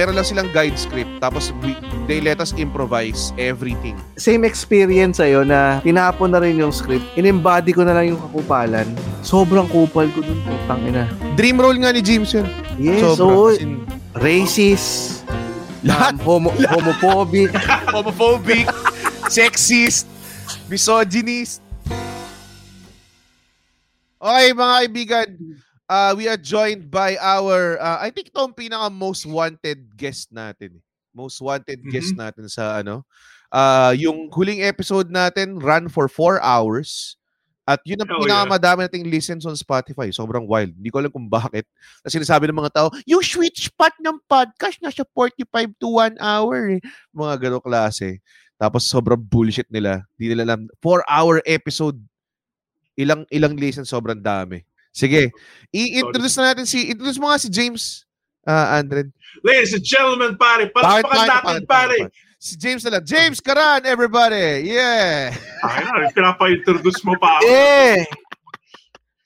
Meron lang silang guide script tapos we, they let us improvise everything. Same experience sa'yo na tinapon na rin yung script. In-embody ko na lang yung kakupalan. Sobrang kupal ko dun. Putang ina. Dream role nga ni James yun. Yes, Sobra. oo. As in, Racist. Lahat. um, homo- homophobic. homophobic, sexist, misogynist. Okay, mga kaibigan. Uh, we are joined by our, uh, I think ito ang pinaka most wanted guest natin. eh. Most wanted guest natin sa ano. Uh, yung huling episode natin, run for 4 hours. At yun ang Oh, pinakamadami nating listens on Spotify. Sobrang wild. Hindi ko alam kung bakit. Kasi sinasabi ng mga tao, yung sweet spot ng podcast nasa 45 to 1 hour. Eh. Mga ganong klase. Tapos sobrang bullshit nila. Hindi nila alam. 4-hour episode. Ilang ilang listens, sobrang dami. Sige. I-introduce na natin si, introduce mo nga si James. Ah, Andred. Ladies and gentlemen, pare, palakpakan natin, pare. Si James na lang. James Karan, everybody. Yeah. Ay na, pinapa-introduce mo pa ako. Eh!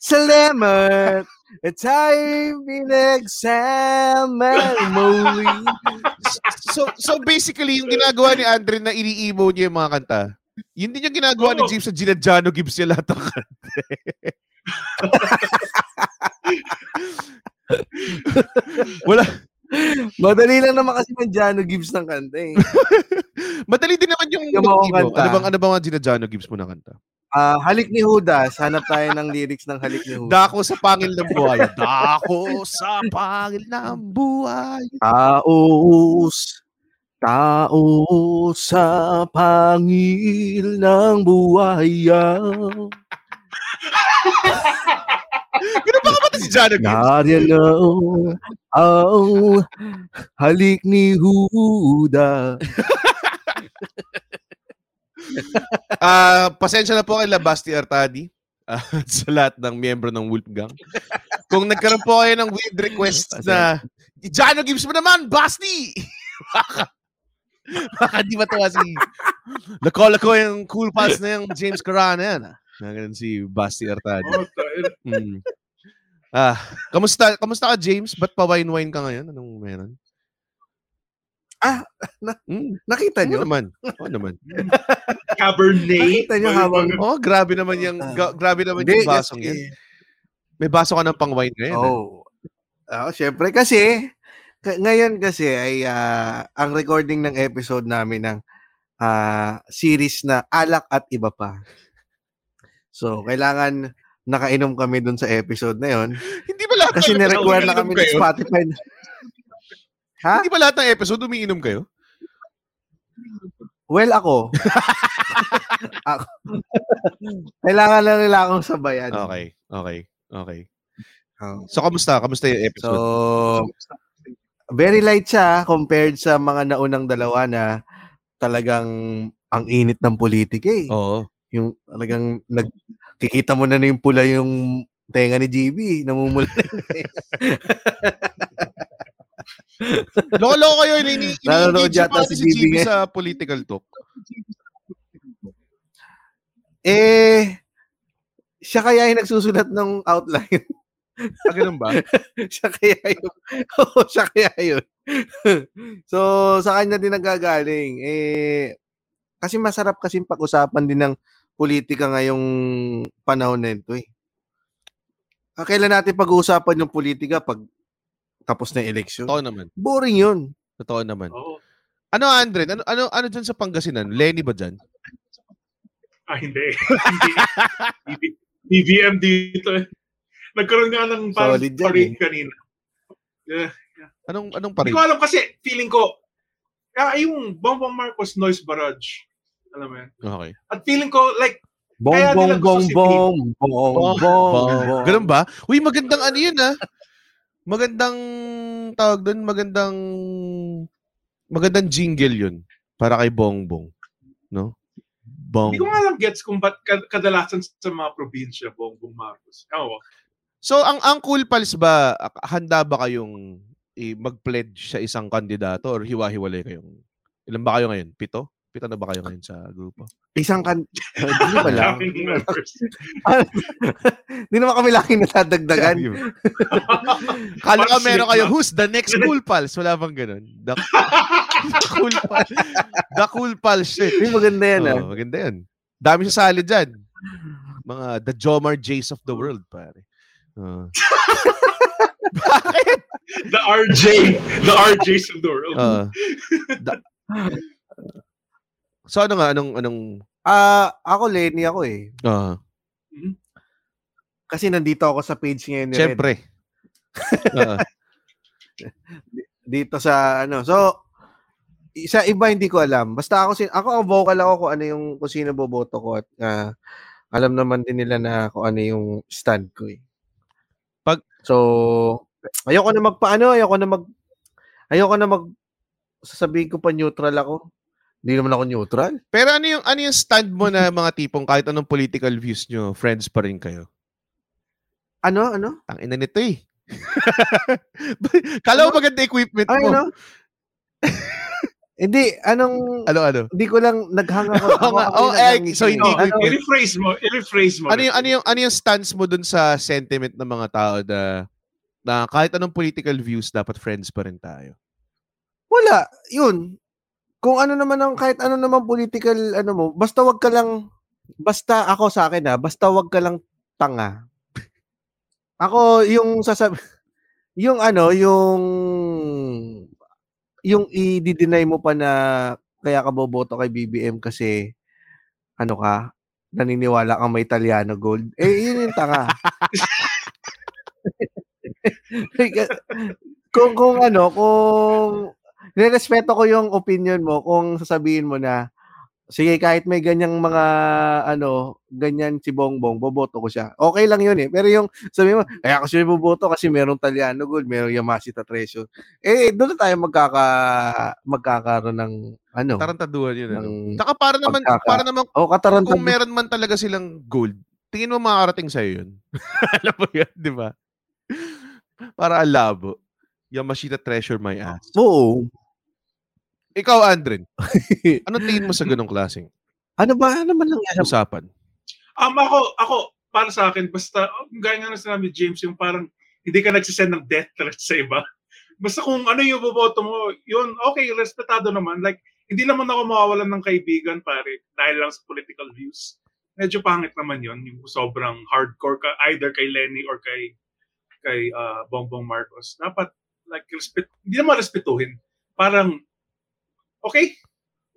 Salamat! At tayo pinagsama muli. So so basically yung ginagawa ni Andre na ini-emo niya yung mga kanta. Yun din yung ginagawa ni Oo. James sa Ginadjano Gibbs niya lahat ng kanta. Wala. Madali lang naman kasi ng Jano Gibbs ng kanta eh. Madali din naman yung, Yung mga mag-emo. kanta. Ano bang ano bang mga Ginadjano Gibbs mo na kanta? Ah, halik ni Judas. Hanap tayo ng lyrics ng halik ni Judas. Dako sa pangil ng buhay. Dako sa pangil ng buhay. Taos, tao sa pangil ng buhayan. Ganun ba ka ba si Jano Gibbs? Nariyan na ang halik ni Judas. Ah, pasensya na po kay Labasti Artadi ah, at sa lahat ng miyembro ng Wolfgang. Kung nagkaroon po kayo ng weird request na Jano Gibbs mo naman, Basti! baka, baka di matawa si Lakola ko yung cool pass na yung James Carana yan. Ah. Na ganun si Basti Artadi. Oh. Mm. Ah, kamusta kamusta ka James? Ba't pa wine-wine ka ngayon? Anong meron? Ah, na- Mm, Nakita Oo nyo? naman. Oo naman. Cabernet. Nakita nyo habang... Oh, grabe naman yung ga- grabe naman yung basong yan. May baso ka ng pang-wine ngayon. ah. Oh. Ah, syempre kasi ka- ngayon kasi ay ah, ang recording ng episode namin ng ah, series na Alak at Iba pa. So, kailangan nakainom kami dun sa episode na yon Hindi ba lahat kasi ni-require na kami ng? Spotify. Ha? Hindi ba lahat ng episode umiinom kayo? Well, ako. ako. Kailangan lang nila akong sabayan. Okay, okay, okay. Oh. So, kamusta? Kamusta yung So, episode? very light siya compared sa mga naunang dalawa na talagang ang init ng politika eh. Oo. Yung talagang nagkikita mo na na yung pula yung tenga ni GB. Namumula na yun. Loko-loko kayo. Ini- ini- yata pa si si GB sa political talk. eh, siya kaya yung nagsusulat ng outline. Ah, ganun ba? siya kaya yun. Oo, siya kaya yun. so, sa kanya din nagagaling. Eh, kasi masarap kasi pag-usapan din ng politika ngayong panahon na ito eh. Ah, Kailan natin pag-uusapan yung politika pag tapos na yung eleksyon? Totoo naman. Boring yun. Totoo naman. Oo. Ano, Andre? Ano, ano, ano dyan sa Pangasinan? Lenny ba dyan? Ah, hindi. hindi. BBM dito eh. Nagkaroon nga ng parang Solid yan, parade eh. kanina. Yeah. Anong, anong pa Hindi ko alam kasi, feeling ko, ah, yung Bongbong Marcos noise barrage. Alam mo yan? Okay. At feeling ko, like, Bong, Kaya bong, nila gusto bong, si bong, bong, bong, bong. Ganun ba? Uy, magandang ano yun ah. Magandang tawag doon, magandang magandang jingle yun para kay Bongbong. No? Bong. hindi ko nga lang gets kung ba't kad- kadalasan sa mga probinsya, Bongbong Marcos. Ewan. So ang ang cool pals ba handa ba kayong i- mag-pledge sa isang kandidato or hiwa-hiwalay kayong Ilan ba kayo ngayon? Pito? Pito na ba kayo ngayon sa grupo? Isang kan... Hindi ba lang? Hindi naman kami laki natadagdagan. Kala ka meron kayo, who's the next cool pals? Wala bang ganun? The, the cool pals. The cool pals shit. Hindi maganda yan ah. Oh, maganda yan. Dami sa sali dyan. Mga the Jomar Jays of the world, pare. Oh. Bakit? the RJ. The RJs of the world. Oh. Da- so ano nga, anong, anong, Ah, ako Lenny ako eh. ah, Kasi nandito ako sa page ngayon ni Red. syempre. Ah, Dito sa ano. So, sa iba hindi ko alam. Basta ako sin ako ang vocal ako kung ano yung kung sino boboto ko at ah, alam naman din nila na kung ano yung stand ko eh. Pag- So, ayoko na magpaano, ayoko na mag ayoko na mag sasabihin ko pa neutral ako. Hindi naman ako neutral. pero ano yung, ano yung stand mo na mga tipong kahit anong political views nyo, friends pa rin kayo? Ano, ano? Ang ina nito eh. Kala mo maganda equipment Ay, mo. ano? Hindi, anong Ano, ano? hindi ko lang naghang ako. Oo nga. ako Oh, eh, so hindi eh. ko- Ano? I-rephrase mo. I-rephrase mo. Ano yung, ano yung, ano yung stance mo dun sa sentiment ng mga tao na, na kahit anong political views, dapat friends pa rin tayo? Wala. Yun. Kung ano naman ang kahit ano naman political ano mo, basta wag ka lang basta ako sa akin ha, basta wag ka lang tanga. Ako yung sasabi yung ano, yung yung i-deny mo pa na kaya ka boboto kay BBM kasi ano ka, naniniwala kang may Italiano gold. Eh, yun yung tanga. kung kung ano, kung nirespeto ko yung opinion mo kung sasabihin mo na sige kahit may ganyang mga ano, ganyan si Bongbong, boboto ko siya. Okay lang yun eh. Pero yung sabi mo, kaya ako siya boboto kasi merong Taliano Gold, merong Yamashita Treasure. Eh, doon na tayo magkaka magkakaroon ng ano, Tarantaduhan yun. Ano? ng Saka para naman, pagkaka- para naman, oh, kung meron man talaga silang gold, tingin mo makakarating sa'yo yun. Alam mo yun, di ba? Para ang labo. Yamashita treasure my ass. Oo. Ikaw, Andren, anong tingin mo sa ganong klaseng Ano ba? Ano man lang yan? usapan? Um, ako, ako, para sa akin, basta, oh, gaya nga na sinabi James, yung parang hindi ka nagsisend ng death threat sa iba. Basta kung ano yung boboto mo, yun, okay, respetado naman. Like, hindi naman ako mawawalan ng kaibigan, pare, dahil lang sa political views. Medyo pangit naman yun, yung sobrang hardcore ka, either kay Lenny or kay kay uh, Bongbong Marcos. Dapat, like, respect, hindi naman respetuhin. Parang, okay,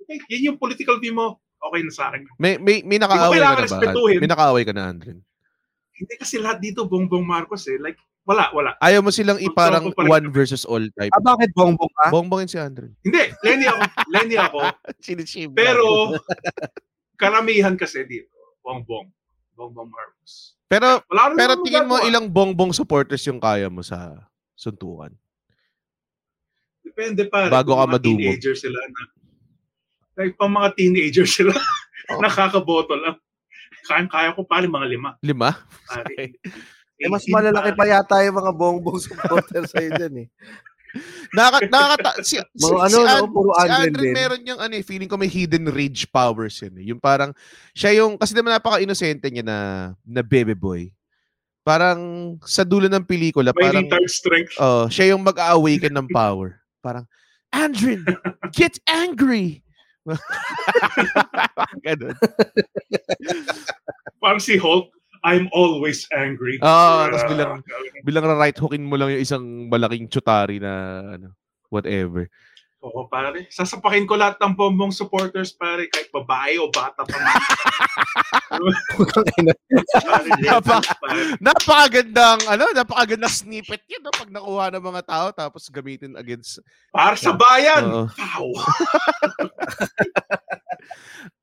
okay, yun yung political view mo, okay na sa akin. May, may, may nakaaway ka na ba? respetuhin. May nakaaway ka na, Andren? Hindi kasi lahat dito Bongbong Marcos eh. Like, wala, wala. Ayaw mo silang iparang one versus all type. Ah, bakit Bongbong ka? Bongbongin si Andren. Hindi, Lenny ako. Lenny ako. Pero, karamihan kasi dito, Bongbong. Bongbong Marcos. Pero, Wala pero tingin mo ilang bongbong supporters yung kaya mo sa suntukan? Depende pa. Bago ka mga madumo. teenager sila na. Like, pang mga teenager sila. Oh. Nakakaboto lang. Kaya-kaya ko pala mga lima. Lima? Pare. Eh, mas 18 malalaki pa yata yung mga bongbong supporter sa'yo dyan eh. Nakaka, nakakata, si, si, Mga ano, si, no, An- puro si Andren meron yung ano, eh, feeling ko may hidden rage powers yun. Eh. Yung parang, siya yung, kasi naman napaka-inosente niya na, na baby boy. Parang sa dulo ng pelikula, May parang, retard strength. oh, siya yung mag-awaken ng power. Parang, Andren, get angry! Ganun. Parang si Hulk, I'm always angry. Oo, tapos Ah, bilang- Bilang right hookin mo lang yung isang malaking chutari na, ano, whatever. Oo, pare. Sasapakin ko lahat ng bombong supporters, pare. Kahit babae o bata pa. man. pare, Napa-. Napakagandang, ano, napakagandang snippet yun, no? Pag nakuha ng mga tao, tapos gamitin against... Para sa bayan! Oo. Pow!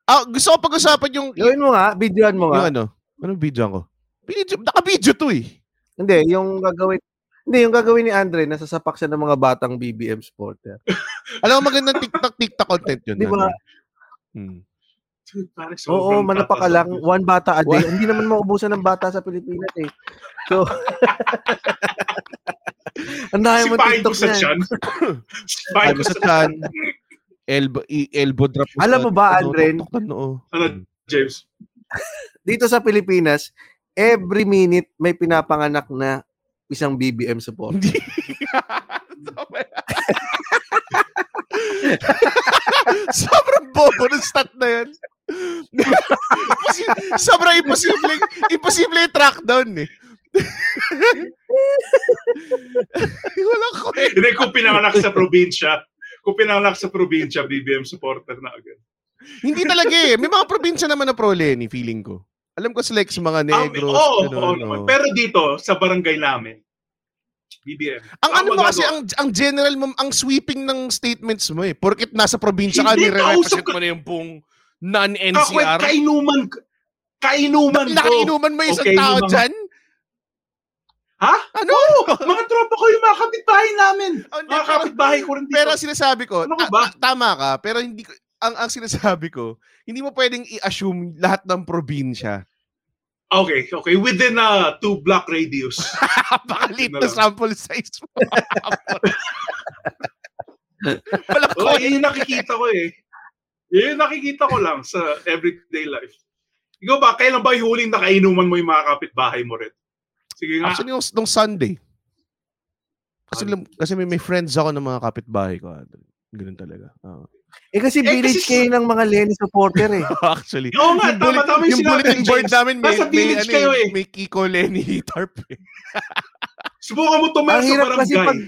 Ah, gusto ko pag-usapan yung, Gawin mo nga, videoan mo yung nga. ano, anong video ko? Video, naka-video to eh. Hindi, yung gagawin hindi, yung gagawin ni Andre, nasasapak siya ng mga batang BBM supporter. Alam mo, magandang TikTok, TikTok content yun. Di ba? ano? Hmm. Oo, tatas lang. ng- One bata a day. Hindi naman maubusan ng bata sa Pilipinas eh. So, ang dami mo TikTok tiyan. Sipahin ko sa chan, elbow, elbow drop. Alam mo ba, ano, na noo. Ano? James. Dito sa Pilipinas, every minute may pinapanganak na isang BBM support. Sobrang bobo ng stat na yan. Sobrang imposible, imposible i-track down eh. Walang kwenta. Hindi, kung pinanganak sa probinsya, kung pinanganak sa probinsya, BBM supporter na agad. Hindi talaga eh. May mga probinsya naman na pro Lenny, feeling ko. Alam ko sila like, sa mga Um, negros. Oo, ganun, oo naman. Pero dito, sa barangay namin, BBM. Ang ano mo kasi, ang, ang general mo, ang sweeping ng statements mo eh. Porkit nasa probinsya ka, nire-represent mo na yung Kakwet, non-NCR. kainuman, kainuman ko. Nakiinuman mo isang Okay, tao mga- dyan? Ha? Ano? Oo, mga tropa ko yung mga kapitbahay namin. Oh, hindi, Mga kapitbahay ko rin dito. Pero sinasabi ko, Ano ba? ta- tama ka, pero hindi ko, ang, ang sinasabi ko, hindi mo pwedeng i-assume lahat ng probinsya. okay, okay. Within a two block radius. Napakalit Yun na sample size mo. Wala ko. Oo, yun yung nakikita ko eh. Yun yung nakikita ko lang sa everyday life. Ikaw ba, kailan ba yung huling nakainuman mo yung mga kapitbahay mo rin? Sige nga. Actually, nung, nung Sunday. Kasi, kasi may, may friends ako ng mga kapitbahay ko. Ganun talaga. Oo. Eh kasi Eh, village kasi- kayo ng mga Lenny supporter eh. Actually. Oo nga, yung tama, tama yung yung sinabi bulletin ni board James. namin may, Nasa may, village ano, kayo eh, eh. may Kiko Lenny tarp eh. Subukan mo Ang sa hirap kasi barangay. pag-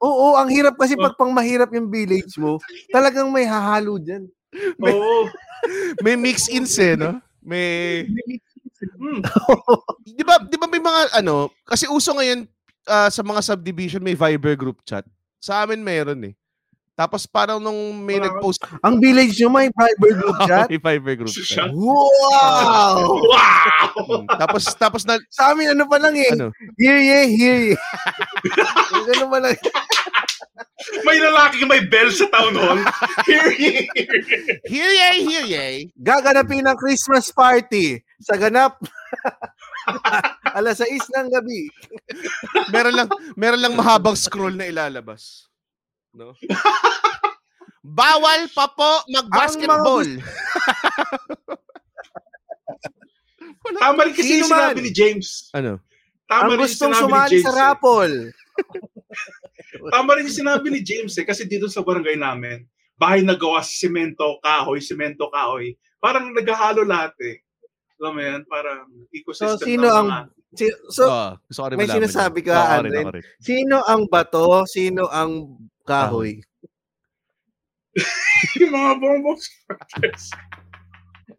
Oo, ang hirap kasi Oh. pag pang mahirap yung village mo, talagang may hahalo dyan. Oo. May mix-ins eh, no? May... Hmm. Di ba, di ba may mga ano, kasi uso ngayon ah, sa mga subdivision may Viber group chat. Sa amin meron eh. Tapos parang nung may Wala. nag-post Ang village nyo may Viber group chat. may Viber group chat. Wow! Wow! Mm. Tapos tapos na Sa amin ano pa lang eh. ano, Hear ye, hear ye. Ano pa lang. May lalaki may bell sa town hall. Here, here. here yay, here yay. Gaganapin ng Christmas party sa ganap. Alas 6 ng gabi. Meron lang meron lang mahabang scroll na ilalabas. No? Bawal pa po mag-basketball. Wala. Tama rin kasi yung sinabi man? ni James. Ano? Tama Ang gustong sumali sa eh. raffle. Tama rin yung sinabi ni James eh. Kasi dito sa barangay namin, bahay na gawa sa semento, kahoy, semento, kahoy. Parang naghahalo lahat eh. Alam mo yan? Parang ecosystem So, sino ng ang- mga... Si- So, rin may sinasabi yun. ka, ako rin. sino ang bato? Sino ang kahoy? yung mga bongbong structures.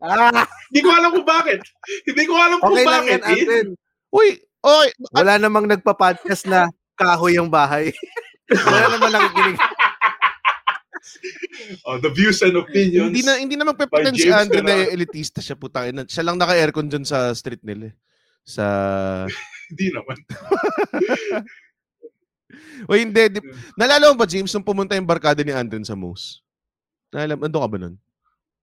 Ah, Hindi ko alam kung bakit. Hindi ko alam kung okay lang bakit. yan, Alden. Uy, oy, Wala namang nagpa-podcast na kahoy ang bahay. Wala naman nakikinig. Oh, the views and opinions. hindi na hindi na magpe-pretend si Andre na elitista siya putangin na. Siya lang naka-aircon dyan sa street nila. eh. Sa Hindi naman. O hindi, di, nalala mo ba James nung pumunta yung barkada ni Andren sa Moose? Nalala mo, ando ka ba nun?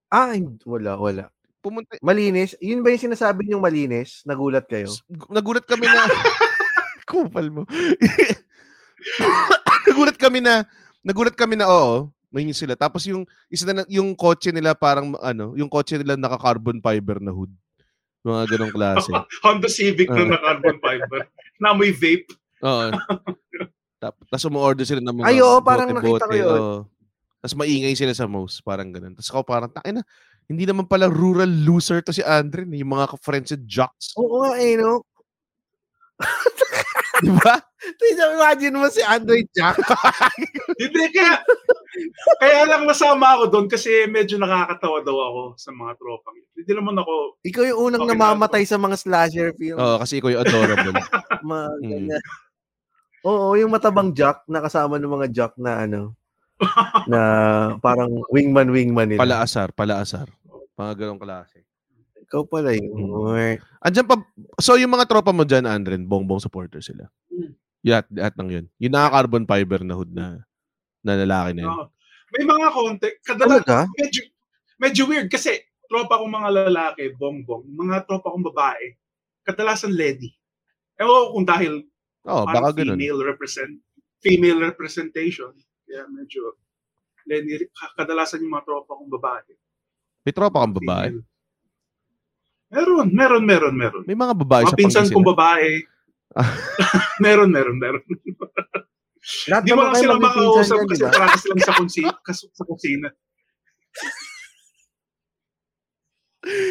Ah, hindi- wala, wala. Pumunta, Malinis? Yun ba yung sinasabi niyong malinis? Nagulat kayo? nagulat kami na kupal mo. nagulat kami na nagulat kami na oo, may sila. Tapos yung isa na yung kotse nila parang ano, yung kotse nila naka carbon fiber na hood. Mga ganong klase. Honda Civic Ah. na na carbon fiber. Na may vape. Oo. Tap- Tapos umu-order sila ng mga Ay, oo, parang nakita ko yun. oo. Tapos maingay sila sa mouse, parang ganun. Tapos ako parang, takin na, hindi naman pala rural loser to si Andre, yung mga friends sa jocks. Oo nga eh, no? Di ba? Imagine mo si Android Jack. Hindi, kaya, kaya lang nasama ako doon kasi medyo nakakatawa daw ako sa mga tropa. Hindi naman ako, Ikaw yung unang Okay, namamatay sa mga slasher film. Oo, kasi ikaw yung adorable. Mga Mm. Oo, yung matabang Jack, nakasama ng mga Jack na ano, na parang wingman wingman nila. palaasar, palaasar. Mga ganong klase. Ikaw pala yun. Mm. Andyan pa, so yung mga tropa mo dyan, Andren, bongbong supporter sila. Mm. Lahat, lahat ng yun. Yung naka-carbon fiber na hood na, na lalaki na yun. ah, may mga konti. Kadala, Talaga? medyo, medyo weird kasi tropa kong mga lalaki, bongbong, mga tropa kong babae, kadalasan lady. Ewan ko kung dahil oh, parang baka ganun. female represent female representation. Kaya medyo kadalasan yung mga tropa kong babae. May tropa kang babae. female. Meron, meron, meron, meron. May mga babae Mga sa pinsan kong babae. meron, meron, meron. Lahat Di mo lang sila makausap kasi di ba? practice lang sa, kunsi, kas- sa kusina.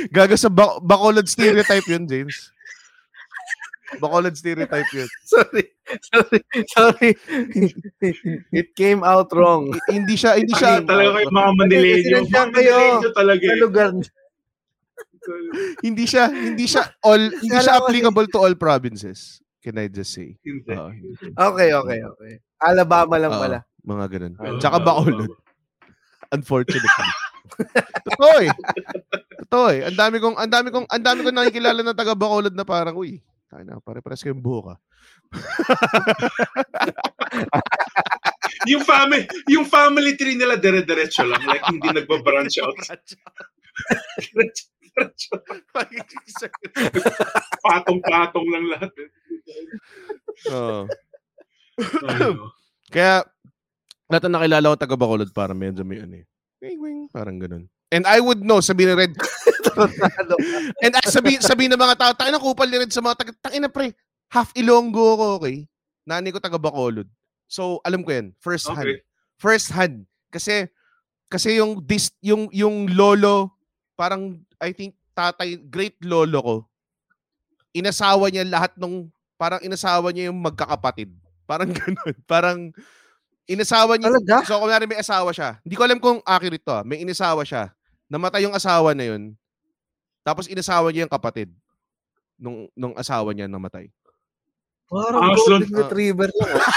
Gaga sa bak- Bacolod stereotype yun, James. Bacolod stereotype yun. sorry. Sorry. Sorry. It came out wrong. Hindi siya, hindi siya, Ay, talaga kayo mga Manileño. Mga kayo. Manileño talaga. Sa eh. lugar. hindi siya, hindi siya all, hindi siya applicable to all provinces. Can I just say? Hindi. Hindi. Okay, okay, okay. Alabama lang Oo, pala. mga ganun. Oo. Tsaka Bacolod. Unfortunately. Totoo eh. Totoo eh. Ang dami kong, ang dami kong, ang dami kong nakikilala na taga Bacolod na parang, uy, tayo na, pare-pares kayong buho ka. yung family, yung family tree nila dire-diretso lang. Like, hindi nagba-branch out. Patong-patong lang lahat. Eh. Oo. Ano. Kaya, lahat na nakilala ko taga Bacolod para medyo may ano eh. Wing, wing, parang ganun. And I would know, sabi ni Red, and I, sabi, sabi ng mga tao, tayo na kupal ni Red sa mga taga, takin na pre, half Ilonggo ako, okay? Nani ko taga Bacolod. So, alam ko yan, first hand. Okay. First hand. Kasi, kasi yung, dis, yung, yung lolo, parang, I think, tatay, great lolo ko, inasawa niya lahat nung, parang inasawa niya yung magkakapatid. Parang ganun. Parang, inasawa niya, Talaga? So, kung may asawa siya. Hindi ko alam kung accurate to. ah. May inasawa siya. Namatay yung asawa na yun. Tapos inasawa niya yung kapatid nung nung asawa niya namatay. Parang Ah, so- golden retriever lang. ah.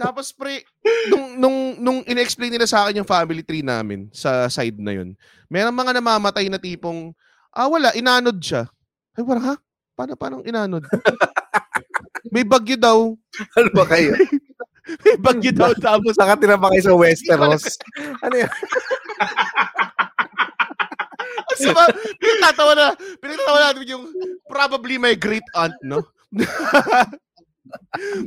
Tapos pre, nung nung nung inexplain nila sa akin yung family tree namin sa side na yun. Meron mga namamatay na tipong ah wala, inanod siya. Ay, wala ha? Paano paano inanod? May bagyo daw. Ano ba kayo? May bagyo daw tapos Nakatira pa kayo sa Westeros. ano yan? Sa ba, pinagtatawa na, pinagtatawa natin yung probably my great aunt, no?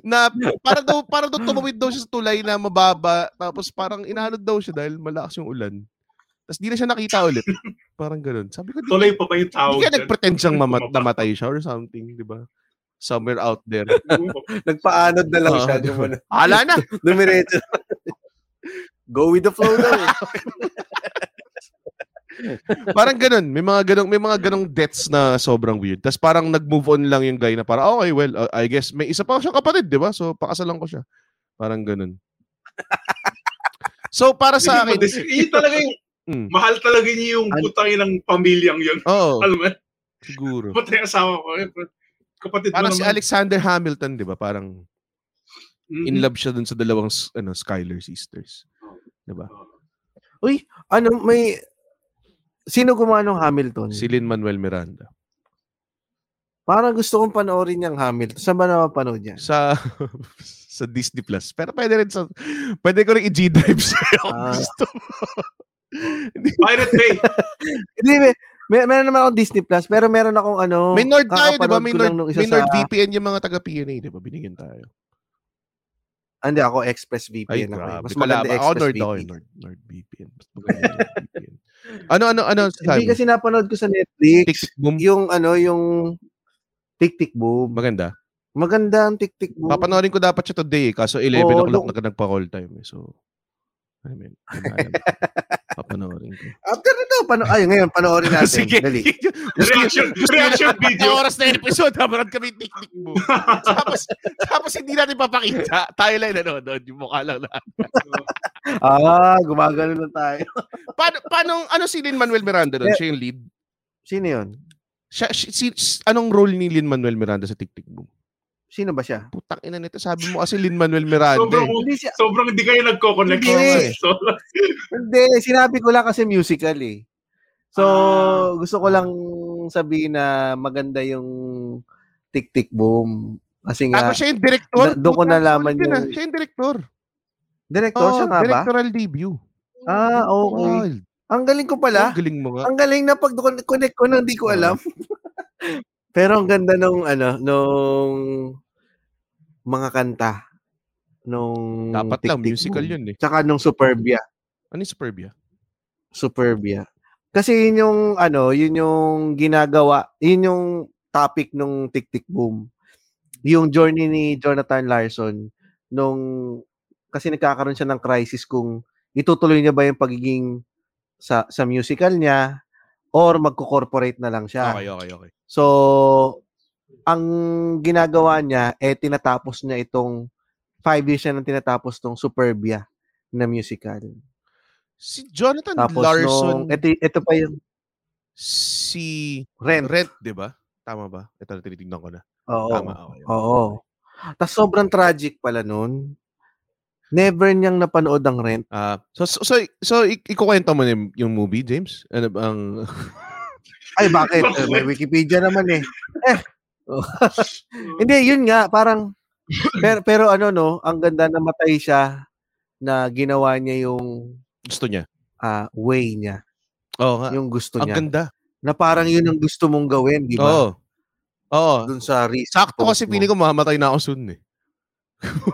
na para daw para daw tumawid daw siya sa tulay na mababa tapos parang inahanod daw siya dahil malakas yung ulan. Tapos di na siya nakita ulit. Parang ganun. Sabi ko, di, Tuloy pa ba yung tawag? kaya dyan? nag-pretend siyang mamat, namatay siya or something, di ba? Somewhere out there. Nagpaanod na lang Oo, siya. di ba? Dumuna- Ala na! Dumiretso. Go with the flow daw. eh. parang ganun. May mga ganung may mga ganung deaths na sobrang weird. Tapos parang nag-move on lang yung guy na parang, okay, well, uh, I guess may isa pa siyang kapatid, di ba? So, pakasalan ko siya. Parang ganun. so, para sa akin, Yun talaga yung, Mm. mahal talaga niya yung putangin ng pamilyang yun. oo, Alam mo, siguro. patay asawa ko. eh, Kapatid mo Parang si naman. Alexander Hamilton, di ba? Parang Mhm. in love siya dun sa dalawang ano, Skyler sisters. Di ba? Ano, may... Sino gumawa ng Hamilton? Si Lin-Manuel Miranda. Parang gusto kong panoorin yung Hamilton. Saan ba napapanood yan? Sa sa Disney Plus. Pero pwede rin sa pwede ko rin i-G-drive kung Ah. gusto mo. Pirate Bay. Hindi, may, may, meron naman akong Disney Plus, pero meron akong ano... May Nord tayo, di ba? May Nord, may Nord sa- VPN yung mga taga PNA, di ba? Binigyan tayo. Ah, Hindi, ako Express Ay, VPN ako. eh. grabe. Mas maganda? Ako Express Nord ako, eh, VPN. Nord, Nord VPN. Mas maganda Nord VPN. Ano, ano, ano? Hindi kasi napanood ko sa Netflix. Tik-tik boom. Yung ano, yung Tik Tik Boom. Maganda. Maganda ang Tik Tik Boom. Papanoorin ko dapat siya today, eh, kaso 11 Oo, o'clock nung- na nagpa-call time. Eh. So, I mean. Papanoorin ko. After nito, pano ay ngayon panoorin natin. Sige. Dali. Reaction, reaction video. Ang oras na episode, habang kami tiktik mo. tapos, tapos hindi natin papakita. Tayo lang nanonood. Yung mukha lang na. Ah, gumagano na tayo. Paano, paano, ano si Lin-Manuel Miranda doon? Eh, Siya yung lead? Sino 'yon? Siya, si, si- anong role ni Lin-Manuel Miranda sa Tiktik Boom? Sino ba siya? Putang ina nito. Sabi mo kasi Lin-Manuel Miranda. Sobrang, eh. Hindi siya. sobrang hindi kayo nagko-connect. Hindi. So, Hindi, sinabi ko lang kasi musical eh. So, Ah. gusto ko lang sabihin na maganda yung Tik Tik Boom. Kasi nga, Tapos siya yung director. Na- doon ko nalaman yung- Siya yung director. director siya Oo, nga ba? Directorial debut. Ah, okay. Wild. Ang galing ko pala. Ang galing mo nga. Ang galing na pag connect ko nang di ko alam. Pero ang ganda nung ano, nung mga kanta nung Dapat lang, musical yun eh. Tsaka nung Superbia. Ano yung Superbia? Superbia. Kasi yun yung ano, yun yung ginagawa, yun yung topic nung Tik Tik Boom. Yung journey ni Jonathan Larson nung kasi nagkakaroon siya ng crisis kung itutuloy niya ba yung pagiging sa sa musical niya or magko-corporate na lang siya. Okay, okay, okay. So, ang ginagawa niya, eh, tinatapos niya itong five years na nang tinatapos tong Superbia na musical. Si Jonathan Tapos Larson, nung, ito, ito pa yung si Rent. Rent, di ba? Tama ba? Ito na tinitignan ko na. Oo. Tama, okay. Oo. Tapos sobrang tragic pala nun. Never niyang napanood ang Rent. Ah, so, so, so, so ik- ikukwento mo na yung, yung movie, James? Ano ba ang... Ay, bakit? Eh, May Wikipedia naman eh. Eh. Oh. Hindi, yun nga. Parang, pero, pero ano no, ang ganda na matay siya na ginawa niya yung gusto niya? ah, way niya. Oo nga. Yung gusto Ang niya. ganda. Na parang yun ang gusto mong gawin, di ba? Oo. Oo. Doon sa risk. Sakto kasi feeling ko mamamatay na ako soon eh.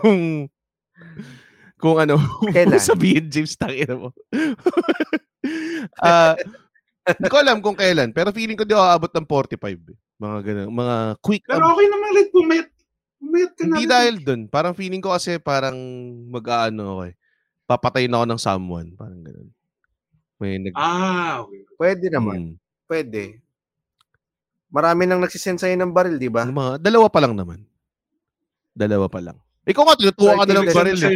kung kung ano, Kailan? sabihin James tangina mo. Ah, hindi ko alam kung kailan, pero feeling ko di ako aabot ng 45 eh. Mga ganun, mga quick pero okay naman, like, pumayat. Pumayat ka na. Hindi dahil dun. Parang feeling ko kasi parang mag-aano ako eh. Papatayin ako ng someone. Parang ganun. May nag... Ah, okay. Pwede naman. Hmm. Pwede. Marami nang nagsisend sa'yo ng baril, di ba? Mga, dalawa pa lang naman. Dalawa pa lang. Ikaw nga, tinutuwa ka na ng baril eh.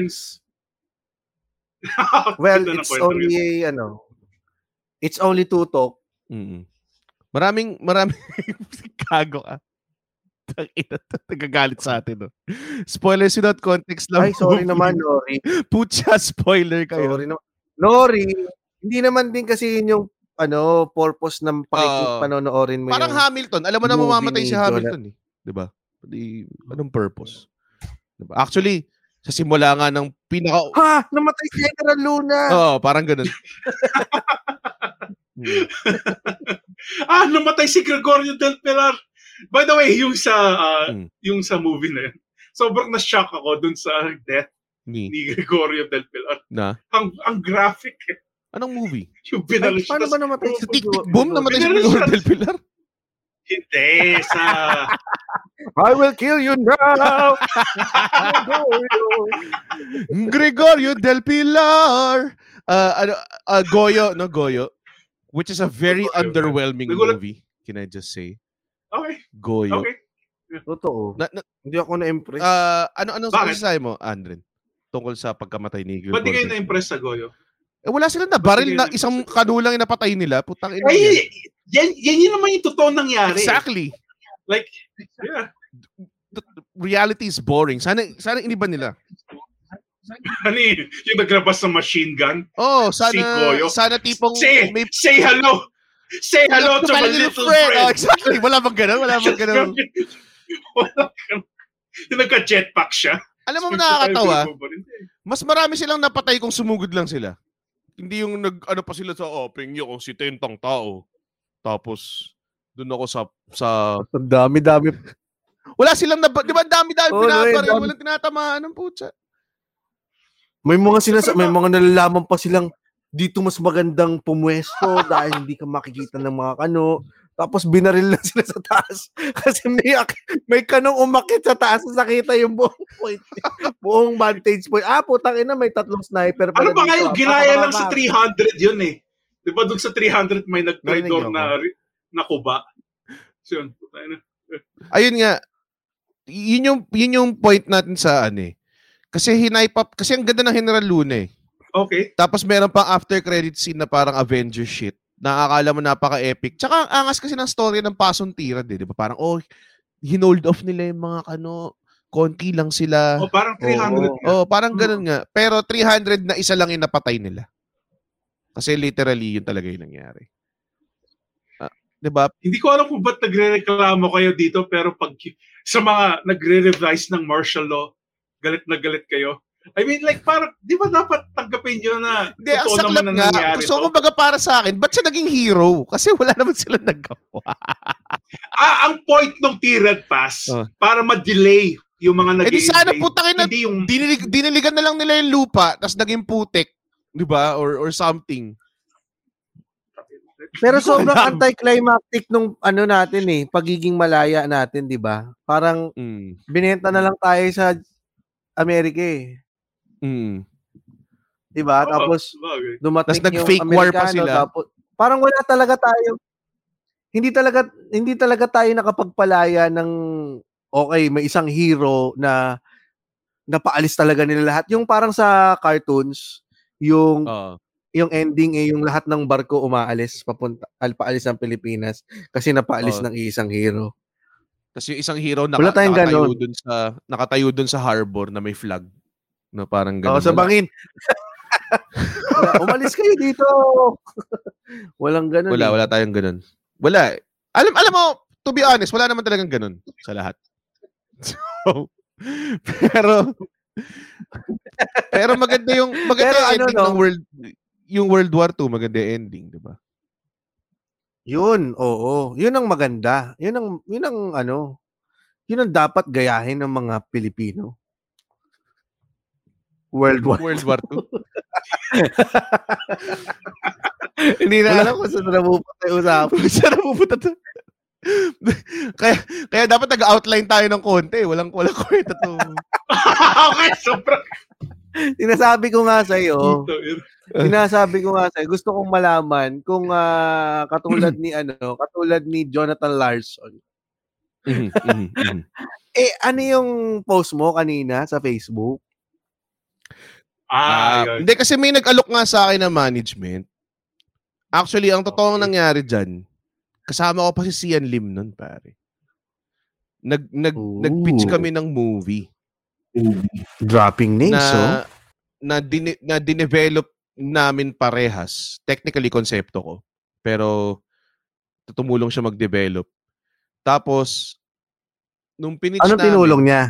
Well, it's only, ano, it's only two talk. Mm. Maraming, maraming, kago ka. Tangina to, nagagalit sa atin, no? Spoilers without context lang. Ay, sorry naman, Nori. Putya, spoiler kayo. Sorry naman. Nori, hindi naman din kasi yun yung ano, purpose ng pakikip Oo. panonoorin mo Parang yung... Hamilton. Alam mo na mamamatay si Hamilton, eh. Di ba? Di, anong purpose? Diba? Actually, sa simula nga ng pinaka... Ha! Namatay si General Luna! Oo, parang ganun. Hmm. ah, namatay si Gregorio del Pilar. By the way, yung sa ah, Mm. yung sa movie na yun, sobrang na-shock ako dun sa death Ni, ni Gregorio del Pilar. na? Ang ang graphic eh. Anong movie? Yung Ay, binalik siya. paano ba namatay si Sa Tik-Tik Boom namatay si Gregorio del Pilar? Hindi, sa... I will kill you now! Gregorio del Pilar! Uh, ano, uh, Goyo, no, Goyo. Which is a very Goyo. underwhelming Nagulat- movie. Can I just say? Okay, Goyo. okay. Totoo. Na, na, Hindi ako na-impress. uh, ano, ano Bakit? sabi mo, Andren? Tungkol sa pagkamatay ni Gregorio Ba't di kayo na-impress sa Goyo? Eh, wala silang na baril na isang kanulang yung napatay nila. Putang ina yan. Ay, yan, yan yun naman yung totoo nangyari. Exactly. Like, yeah. Reality is boring. Sana sana iniba nila. Ano yun? Yung naglabas ng machine gun? Oh, Si sana Goyo. sana tipong Say, may say hello! Say hello to my little friend! Oh, exactly. Wala bang ganun? Wala bang ganun? Wala ganun. Yung nagka-jetpack siya. Alam mo nakakatawa, Hindi. mas marami silang napatay kung sumugod lang sila. Hindi yung nag ano pa sila sa open nyo kung si tentang tao. Tapos doon ako sa sa Ang dami-dami. wala silang na di ba dami-dami Oo, pinaparil, no, eh, dami. walang tinatamaan ng putsa. May mga sinasa may mga nalalaman pa silang dito mas magandang pumwesto dahil hindi ka makikita ng mga ano. Tapos binaril na sila sa taas. Kasi may, may kanong umakit sa taas na nakita yung buong point. buong vantage point. Ah, putang ina, may tatlong sniper Ano ba kayo? Ginaya lang sa pakababa. 300 yun eh. Di ba doon sa 300 may nag-traitor na, na kuba? So yun. puta ina. Ayun nga, yun yung, yun yung point natin sa ano eh. Kasi hinipe up, kasi ang ganda ng General Luna eh. Okay. Tapos meron pang after credit scene na parang Avengers shit. Nakakala mo napaka-epic. Tsaka ang angas kasi ng story ng Pasong Tirad eh. Di ba? Parang, oh, hinold off nila yung mga ano, konti lang sila. O parang 300 nga. Oh, parang ganun nga. Pero 300 na isa lang yung napatay nila. Kasi literally yun talaga yung nangyari. Ah, 'Di ba? Hindi ko alam kung ba't nagre-reklamo kayo dito pero pag sa mga nagre-revise ng martial law, galit na galit kayo. I mean, like, parang, di ba dapat tanggapin nyo na Hindi, ang saklap naman na nga. nangyari So, to? kumbaga para sa akin, ba't siya naging hero? Kasi wala naman sila nagawa. Ah, ang point ng Tirad Pass, Oh. para ma-delay yung mga nag Eh di sana putangin na Hindi yung, dinilig, diniligan na lang nila yung lupa, tapos naging putik. Di ba? Or, or something. Pero ko sobrang anticlimactic nung ano natin eh, pagiging malaya natin, di ba? Parang Mm. binenta na lang tayo sa Amerika eh. Mm. Di ba? Oo, Tapos bagay. dumating Tas nag-fake war pa sila. Tapos, parang wala talaga tayo. Hindi talaga hindi talaga tayo nakapagpalaya ng okay, may isang hero na napaalis talaga nila lahat. Yung parang sa cartoons, yung Oo. yung ending eh yung lahat ng barko umaalis papunta al paalis ng Pilipinas kasi napaalis Oo. ng isang hero. Tapos yung isang hero naka, Wala tayong nakatayo ganon. dun sa nakatayo dun sa harbor na may flag na parang ganun. sa Wala. bangin. Umalis kayo dito. Walang ganun. Wala, eh. wala tayong ganun. Wala. eh. Alam, alam mo, to be honest, wala naman talagang ganun sa lahat. So, pero, pero maganda yung, maganda Pero yung ano, ending no? ng world, yung World War II, maganda yung ending, di ba? Yun, oo. Yun ang maganda. Yun ang, yun ang ano, yun ang dapat gayahin ng mga Pilipino. World War. World War II. Hindi na alam kung saan na pupunta yung usapan. Saan na pupunta to? kaya, kaya dapat nag-outline tayo ng konti. Walang, walang kwenta to. okay, sobrang. Sinasabi ko nga sa iyo, sinasabi ko nga sa iyo, gusto kong malaman kung ah, katulad ni ano, katulad ni Jonathan Larson. Mhm, mhm, mhm. Eh ano yung post mo kanina sa Facebook? Ah, yun. hindi kasi may nag-alok nga sa akin ng management. Actually, ang totoong Okay. nangyari dyan, kasama ko pa si Sian Lim nun, pare. Nag, nag, Ooh. nag-pitch kami ng movie Dropping names, oh. na, na, dine, na dinevelop namin parehas. Technically, konsepto ko. Pero, tumulong siya mag-develop. Tapos, nung pinitch Anong namin, tinulong niya?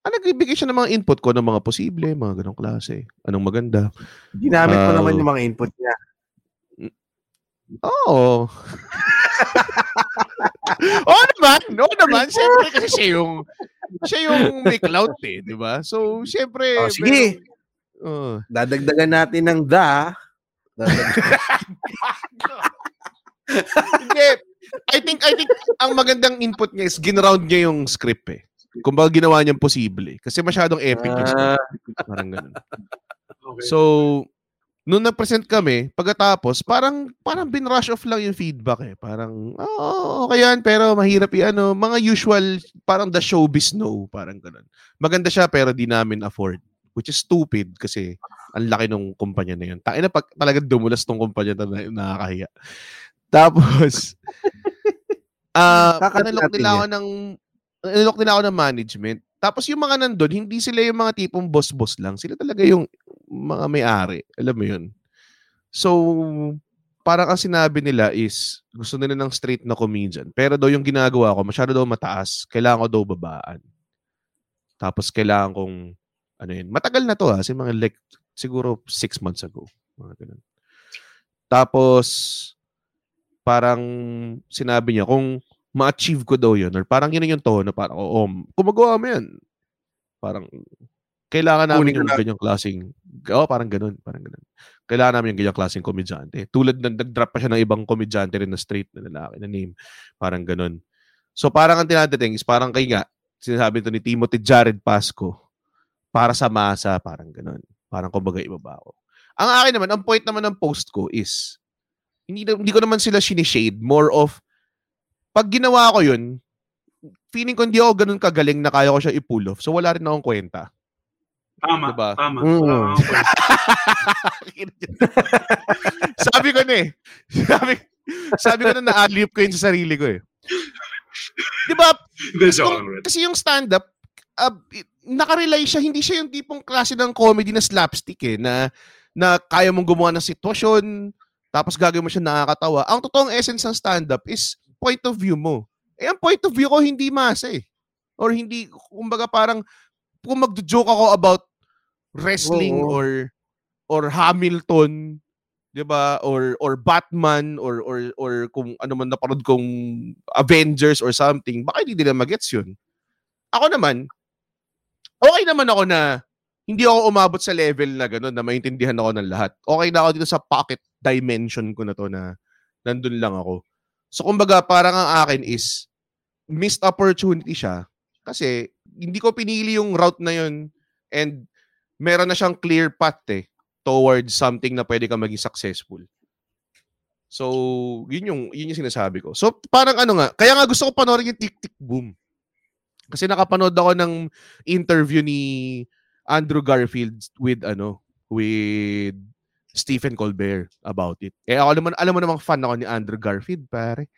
ah, nagbibigay siya ng mga input ko ng mga posible, mga ganong klase. Anong maganda. Ginamit mo Ah, naman yung mga input niya. Oo. Oo naman. Oo naman. Siyempre kasi siya yung siya yung may clout eh, di ba? So, siyempre. Oh, sige. meron- Oo. Dadagdagan natin ng da. Hindi. I think, I think, ang magandang input niya is ginround niya yung script eh. Kumbaga ginawa niyang posible. Kasi masyadong epic yung script. Parang ganun. Okay. So, nung nag-present kami, pagkatapos, parang parang binrush off lang yung feedback eh. Parang, oo, okay yan, pero mahirap yung ano, mga usual, parang the showbiz no, parang ganun. Maganda siya, pero di namin afford. Which is stupid kasi ang laki ng kumpanya na yun. Tayo na pag talagang dumulas tong kumpanya na na- nakakahiya. Tapos, ah, Kakat inalok natin nila ako ng, inalok nila ako ng management. Tapos yung mga nandun, hindi sila yung mga tipong boss-boss lang. Sila talaga yung mga may-ari. Alam mo yun. So, parang ang sinabi nila is, gusto nila ng straight na comedian. Pero daw yung ginagawa ko, masyado daw mataas. Kailangan ko daw babaan. Tapos kailangan kong, ano yun, matagal na to ha. Kasi mga like, siguro six months ago. Mga ganun. Tapos, parang sinabi niya, kung ma-achieve ko daw yun, or parang yun yung tono, parang, oo, kung magawa mo yan, parang, Kailangan namin Kunin yung na- ganyang klaseng, oh, parang ganun, parang ganun. Kailangan namin yung ganyang klaseng komedyante. Tulad ng nag-drop pa siya ng ibang komedyante rin na straight na lalaki na name. Parang ganun. So parang ang tinadating is parang kay nga, sinasabi to ni Timothy Jared Pasco, para sa masa, parang ganun. Parang kumbaga ibaba ako. Ang akin naman, ang point naman ng post ko is, hindi, hindi ko naman sila sinishade. More of, pag ginawa ko yun, feeling ko hindi ako ganun kagaling na kaya ko siya i-pull off. So wala rin akong kwenta. Tama, Diba? tama. Mm. Point. sabi ko na eh. Sabi, sabi ko na na-alley ko yun sa sarili ko eh. Di ba? Kasi yung stand-up, uh, nakarely siya, hindi siya yung tipong klase ng comedy na slapstick eh, na, na kaya mong gumawa ng sitwasyon, tapos gagawin mo siya nakakatawa. Ang totoong essence ng stand-up is point of view mo. Eh, ang point of view ko hindi masa eh. Or hindi, kumbaga parang, kung magjo-joke ako about wrestling Oo. or or Hamilton, 'di ba? Or or Batman or or or kung ano man napanood kong Avengers or something, baka hindi nila magets 'yun. Ako naman, okay naman ako na hindi ako umabot sa level na gano'n na maintindihan ako ng lahat. Okay na ako dito sa pocket dimension ko na to na nandun lang ako. So kumbaga parang ang akin is missed opportunity siya kasi hindi ko pinili yung route na yun and meron na siyang clear path eh towards something na pwede ka maging successful. So, yun yung, yun yung sinasabi ko. So, parang ano nga, kaya nga gusto ko panoorin yung Tick Tick Boom. Kasi nakapanood ako ng interview ni Andrew Garfield with ano, with Stephen Colbert about it. Eh ako naman, alam mo namang fan ako ni Andrew Garfield, pare.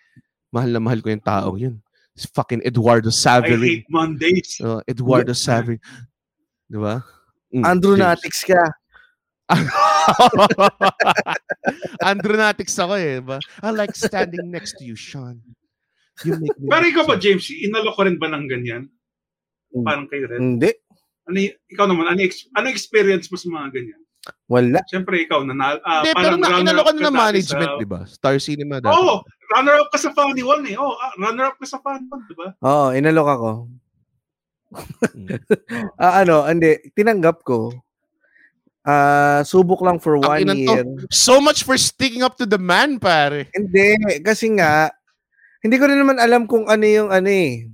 Mahal na mahal ko yung taong yun. Si fucking Eduardo I Saverin. hate Mondays. Uh, Eduardo Saverin. Di ba? Mm, Andrew James. Natics ka. Andronatics ako eh. Ba? I like standing next to you, Sean. You make me Pero ikaw ba, James, inalo ko rin ba ng ganyan? Mm. Parang kay Red. Hindi. Ano, ikaw naman, ano, ano experience mo sa mga ganyan? Wala. Siyempre, ikaw, na, uh, Hindi, pero nakinalo ka na ng management, di di ba? Star Cinema dati. Oo, oh, runner-up ka sa Funny One eh. Oh, runner-up ka sa Funny One, di ba? Oo, inalok ako. Mm. Ah, ano, hindi. Tinanggap ko. Ah, subok lang for Ang one to. year. So much for sticking up to the man, pare. Hindi, kasi nga, hindi ko rin naman alam kung ano yung ano eh.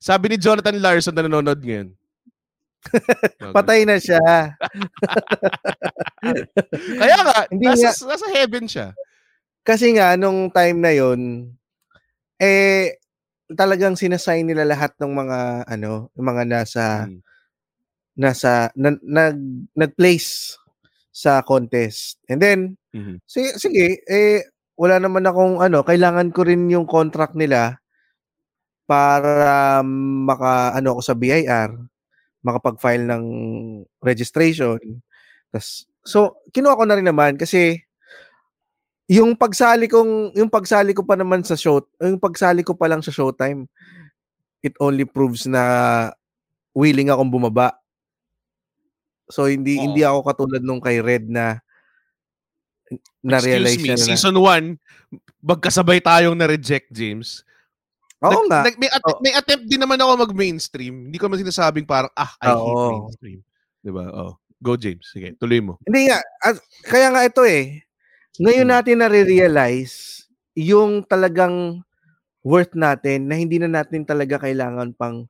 Sabi ni Jonathan Larson na nanonood ngayon. Patay na siya. Kaya nga, Hindi nasa, nga. nasa heaven siya. Kasi nga, nung time na yon eh, talagang sinasign nila lahat ng mga, ano, mga nasa, Mm. nasa, na, nag, nag-place sa contest. And then, Mhm. sige, sige, eh, wala naman akong, ano, kailangan ko rin yung contract nila para maka, ano ako sa BIR, makapag-file ng registration. Tas, so, kinuha ko na rin naman kasi yung pagsali kong yung pagsali ko pa naman sa show, yung pagsali ko pa lang sa Showtime, it only proves na willing akong bumaba. So hindi Oo. hindi ako katulad nung kay Red na na-realize Excuse me, na. season 1, magkasabay tayong na-reject, James. Oo Nag- nga. nag- may, att- Oo. may attempt din naman ako mag-mainstream. Hindi ko man sinasabing parang, ah, I hate Oo. mainstream. Diba? Oh. Go, James. Sige, tuloy mo. Hindi nga, at- kaya nga ito eh. Ngayon Hmm. natin na-realize yung talagang worth natin na hindi na natin talaga kailangan pang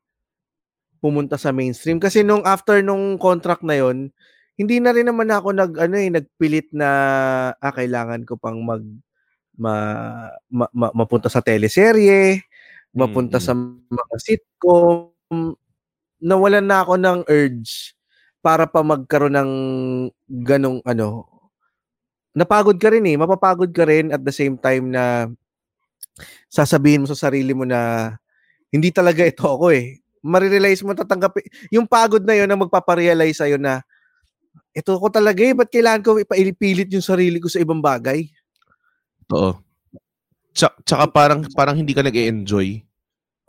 pumunta sa mainstream. Kasi nung after nung contract na yon hindi na rin naman ako nag ano eh nagpilit na ah, kailangan ko pang mag ma, ma, ma- mapunta sa teleserye, mapunta Mm, sa mga sitcom. Nawalan na ako ng urge para pa magkaroon ng ganong ano. Napagod ka rin eh, mapapagod ka rin at the same time na sasabihin mo sa sarili mo na hindi talaga ito ako eh. Marirealize mo tatanggap yung pagod na yon na magpaparealize sa'yo na ito ko talaga eh, ba't kailangan ko ipaipilit yung sarili ko sa ibang bagay? Oo. Tsaka, tsaka parang, parang hindi ka nag-enjoy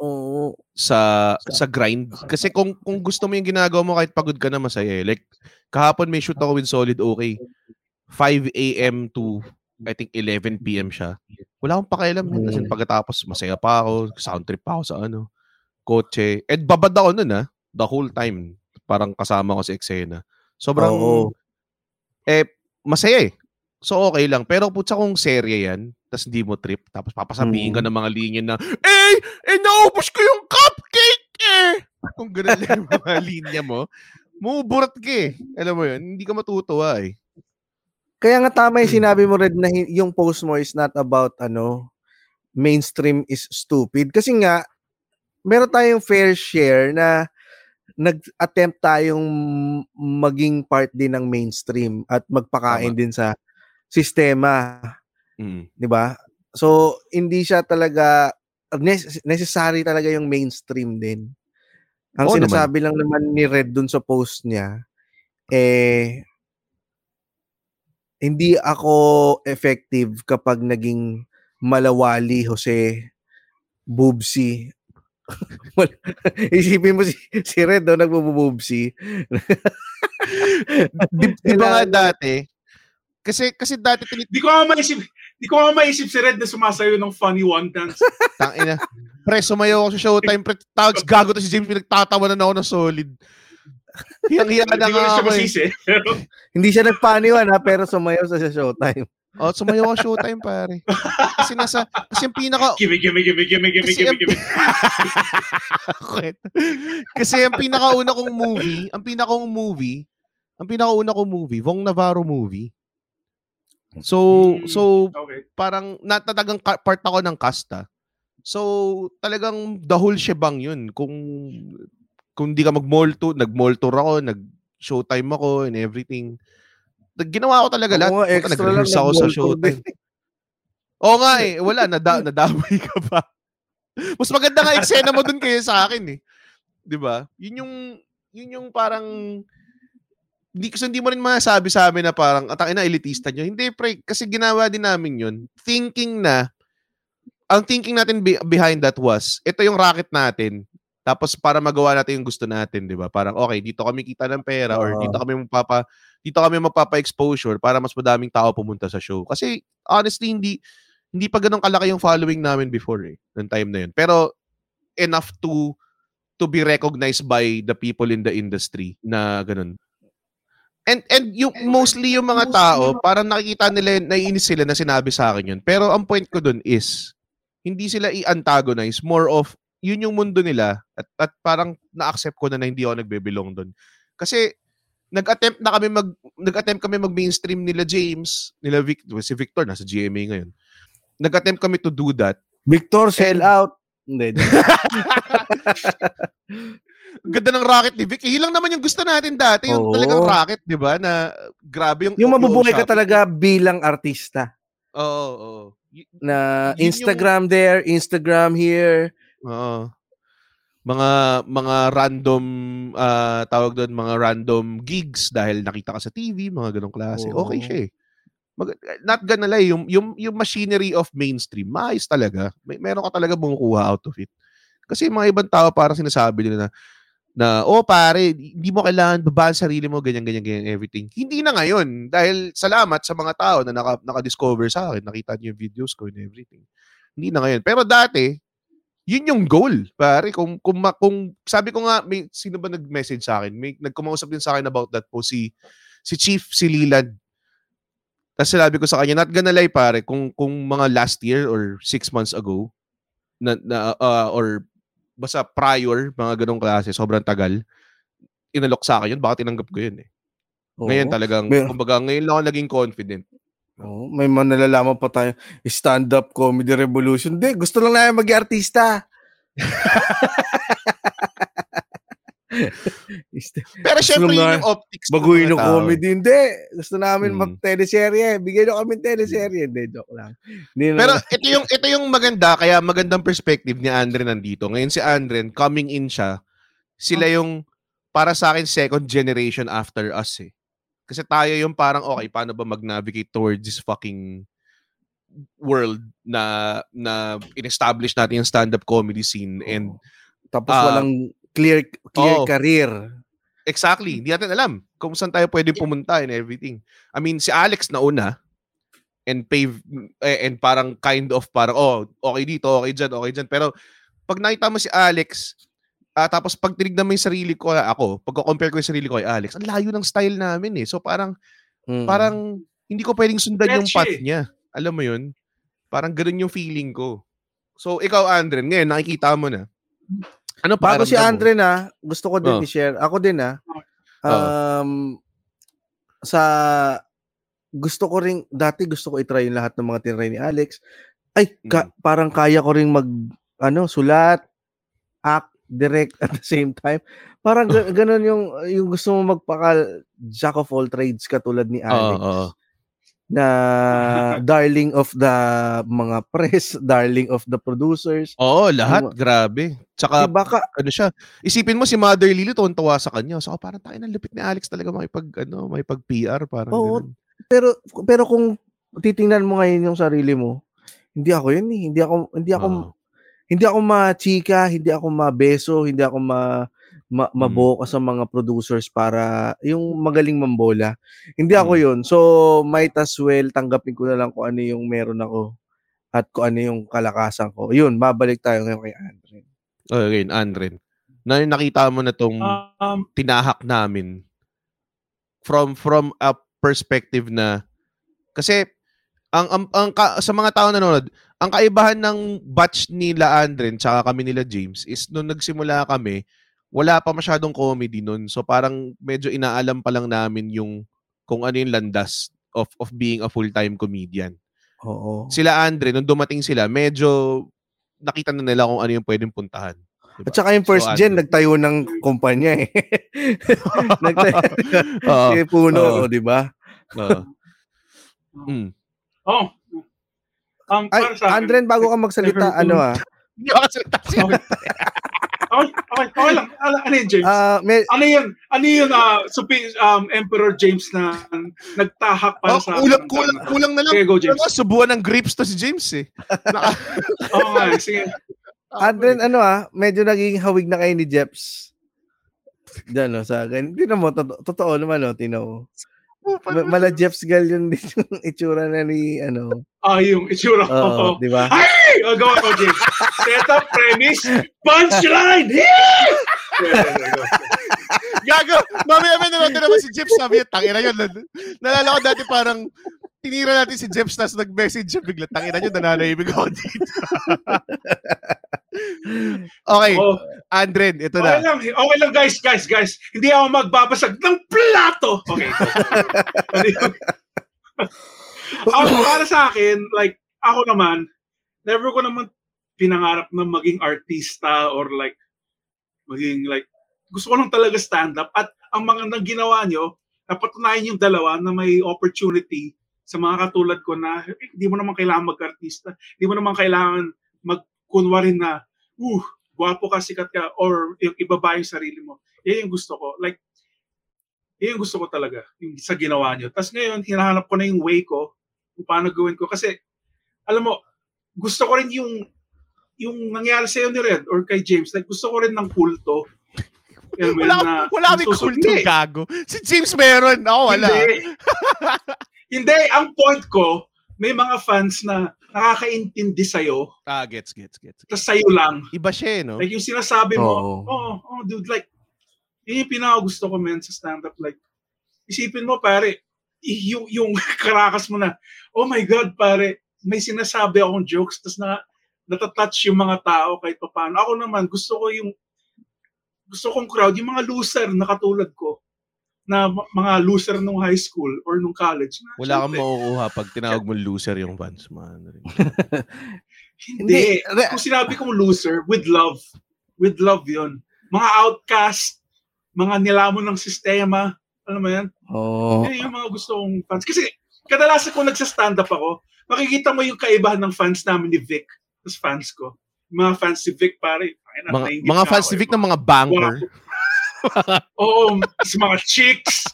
Oo. sa sa grind. Kasi kung kung gusto mo yung ginagawa mo kahit pagod ka na masaya eh. Like kahapon may shoot ako with Solid Okay. 5 a.m. to I think 11 p.m. siya. Wala akong pakialam. Mm. Kasi pagkatapos masaya pa ako, sound trip pa ako sa ano, kotse. And babad ako nun ah, the whole time. parang kasama ko si eksena. Sobrang, Oo. eh, masaya eh. So, okay lang. Pero putsa kung serye yan, tapos hindi mo trip, tapos papasabihin ka Mm. ng mga linya na, eh, eh, naubos ko yung cupcake eh! Kung gano'n lang yung mga linya mo, muburat ka eh. Alam mo yun, hindi ka matutuwa eh. Kaya nga tama yung sinabi mo, Red, na yung post mo is not about, ano, mainstream is stupid. Kasi nga, meron tayong fair share na nag-attempt tayong maging part din ng mainstream at magpakain Tama. din sa sistema, Mm. 'di ba? So hindi siya talaga nes- necessary talaga yung mainstream din. Ang Oo sinasabi lang naman ni Red dun sa post niya eh hindi ako effective kapag naging malawali Jose Bubsi. Wal- Isipin mo si, si Red daw nagbububsi. Di, di ba nga dati, kasi, kasi dati tinit Di ko nga maisip, di ko nga maisip si Red na sumasayo ng funny one dance. Tangina. Pre, sumayo ako sa showtime. Pre, tags gago to si James. Pinagtatawanan ako ng solid. Na Hindi ko rin nga siya ako eh. Hindi siya nagpaniwan ha, pero sumayaw sa sa showtime. Oh, sumayo ako showtime, pare. Kasi nasa, kasi yung pinaka, gimme, gimme, gimme, gimme, gimme, Kasi gimme, ang- gimme. Kasi ang pinakauna kong movie, ang pinakauna movie, ang pinakauna kong movie, Vong Navarro movie. So, so Okay. parang natatagang part ako ng casta. So, talagang the whole shebang yun. Kung kung di ka mag-mall tour, nag-mall tour ako, nag-showtime ako and everything. Ginawa ko talaga lahat. Oo extra lang ako sa showtime. Oo nga eh. Wala, nada, nadamay ka pa. Mas maganda nga eksena mo dun kaya sa akin eh. 'Di ba? Yun yung yun yung parang hindi kasi hindi mo rin masabi sa amin na parang atang ina elitista nyo. Hindi pre, kasi ginawa din namin yun. Thinking na ang thinking natin be- behind that was ito yung racket natin. Tapos para magawa natin yung gusto natin, 'di ba? Parang okay, dito kami kita ng pera or dito kami magpapa dito kami magpapa-exposure para mas madaming tao pumunta sa show. Kasi honestly hindi hindi pa ganun kalaki yung following namin before eh, noong time na yun. Pero enough to to be recognized by the people in the industry na ganun. And and yung mostly yung mga tao, parang nakikita nila, naiinis sila na sinabi sa akin yun. Pero ang point ko dun is, hindi sila i-antagonize, more of yun yung mundo nila at, at parang na-accept ko na na hindi ako nagbe-belong doon. Kasi nag-attempt na kami mag nag-attempt kami mag-mainstream nila James, nila Vic, si Victor nasa GMA ngayon. Nag-attempt kami to do that. Victor, sell out. Hindi. Ganda ng racket ni Vic. Eh, yun lang naman yung gusto natin dati. Yung Oo. talagang racket, di ba? Na grabe yung... yung mabubuhay ka talaga bilang artista. Oo, oo. Y- Na Yun yung- Instagram there, Instagram here. Oo. Mga mga random ah, tawag doon mga random gigs dahil nakita ka sa TV, mga ganong klase. Oo. Okay siya eh. Mag- not gonna lie, yung, yung, yung machinery of mainstream, maayos talaga. May, meron ka talaga bumukuha out of it. Kasi yung mga ibang tao parang sinasabi nila na, na oh pare, hindi mo kailangan babaan sarili mo, ganyan, ganyan, ganyan, everything. Hindi na ngayon. Dahil salamat sa mga tao na naka, naka-discover sa akin, nakita niyo yung videos ko and everything. Hindi na ngayon. Pero dati, yun yung goal, pare. Kung, kung, kung sabi ko nga, may, sino ba nag-message sa akin? May nagkumausap din sa akin about that po, si, si Chief, si Leland. Tapos sinabi ko sa kanya, not gonna lie, pare, kung, kung mga last year or six months ago, na, na uh, or basta prior, mga ganong klase, sobrang tagal, inalok sa akin yun, baka tinanggap ko yun eh. Ngayon Oo. talagang, Mer- kumbaga, ngayon lang ako naging confident. Oo, may mga nalalaman pa tayo. Stand-up comedy revolution. Hindi, gusto lang namin maging artista. Pero syempre, yun yung optics. Baguhin ng tao. comedy. Hindi. Gusto namin Hmm. mag-teleserye. Bigyan nyo kami teleserye. Hindi, joke lang. Hindi na- Pero ito yung ito yung maganda kaya magandang perspective ni Andre nandito. Ngayon si Andre coming in siya. Sila yung para sa akin second generation after us eh. Kasi tayo yung parang okay, paano ba mag-navigate towards this fucking world na na in-establish natin yung stand-up comedy scene and Tapos ah, walang clear clear oo. career. exactly, hindi natin alam kung saan tayo pwede pumunta and everything. I mean, si Alex na una and pave eh, and parang kind of parang oh, okay dito, okay diyan, okay diyan. Pero pag nakita mo si Alex, Ah, tapos pag tinignan mo yung sarili ko, ah, ako, pagko-compare ko yung sarili ko kay Alex, ang layo ng style namin eh. So parang Mm. parang hindi ko pwedeng sundan yung Sketchy. path niya. Alam mo yun? Parang ganun yung feeling ko. So ikaw, Andren, ngayon nakikita mo na. Ano pa? Bago si Andre na, gusto ko din Oh. i-share. Ako din ah. Um, sa gusto ko ring dati gusto ko i-try yung lahat ng mga tinry ni Alex. Ay, ka- parang kaya ko ring mag ano, sulat, act, direct at the same time. Parang ga- ganun yung yung gusto mo magpaka jack of all trades katulad ni Alex. oo. Na darling of the mga press, darling of the producers. Oo, lahat. Yung- Grabe. Tsaka, Diba ka, ano siya, isipin mo si Mother Lily, tuwan-tuwa sa kanya. So, parang tayo ng lupit ni Alex talaga makipag, ano, makipag PR. Parang Oo. ganun. pero pero kung titingnan mo ngayon yung sarili mo, hindi ako yun eh. Hindi ako hindi ako Oo. hindi ako ma-chika, hindi ako mabeso, hindi ako ma, ma Mm. maboka sa mga producers para yung magaling mambola. Hindi ako Mm. yun. So might as well tanggapin ko na lang kung ano yung meron ako at kung ano yung kalakasan ko. Yun, babalik tayo ngayon kay Andre. Okay, Andren. Na nakita mo na tong Um, tinahak namin from from a perspective na kasi ang, ang, ang ka- sa mga tao nanonood, ang kaibahan ng batch nila Andren tsaka kami nila James is nung nagsimula kami, wala pa masyadong comedy nun. So parang medyo inaalam pa lang namin yung kung ano yung landas of of being a full-time comedian. Oo. Sila Andre, nung dumating sila, medyo nakita na nila kung ano yung pwedeng puntahan. Diba? At saka yung first So, gen, Andre. nagtayo ng kumpanya eh. nagtayo Oo. si Puno, Oo. di ba? Oo. Mm. oh. Um, Ay, Andren, bago ka magsalita, ano ah, Hindi ako salita siya. Okay. okay, okay, lang. Ano, ano yun, James? ah, may, ano yun? Ano yun, uh, Supi, um, Emperor James na nagtahak para Oh, sa kulang, kulang, kulang na lang. Sige, go, James. Subuan ng grapes to si James eh. Oo nga, eh, sige. Andren, ano ah, medyo naging hawig na kayo ni Jeps. Diyan, no, sa akin. Tingnan mo, to- totoo naman, no, tino. Ma- Mala Jeps gal yun din yung itsura na ni, ano, Ah, yung itsura oo, di ba? Ay! O, gawa ko, James. Setup, premise, punchline! Yeah! Gago, mamaya may nanonood naman si Jeps, sabi tangina yun. Nalala ko dati parang, tinira natin si Jeps, tapos nag-message siya bigla, tangina nyo, nananahimik ako dito. okay, Oh, Andren, ito okay na. lang, okay lang guys, guys, guys. Hindi ako magbabasag ng plato. Okay. Ako, para sa akin, like, ako naman, never ko naman pinangarap na maging artista or like, maging like, gusto ko lang talaga stand-up. At ang mga nang ginawa nyo, napatunayan yung dalawa na may opportunity sa mga katulad ko na eh, hindi mo naman kailangan mag-artista. Hindi mo naman kailangan magkunwarin na, uh, gwapo ka, sikat ka, or yung ibaba yung sarili mo. Yan yung gusto ko. Like, yan yung gusto ko talaga, yung sa ginawa nyo. Tapos ngayon, hinahanap ko na yung way ko kung paano gawin ko. Kasi, alam mo, gusto ko rin yung yung nangyari sa'yo ni Red or kay James, like gusto ko rin ng kulto. Yun, Wala, na wala kami susunod- kulto, gago. Si James meron, ako wala. Hindi. Hindi, ang point ko, may mga fans na nakakaintindi sa'yo, Ah, gets, gets, gets. tapos sa'yo lang. Iba siya, eh, no? Like yung sinasabi mo, Oo. oh, oh, dude, like, yun yung pinaka gusto ko, man, sa stand-up. Like, isipin mo, pare, yung, yung karakas mo na, oh my God, pare, may sinasabi akong jokes, tapos na, natatouch yung mga tao kahit pa paano. Ako naman, gusto ko yung, gusto kong crowd, yung mga loser na katulad ko, na mga loser nung high school or nung college. Na, Wala kang makukuha pag tinawag mo loser yung fans mo. Ano rin. Hindi. Hindi, Kung sinabi kong loser, with love. With love yon Mga outcast, mga nilamon ng sistema, alam mo yan? Oo. Yan yung mga gusto kong fans. Kasi kadalasan kung nagsa-stand up ako, makikita mo yung kaibahan ng fans namin ni Vic. Tapos fans ko. Mga fans si Vic, pare. na- Mga, mga na fans ni eh. Vic ng mga banker. Oo, tapos mga chicks.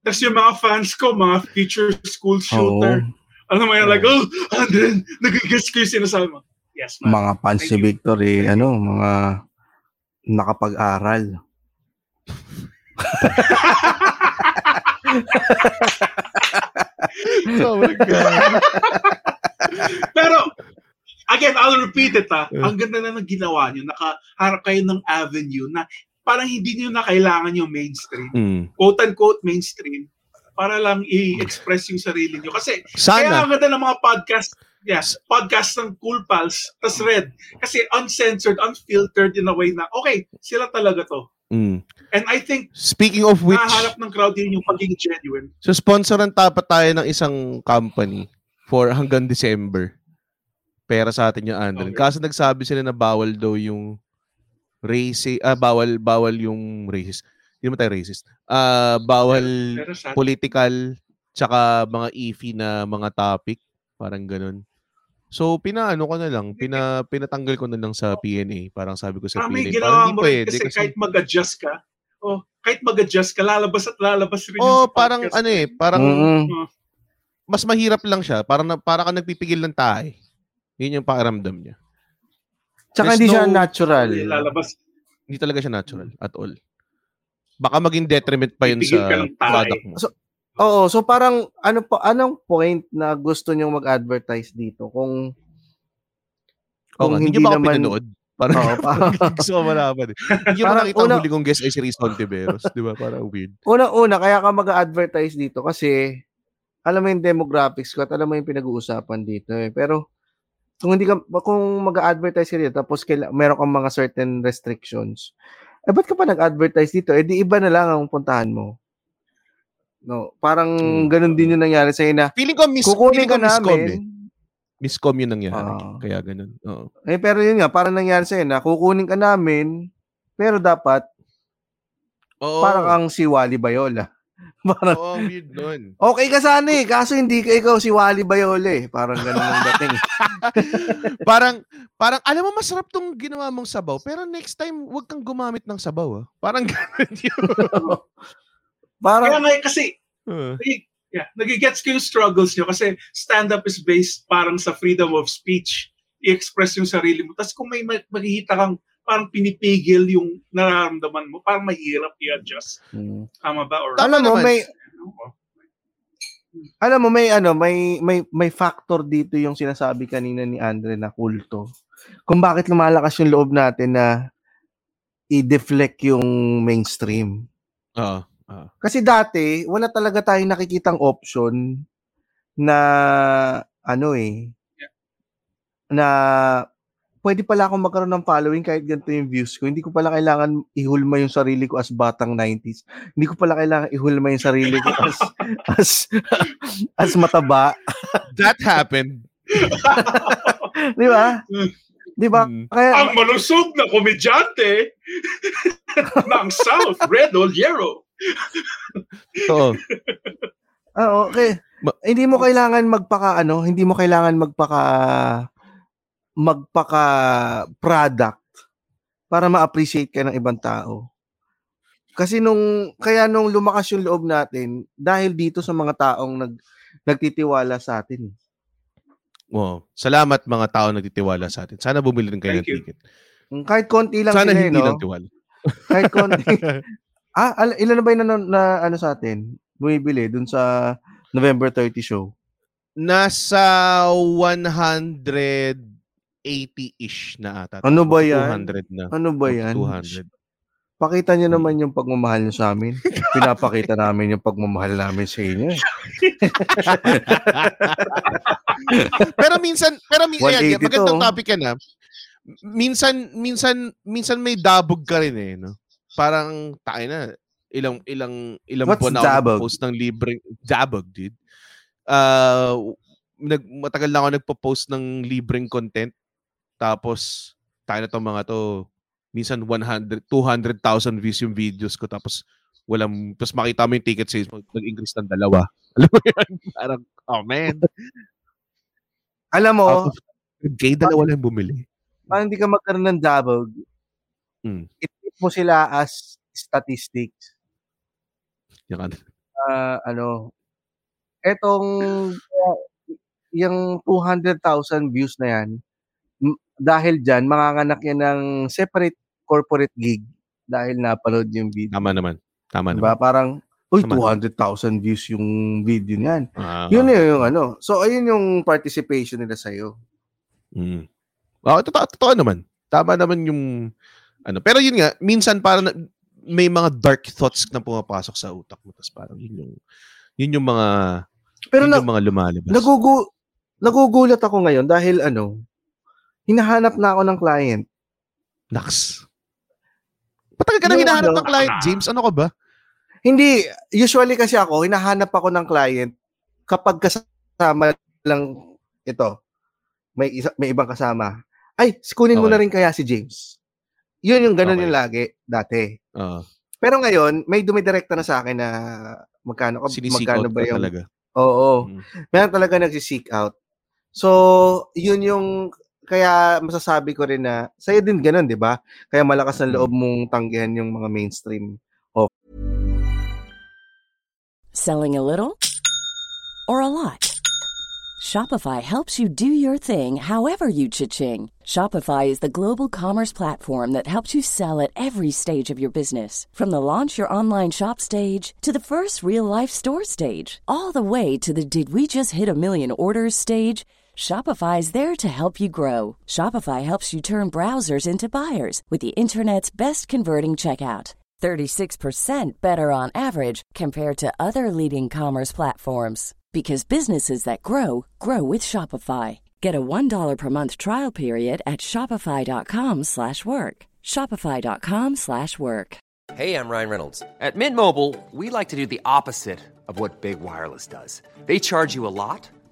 Tapos yung mga fans ko, mga future school shooter. Alam mo yan, like, oh, Andren, nag-guess ko yung sinasabi mo. Yes, man. Mga fans si you. Victory, ano, mga nakapag-aral. oh my God. Pero, again, I'll repeat it ha. Ang ganda na ng ginawa nyo. Nakaharap kayo ng avenue na parang hindi nyo na kailangan yung mainstream. Mm. Quote-unquote mainstream para lang i-express yung sarili nyo. Kasi kaya Sana. ang ganda ng mga podcast, yes, podcast ng Cool Pals, tas Red. Kasi uncensored, unfiltered in a way na, okay, sila talaga to. Mm. And I think, Speaking of which, nahanap ng crowd yun yung pagiging genuine. so sponsoran tapat tayo ng isang company for hanggang December. Pera sa atin yung Andren. Okay. Kaso nagsabi sila na bawal daw yung race, ah, bawal, bawal yung racist. Hindi naman tayo racist. Ah, bawal Pero sa political tsaka mga iffy na mga topic. Parang ganun. So, pinaano ko na lang, pina, pinatanggal ko na lang sa PNA. Parang sabi ko sa Ah, may PNA, parang hindi mo rin pwede. kasi, Kasi, kahit mag-adjust ka, oh, kahit mag-adjust ka, lalabas at lalabas rin oh, parang podcast. ano eh, parang Mm-mm. mas mahirap lang siya. Parang, na, para ka nagpipigil ng tae. Yun yung pakiramdam niya. Tsaka There's hindi siya no- natural. Hindi, lalabas. Hindi talaga siya natural at all. Baka maging detriment pa yun Pipigil sa product mo. So- Oo, so parang ano pa anong point na gusto niyo mag-advertise dito kung kung nga, hindi hindi naman- pinanood? Parang Oo, parang gusto ko malaman. eh. Hindi mo nakita ang una- huli kong guest ay si Riz Ontiveros. Di ba? Parang weird. Una-una, kaya ka mag-advertise dito kasi alam mo yung demographics ko at alam mo yung pinag-uusapan dito eh. Pero kung hindi ka kung mag-advertise ka dito tapos kaila, meron kang mga certain restrictions. Eh ba't ka pa nag-advertise dito? Eh di iba na lang ang puntahan mo. No, parang Hmm. ganun din yung nangyari sa na Feeling ko miss, kukunin ko miscom eh. Miscom yun nangyari. Ah. Kaya ganun. Oo. Eh pero yun nga, parang nangyari sa na kukunin ka namin pero dapat Oo. parang ang si Wally Bayola. Parang Oo, ang weird nun. okay ka sana eh, kaso hindi ka ikaw si Wally Bayola eh. Parang ganun ang dating. parang, parang, alam mo, masarap tong ginawa mong sabaw, pero next time, wag kang gumamit ng sabaw, ah. Parang ganun yun. Parang Kaya nga eh, kasi, nagi- yeah, nagigets ko yung struggles nyo kasi stand-up is based parang sa freedom of speech. I-express yung sarili mo. Tapos kung may makikita kang parang pinipigil yung nararamdaman mo, parang mahirap i-adjust. Hmm. Tama ba? Or, alam mo may Ano? alam mo may ano, may may may factor dito yung sinasabi kanina ni Andre na kulto. Kung bakit lumalakas yung loob natin na i-deflect yung mainstream. Oo. Kasi dati, wala talaga tayong nakikitang option na ano eh, na pwede pala akong magkaroon ng following kahit ganito yung views ko. Hindi ko pala kailangan ihulma yung sarili ko as batang 90s. Hindi ko pala kailangan ihulma yung sarili ko as as as mataba. That happened. Di ba? Di ba? Mm. Kaya Ang malusog na komedyante ng South, Red Oliero. Oo. Ah, okay. Ma- hindi mo kailangan magpaka ano, hindi mo kailangan magpaka magpaka product para ma-appreciate ka ng ibang tao. Kasi nung kaya nung lumakas yung loob natin dahil dito sa mga taong nag nagtitiwala sa atin. Wow. Salamat mga tao nagtitiwala sa atin. Sana bumili rin kayo ng Thank you. ticket. Kahit konti lang Sana sila, eh, hindi no? lang tiwala. Kahit konti. ah, ilan na ba yung na, na, ano sa atin? Bumibili dun sa November 30 show. Nasa 180-ish na ata. Ano ba yan? 200 na. Ano ba yan? 200. Pakita niyo naman yung pagmamahal niyo sa amin. Pinapakita namin yung pagmamahal namin sa inyo. eh. pero minsan, pero minsan, 180 yan, magandang to. topic yan ha. Minsan, minsan, minsan may dabog ka rin eh, no? Parang, tayo na, ilang, ilang, ilang What's buwan na ako dabog? post ng libreng, dabog, dude. Uh, nag, matagal na ako nagpo-post ng libreng content. Tapos, tayo na tong mga to, minsan 100, 200,000 views yung videos ko. Tapos, walang, tapos makita mo yung ticket sales, nag-increase ng dalawa. Alam mo yan? Parang, oh man. Alam mo, Out of gay, dalawa lang bumili. parang hindi ka magkaroon ng dabog, Mm. i-treat mo sila as statistics. Yan. Ah, ano, etong uh, yung 200,000 views na yan, dahil dyan, manganganak yan ng separate corporate gig dahil napanood yung video. Tama naman. Tama Diba? naman. Parang, uy, Tama. 200,000 views yung video niyan. Ah, Yun yun yung ano. So, ayun yung participation nila sa'yo. mm. Oo, totoo, totoo naman. Tama naman yung ano. Pero yun nga, minsan parang na- may mga dark thoughts na pumapasok sa utak mo. Tapos parang yun yung, yun yung mga, Pero yun na, yung mga lumalabas. nagugu, nagugulat ako ngayon dahil ano, hinahanap na ako ng client. Naks. Patagal ka na Yung hinahanap ano, ng client, James. Ano ka ba? Hindi, usually kasi ako, hinahanap ako ng client kapag kasama lang ito. May isa, may ibang kasama. Ay, kunin mo Okay. na rin kaya si James. Yun yung ganun Okay. yung lagi dati. Oo. Pero ngayon, may dumidirekta na sa akin na magkano ka Sinisik magkano ba yung talaga. Oo. Mm. Meron talaga nagsi-seek out. So, yun yung kaya masasabi ko rin na sa'yo din ganun, 'di ba? Kaya malakas ng Mm. loob mong tanggihan yung mga mainstream. Selling a little or a lot? Shopify helps you do your thing however you cha-ching. Shopify is the global commerce platform that helps you sell at every stage of your business. From the launch your online shop stage to the first real life store stage, all the way to the did we just hit a million orders stage. Shopify is there to help you grow. Shopify helps you turn browsers into buyers with the internet's best converting checkout. 36% better on average compared to other leading commerce platforms because businesses that grow grow with Shopify. Get a $1 per month trial period at shopify.com/work. shopify.com/work. Hey, I'm Ryan Reynolds. At Mint Mobile, we like to do the opposite of what Big Wireless does. They charge you a lot,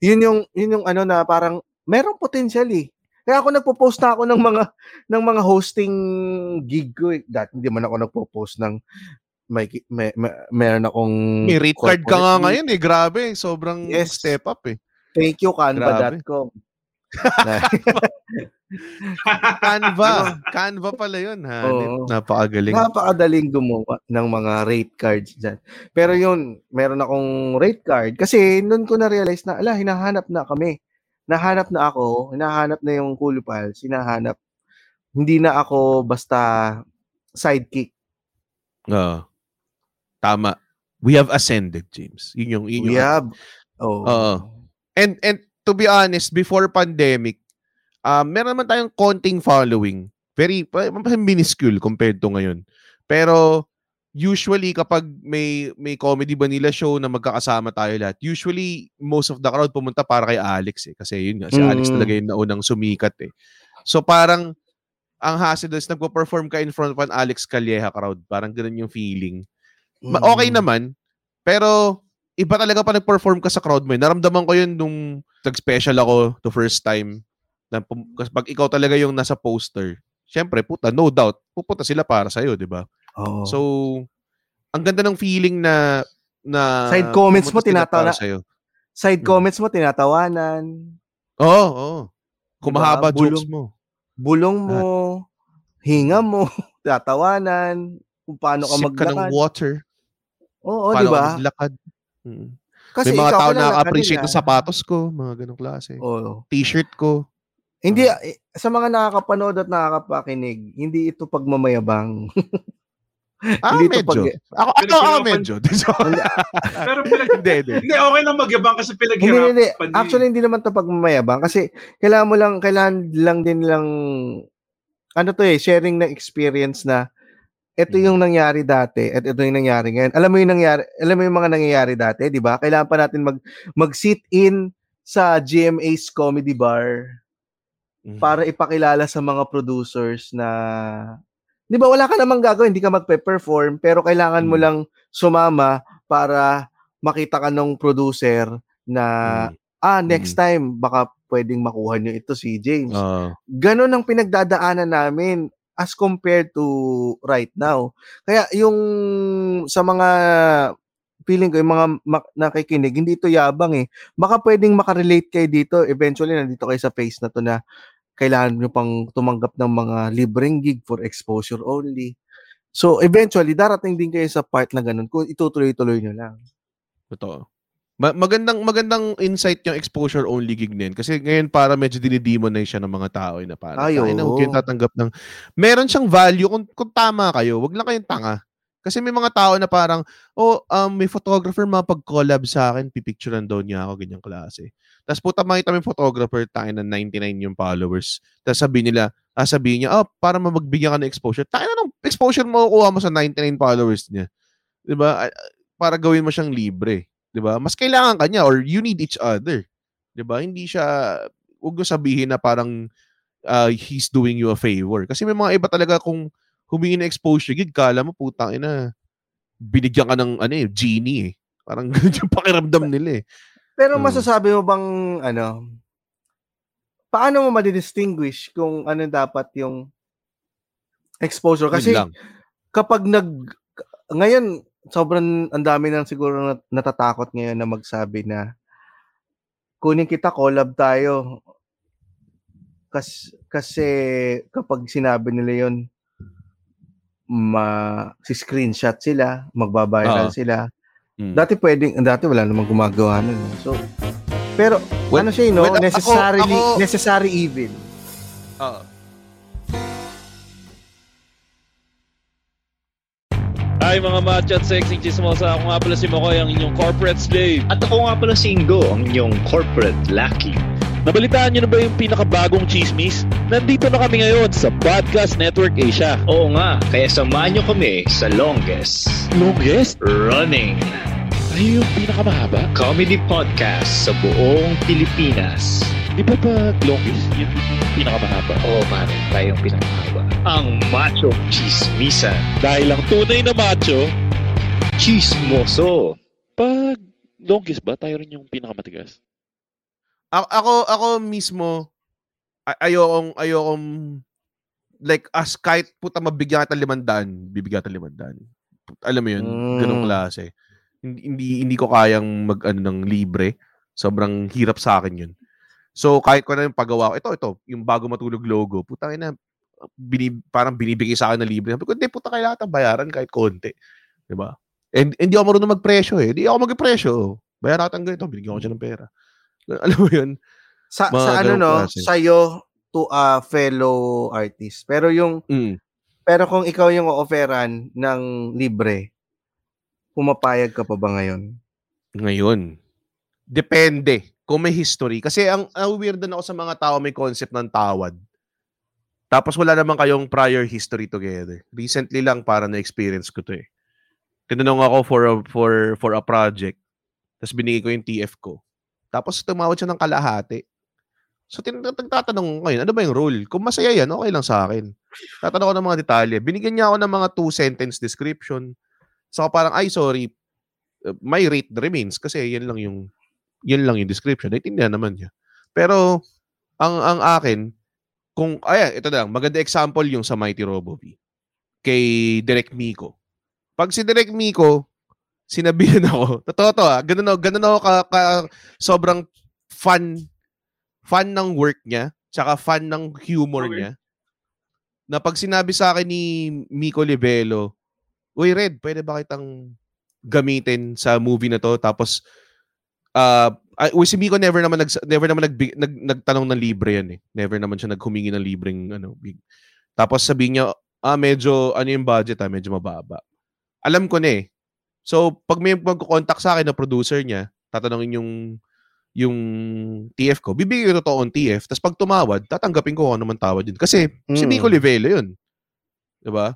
yun yung yun yung ano na parang merong potential eh. Kaya ako nagpo-post na ako ng mga ng mga hosting gig ko. Eh. Dati hindi man ako nagpo-post ng may, may, may meron akong May rate card ka nga ngayon eh. Grabe. Sobrang Yes. step up eh. Thank you canva.com. Canva. Canva pala yun ha. Oo. Napakagaling. Napakadaling gumawa ng mga rate cards dyan. Pero yun, meron akong rate card. Kasi noon ko na-realize na, ala, hinahanap na kami. Nahanap na ako. Hinahanap na yung Cool Pals. Hinahanap. Hindi na ako basta sidekick. Oo. Tama. We have ascended, James. Yun yung, yun yung We have. Oh. Oo. And and to be honest, before pandemic, um, meron naman tayong konting following. Very minuscule compared to ngayon. Pero usually kapag may may comedy Manila show na magkakasama tayo lahat, usually most of the crowd pumunta para kay Alex eh. Kasi yun nga, si Alex Mm. talaga yung naunang sumikat eh. So parang ang hassle is nagpo-perform ka in front of an Alex Calleja crowd. Parang ganun yung feeling. Ma- okay Mm. naman, pero iba talaga pa nag-perform ka sa crowd mo. eh. Naramdaman ko yun nung nag-special ako the first time. Na, kasi pag ikaw talaga yung nasa poster, syempre, puta, no doubt, pupunta sila para sa'yo, di ba? Oo. So, ang ganda ng feeling na na Side comments mo, tinatawa-. Side Mm. comments mo, tinatawanan. Oo, oo. Kung Diba? mahaba Bulong- jokes mo. Bulong mo. Hinga mo. Tatawanan. Kung paano ka Sip ka ng maglakad. water. Oo, paano di ka ba? maglakad. Mm. Kasi May mga tao na ka appreciate ng sapatos ko, mga ganong klase. Oo. T-shirt ko. Hindi, eh, sa mga nakakapanood at nakakapakinig, hindi ito pagmamayabang. Ah, Hindi to medyo. pag- Ako, Pero ako, ah, pinapan- medyo. Pero pinag... hindi, hindi. Hindi, okay lang magyabang kasi hindi, pinaghirapan. hindi. niya. Actually, hindi naman ito pagmamayabang kasi kailangan mo lang, kailangan lang din lang, ano to eh, sharing ng experience na ito Mm. yung nangyari dati at ito yung nangyari ngayon. Alam mo yung nangyari, alam mo yung mga nangyayari dati, di ba? Kailangan pa natin mag, mag-sit in sa GMA's Comedy Bar Mm. para ipakilala sa mga producers na 'di ba wala ka namang gagawin, hindi ka magpe-perform pero kailangan mo Mm. lang sumama para makita ka ng producer na Mm. ah next time baka pwedeng makuha niyo ito si James. Oo. Ganon ang pinagdadaanan namin as compared to right now. Kaya yung sa mga feeling ko yung mga mak- nakikinig, hindi ito yabang eh. Baka pwedeng makarelate kayo dito. Eventually, nandito kayo sa face na to na kailangan nyo pang tumanggap ng mga libreng gig for exposure only. So, eventually, darating din kayo sa part na ganun kung itutuloy-tuloy nyo lang. Totoo. Ma- magandang magandang insight yung exposure only gig na yun. Kasi ngayon para medyo dinidemonize siya ng mga tao eh, na parang Ay, "Tangina, huwag kayong tatanggap ng meron siyang value kung, kung tama kayo. Wag lang kayong tanga. Kasi may mga tao na parang, oh, um, may photographer mapag-collab sa akin, pipicturean daw niya ako, ganyang klase. Tapos puta makita mo yung photographer, tayo na 99 yung followers. Tapos sabihin nila, ah, sabihin niya, oh, para magbigyan ka ng exposure. Tayo na ng exposure mo kuha mo sa 99 followers niya. 'Di ba? Para gawin mo siyang libre. 'Di ba? Mas kailangan ka niya or you need each other. 'Di ba? Hindi siya wag sabihin na parang uh, he's doing you a favor. Kasi may mga iba talaga kung humingi ng exposure gig, kala mo putang ina binigyan ka ng ano eh, genie eh. Parang ganun yung pakiramdam nila eh. Pero Mm. masasabi mo bang, ano, paano mo madidistinguish kung ano dapat yung exposure? Kasi kapag nag, ngayon, sobrang ang dami nang siguro nat- natatakot ngayon na magsabi na kunin kita, collab tayo. Kas, kasi kapag sinabi nila yon ma si screenshot sila, magbabiral Oo. sila. Mm. Dati pwedeng, dati wala namang gumagawa nun. eh. So, pero Well- ano siya, no? well, ako- necessarily, ako- necessary evil. Oo. Hi mga macho at sexy chismosa. Ako nga pala si Makoy, ang inyong corporate slave. At ako nga pala si Ingo, ang inyong corporate lucky. Nabalitaan nyo na ba yung pinakabagong chismis? Nandito na kami ngayon sa Podcast Network Asia. Oo nga, kaya samahan nyo kami sa longest Longest? running Ay, yung pinakamahaba? comedy podcast sa buong Pilipinas. Di ba pag longest, yung pinakamahaba? Oo, pare, tayong pinakamahaba. Ang Macho Chismisa. Dahil ang tunay na macho, Chismoso. pag longest ba, tayo rin yung pinakamatigas? A- ako ako mismo ay- ayokong ayokong like as kahit puta mabigyan kita limandaan, bibigyan kita limandaan. Alam mo yun, Mm. ganong klase. Hindi, hindi hindi ko kayang mag ano ng libre. Sobrang hirap sa akin yun. So kahit ko na yung paggawa ko, ito ito, yung bago matulog logo, putang ina bini, parang binibigay sa akin na libre. Sabi ko, hindi, puta, kailangan bayaran kahit konti. Di ba? And hindi ako marunong magpresyo eh. Hindi ako magpresyo. Bayaran natin ganito, binigyan ko siya ng pera. Alam mo yun? Sa, Mga sa ano, no? klase. Sa'yo to a fellow artist. Pero yung, Mm. pero kung ikaw yung offeran ng libre, pumapayag ka pa ba ngayon? Ngayon, depende kung may history. Kasi ang, ang weird na ako sa mga tao may concept ng tawad. Tapos wala naman kayong prior history together. Recently lang para na-experience ko to eh. Tinanong ako for a, for, for a project. Tapos binigay ko yung TF ko. Tapos tumawad siya ng kalahati. So tin- tatanong ko ngayon, ano ba yung rule? Kung masaya yan, okay lang sa akin. Tatanong ko ng mga detalye. Binigyan niya ako ng mga two-sentence description. So parang, ay sorry, my rate remains kasi yan lang yung yan lang yung description. Naintindihan naman niya. Pero ang ang akin kung ayan, ito na lang, maganda example yung sa Mighty Robo V kay Direk Miko. Pag si Direk Miko, sinabihan ako, totoo to ah, ganun, ako- ganun ako ka, ka- sobrang fun, fan ng work niya, tsaka fan ng humor Okay. niya, na pag sinabi sa akin ni Miko Livelo, Uy, Red, pwede ba kitang gamitin sa movie na to? Tapos, uh, uy, si Miko never naman, nag, never naman nag, nag, nagtanong ng libre yan eh. Never naman siya naghumingi ng libreng ano. big. Tapos sabihin niya, ah, medyo, ano yung budget ah, medyo mababa. Alam ko na eh. So, pag may magko-contact sa akin na producer niya, tatanungin yung yung TF ko, bibigyan ko totoong TF, tapos pag tumawad, tatanggapin ko kung ano man tawad yun. Kasi si Mm. Miko Livelo yun. 'Di ba?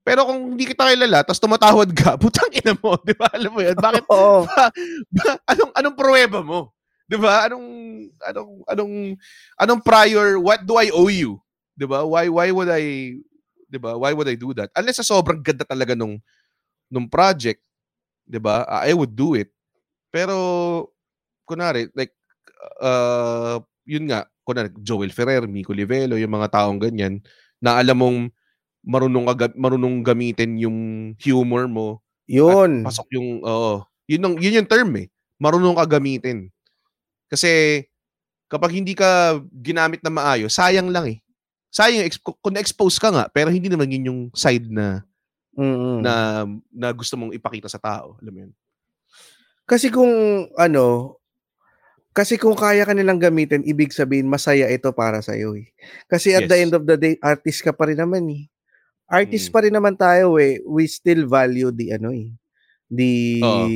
Pero kung hindi kita kilala, tapos tumatawad ka, putang ina mo, 'di ba? Alam mo 'yun? Bakit Oo. ba, ba- anong anong pruweba mo? 'Di ba? Anong anong anong anong prior what do I owe you? 'Di ba? Why why would I 'di ba? Why would I do that? Unless sa sobrang ganda talaga nung nung project, 'di ba? I would do it. Pero kunari like uh, yun nga, kunari Joel Ferrer, Miko Livelo, yung mga taong ganyan na alam mong marunong marunong gamitin yung humor mo Yun. at pasok yung oo. Yun ang yun yung term eh. Marunong ka gamitin. Kasi kapag hindi ka ginamit na maayos, sayang lang eh. Sayang, kung na-expose ka nga, pero hindi naman yun yung side na Mm-mm. na na gusto mong ipakita sa tao. Alam mo yun? Kasi kung ano, kasi kung kaya ka nilang gamitin, ibig sabihin masaya ito para sa iyo eh. Kasi at the Yes. end of the day, artist ka pa rin naman eh. Artist Mm. pa rin naman tayo eh. We still value the ano eh. The Oo.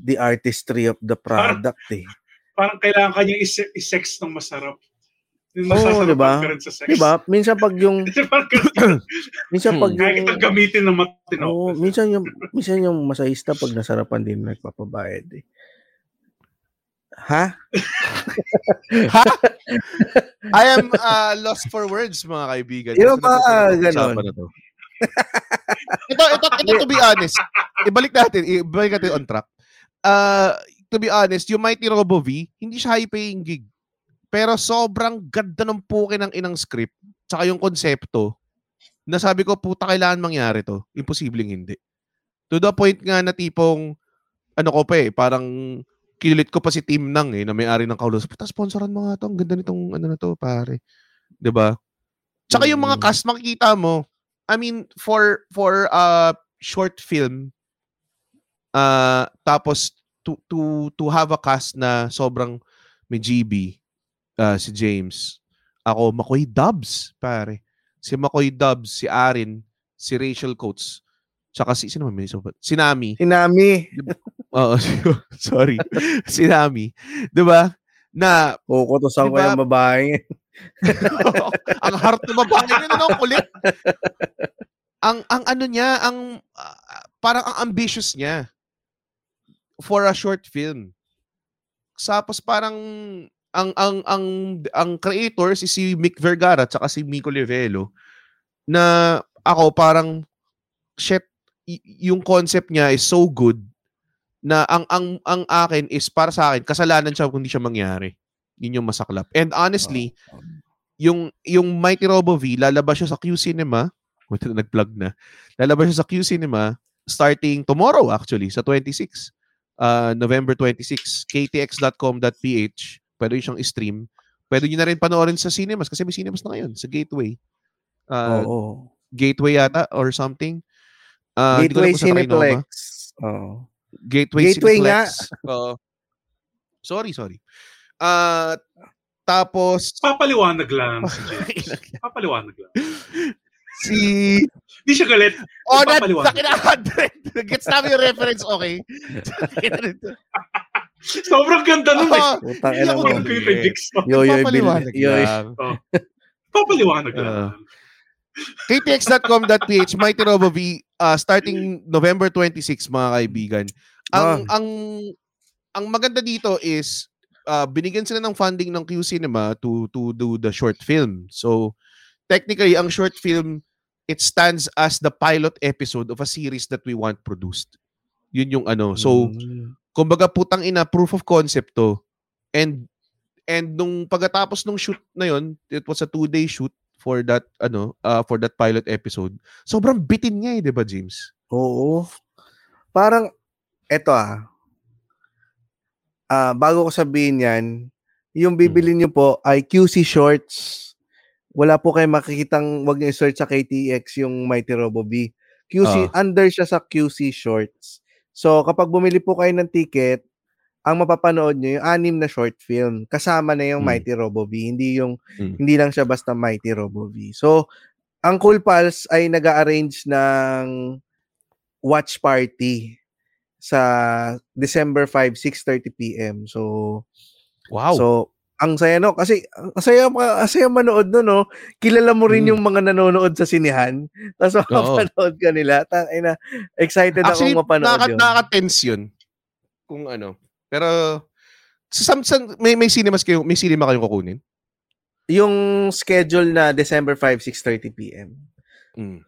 the artistry of the product eh. Parang kailangan kanya is- is-sex ng masarap. Yung Oo, masasarapan diba? ka rin sa sex. Diba? Minsan pag yung Parang minsan pag Kaya yung kitang gamitin ng matino. Oo, minsan yung minsan yung masahista pag nasarapan din nagpapabayad eh. Ha? I am uh, lost for words, mga kaibigan. Yung ba, to. ito, ito, ito, to be honest, ibalik natin, ibalik natin on track. Uh, to be honest, yung Mighty Robo V, hindi siya high-paying gig. Pero sobrang ganda ng puke ng inang script, tsaka yung konsepto, na sabi ko, puta, kailangan mangyari to. Imposibleng hindi. To the point nga na tipong, ano ko pa eh, parang kilit ko pa si Team Nang eh, na may-ari ng Kaulos. Puta, sponsoran mo nga to. Ang ganda nitong ano na to, pare. 'Di ba? Tsaka yung mga Mm. cast, makikita mo. I mean, for for uh, short film, uh, tapos to, to, to have a cast na sobrang may GB, uh, si James. Ako, Makoy Dubs, pare. Si Makoy Dubs, si Arin, si Rachel Coates, tsaka si, sino may pa? Si Nami. Hinami. Oo, sorry. si Nami. 'Di ba? Na Kukutusan ko Diba? yung babae. ang heart ng babae niya ano, kulit. ang ang ano niya, ang ah, parang ang ambitious niya for a short film. Tapos parang ang ang ang ang creator si si Mick Vergara at si Mico Livelo na ako parang shit yung concept niya is so good na ang ang ang akin is para sa akin kasalanan siya kung hindi siya mangyari. Yun yung masaklap. And honestly, yung yung Mighty Robo V lalabas siya sa Q Cinema. Wait, nag-plug na. Lalabas siya sa Q Cinema starting tomorrow actually sa 26. Uh, November 26. ktx.com.ph. Pwede siyang stream. Pwede nyo na rin panoorin sa cinemas kasi may cinemas na ngayon sa Gateway. Uh, Oo. Gateway yata or something. Uh, Gateway. Cineplex. Oo. Gateway, Gateway Cineplex. Oo. sorry, sorry. Uh, tapos, Papaliwanag lang si James. Papaliwanag lang. si... Hindi siya galit. Oh, na, sa kina 100. Gets namin yung reference, okay? Sobrang ganda nun eh. Oo, Putang Hindi ina ako mo. Kay Dixon. Yoyoy Bill. papaliwanag lang. Ktx.com.ph Mighty Robo V uh, starting November 26 mga kaibigan. Ang Ah. ang ang maganda dito is uh, binigyan sila ng funding ng Q Cinema to to do the short film. So technically ang short film it stands as the pilot episode of a series that we want produced. Yun yung ano. So Mm. kumbaga putang ina proof of concept to. And and nung pagkatapos nung shoot na yon, it was a two-day shoot for that ano, uh, for that pilot episode. Sobrang bitin niya eh, 'di ba, James? Oo. Parang, eto ah. Ah, bago ko sabihin yan, yung bibili Hmm. nyo po ay QC Shorts. Wala po kayo makikitang, wag niyo i-search sa KTX yung Mighty Robo B. QC, under siya sa QC Shorts. So, kapag bumili po kayo ng ticket, ang mapapanood nyo yung anim na short film. Kasama na yung Mm. Mighty Robo V. Hindi yung, Mm. hindi lang siya basta Mighty Robo V. So, ang Cool Pals ay nag arrange ng watch party sa December 5, 6.30 p.m. So, Wow. so ang saya no kasi ang saya ang saya manood no no kilala mo rin Mm. yung mga nanonood sa sinihan tapos mapapanood ka nila ta na excited Actually, akong mapanood nakaka, yun nakaka-tense yun. Kung ano. Pero sa, sa, may may cinemas kayo, may cinema kayong kukunin? yung schedule na December 5 6:30 p.m. Mm.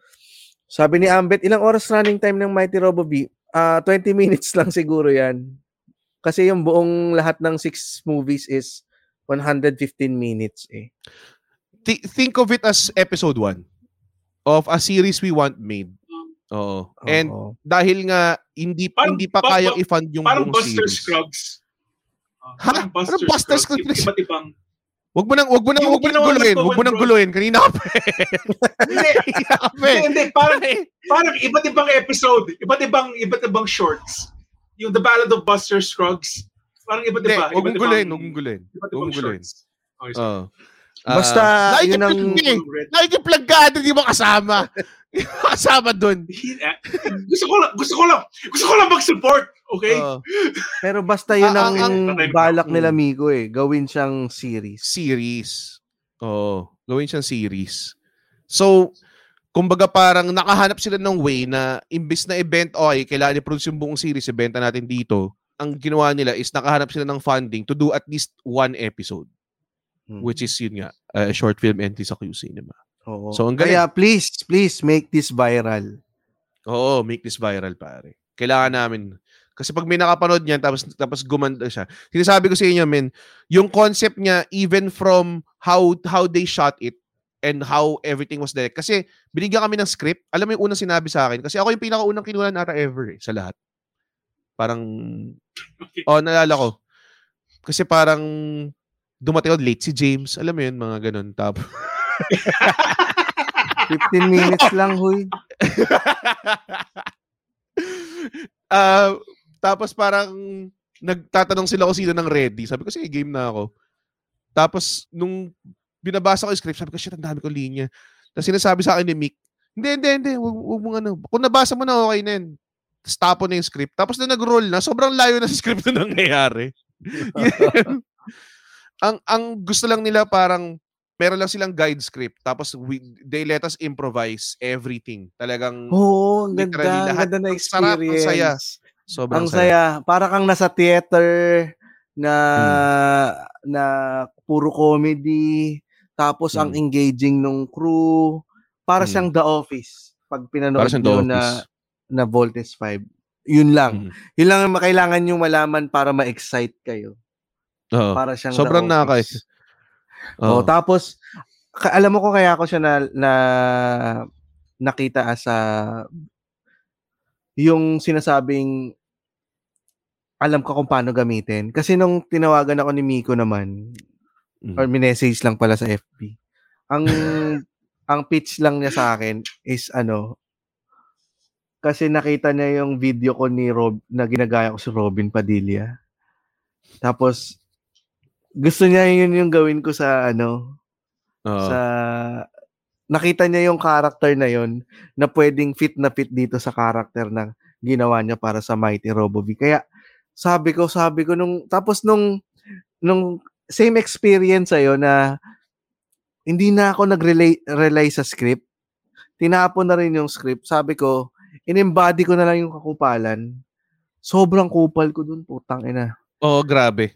Sabi ni Ambet ilang oras running time ng Mighty Robo B Ah, 20 minutes lang siguro 'yan kasi yung buong lahat ng six movies is 115 minutes eh Thi- think of it as episode 1 of a series we want made. Oo. And Oo. dahil nga hindi Parang- hindi pa pa- kayang pa- i-fund yung Parang buong Buster series. Scruggs. Ha? Parang Anong Buster Scruggs, Scruggs? Iba't ibang... Wag mo nang wag mo nang wag mo nang guluhin, wag mo nang guluhin. Kanina ka pa. eh. Hindi, hindi, eh. Parang, parang iba't ibang episode. Iba't ibang, iba't ibang shorts. Yung The Ballad of Buster Scruggs. Parang iba't iba. wag mong guluhin, wag mong guluhin. Wag mong guluhin. Basta, Ah, yun ang... nakikiplag ka eh. Nakikiplag ka, hindi mo kasama. Kasama dun. eh, gusto ko lang, gusto ko lang, gusto ko lang mag-support. Okay? Oo. Pero basta yun Ah, ang, ang- ang- balak Mm. nila Miko eh. Gawin siyang series. series. Oo. Gawin siyang series. So, kumbaga parang nakahanap sila ng way na imbis na event, okay, kailangan i-produce yung buong series, ibenta natin dito. Ang ginawa nila is nakahanap sila ng funding to do at least one episode. Hmm. Which is yun nga, a short film entry sa Q Cinema. Oo. So, ang galing. Kaya please, please make this viral. Oo, make this viral, pare. Kailangan namin. Kasi pag may nakapanood niyan, tapos, tapos gumanda siya. Sinasabi ko sa inyo, men, yung concept niya, even from how how they shot it, and how everything was direct. Kasi binigyan kami ng script. Alam mo yung unang sinabi sa akin? Kasi ako yung pinakaunang kinuha ata ever eh, sa lahat. Parang, Okay. oh, naalala ko. Kasi parang, dumating ako late si James. Alam mo yun, mga ganun. Tapos, 15 minutes lang, huy. Ah, tapos parang nagtatanong sila kung sino nang ready. Sabi ko, sige, game na ako. Tapos, nung binabasa ko yung script, sabi ko, shit, ang dami kong linya. Tapos sinasabi sa akin ni Mick, hindi, hindi, hindi, wag, wag mong ano. Kung nabasa mo na, okay na yun. Tapos tapo na yung script. Tapos na nag-roll na, sobrang layo na sa script na nangyayari. Ang ang gusto lang nila parang meron lang silang guide script tapos we, they let us improvise everything. Talagang Oo, ang Literally, ganda. Ang lahat. ganda na Ang sarap, ang experience. saya. sobrang Ang saya. Para kang nasa theater na Hmm. na puro comedy. Tapos ang Hmm. engaging nung crew. Para Hmm. siyang The Office. Pag pinanood The na, na Voltes 5. Yun lang. Mm. Yun lang ang kailangan nyo malaman para ma-excite kayo. Oo. Para siyang Sobrang nakaka- Oo. Oh, tapos ka- alam mo ko kaya ako siya na, na nakita as a yung sinasabing alam ko kung paano gamitin. Kasi nung tinawagan ako ni Miko naman, Mm. or minessage lang pala sa FB, ang ang pitch lang niya sa akin is ano, kasi nakita niya yung video ko ni Rob, na ginagaya ko si Robin Padilla. Tapos, gusto niya yun yung gawin ko sa ano, Oo. sa nakita niya yung character na yon na pwedeng fit na fit dito sa character na ginawa niya para sa Mighty Robovi. Kaya sabi ko, sabi ko nung tapos nung nung same experience ayo na hindi na ako nag-rely rely sa script. Tinapon na rin yung script. Sabi ko, in-embody ko na lang yung kakupalan. Sobrang kupal ko dun, putang ina. Oo, grabe.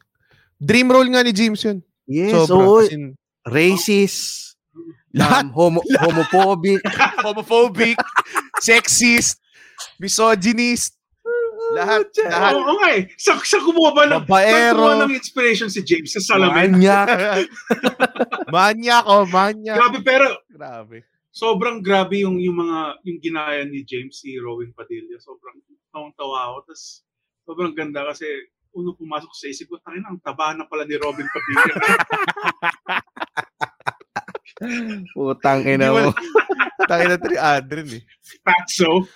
Dream role nga ni James yun. Yes, Sobra. oo, in, racist, lahat. um, homo- homophobic, Homophobic, sexist, misogynist, lahat. lahat. Oo nga eh. Sa, sa kumuha ba ng, Babaero. ng inspiration si James sa salamin? manyak. manyak, oh, manyak. Grabe, pero Grabe. sobrang grabe yung yung mga yung ginaya ni James si Rowan Padilla. Sobrang tawang-tawa ako. Tapos sobrang ganda kasi uno pumasok sa isip ko, tangin ang taba na pala ni Robin Padilla. Putang ina mo. Tayo na tri Adren eh. Fatso.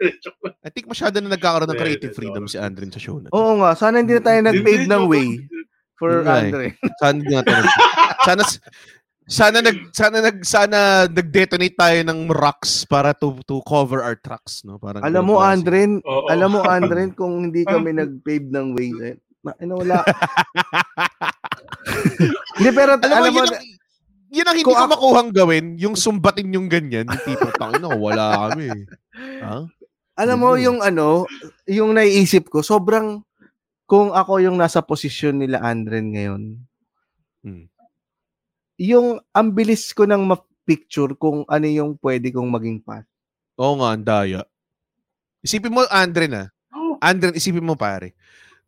I think masyado na nagkakaroon ng creative freedom si Andren sa show na. to. Oo nga, sana hindi na tayo nag-pave ng way for eh. Andre. Sana hindi nga tayo. Sana sana nag sana nag sana nag-detonate tayo ng rocks para to to cover our tracks, no? Parang Alam mo. Andren, Oo. alam mo, Andren, kung hindi kami nag-pave ng way, eh, na, ano, wala. Hindi, pero Alam, alam, mo, mo, yun, ang, yun ang hindi ko ako- makuhang gawin, yung sumbatin yung ganyan, yung tipong tangin na, wala kami. Ha? alam mo, Yun. yung ano, yung naiisip ko, sobrang, kung ako yung nasa posisyon nila, Andren, ngayon, Hmm. Yung ang bilis ko nang ma-picture kung ano yung pwede kong maging path. Oo nga, ang daya. Isipin mo, Andren ah. Oh. Andren, isipin mo pare.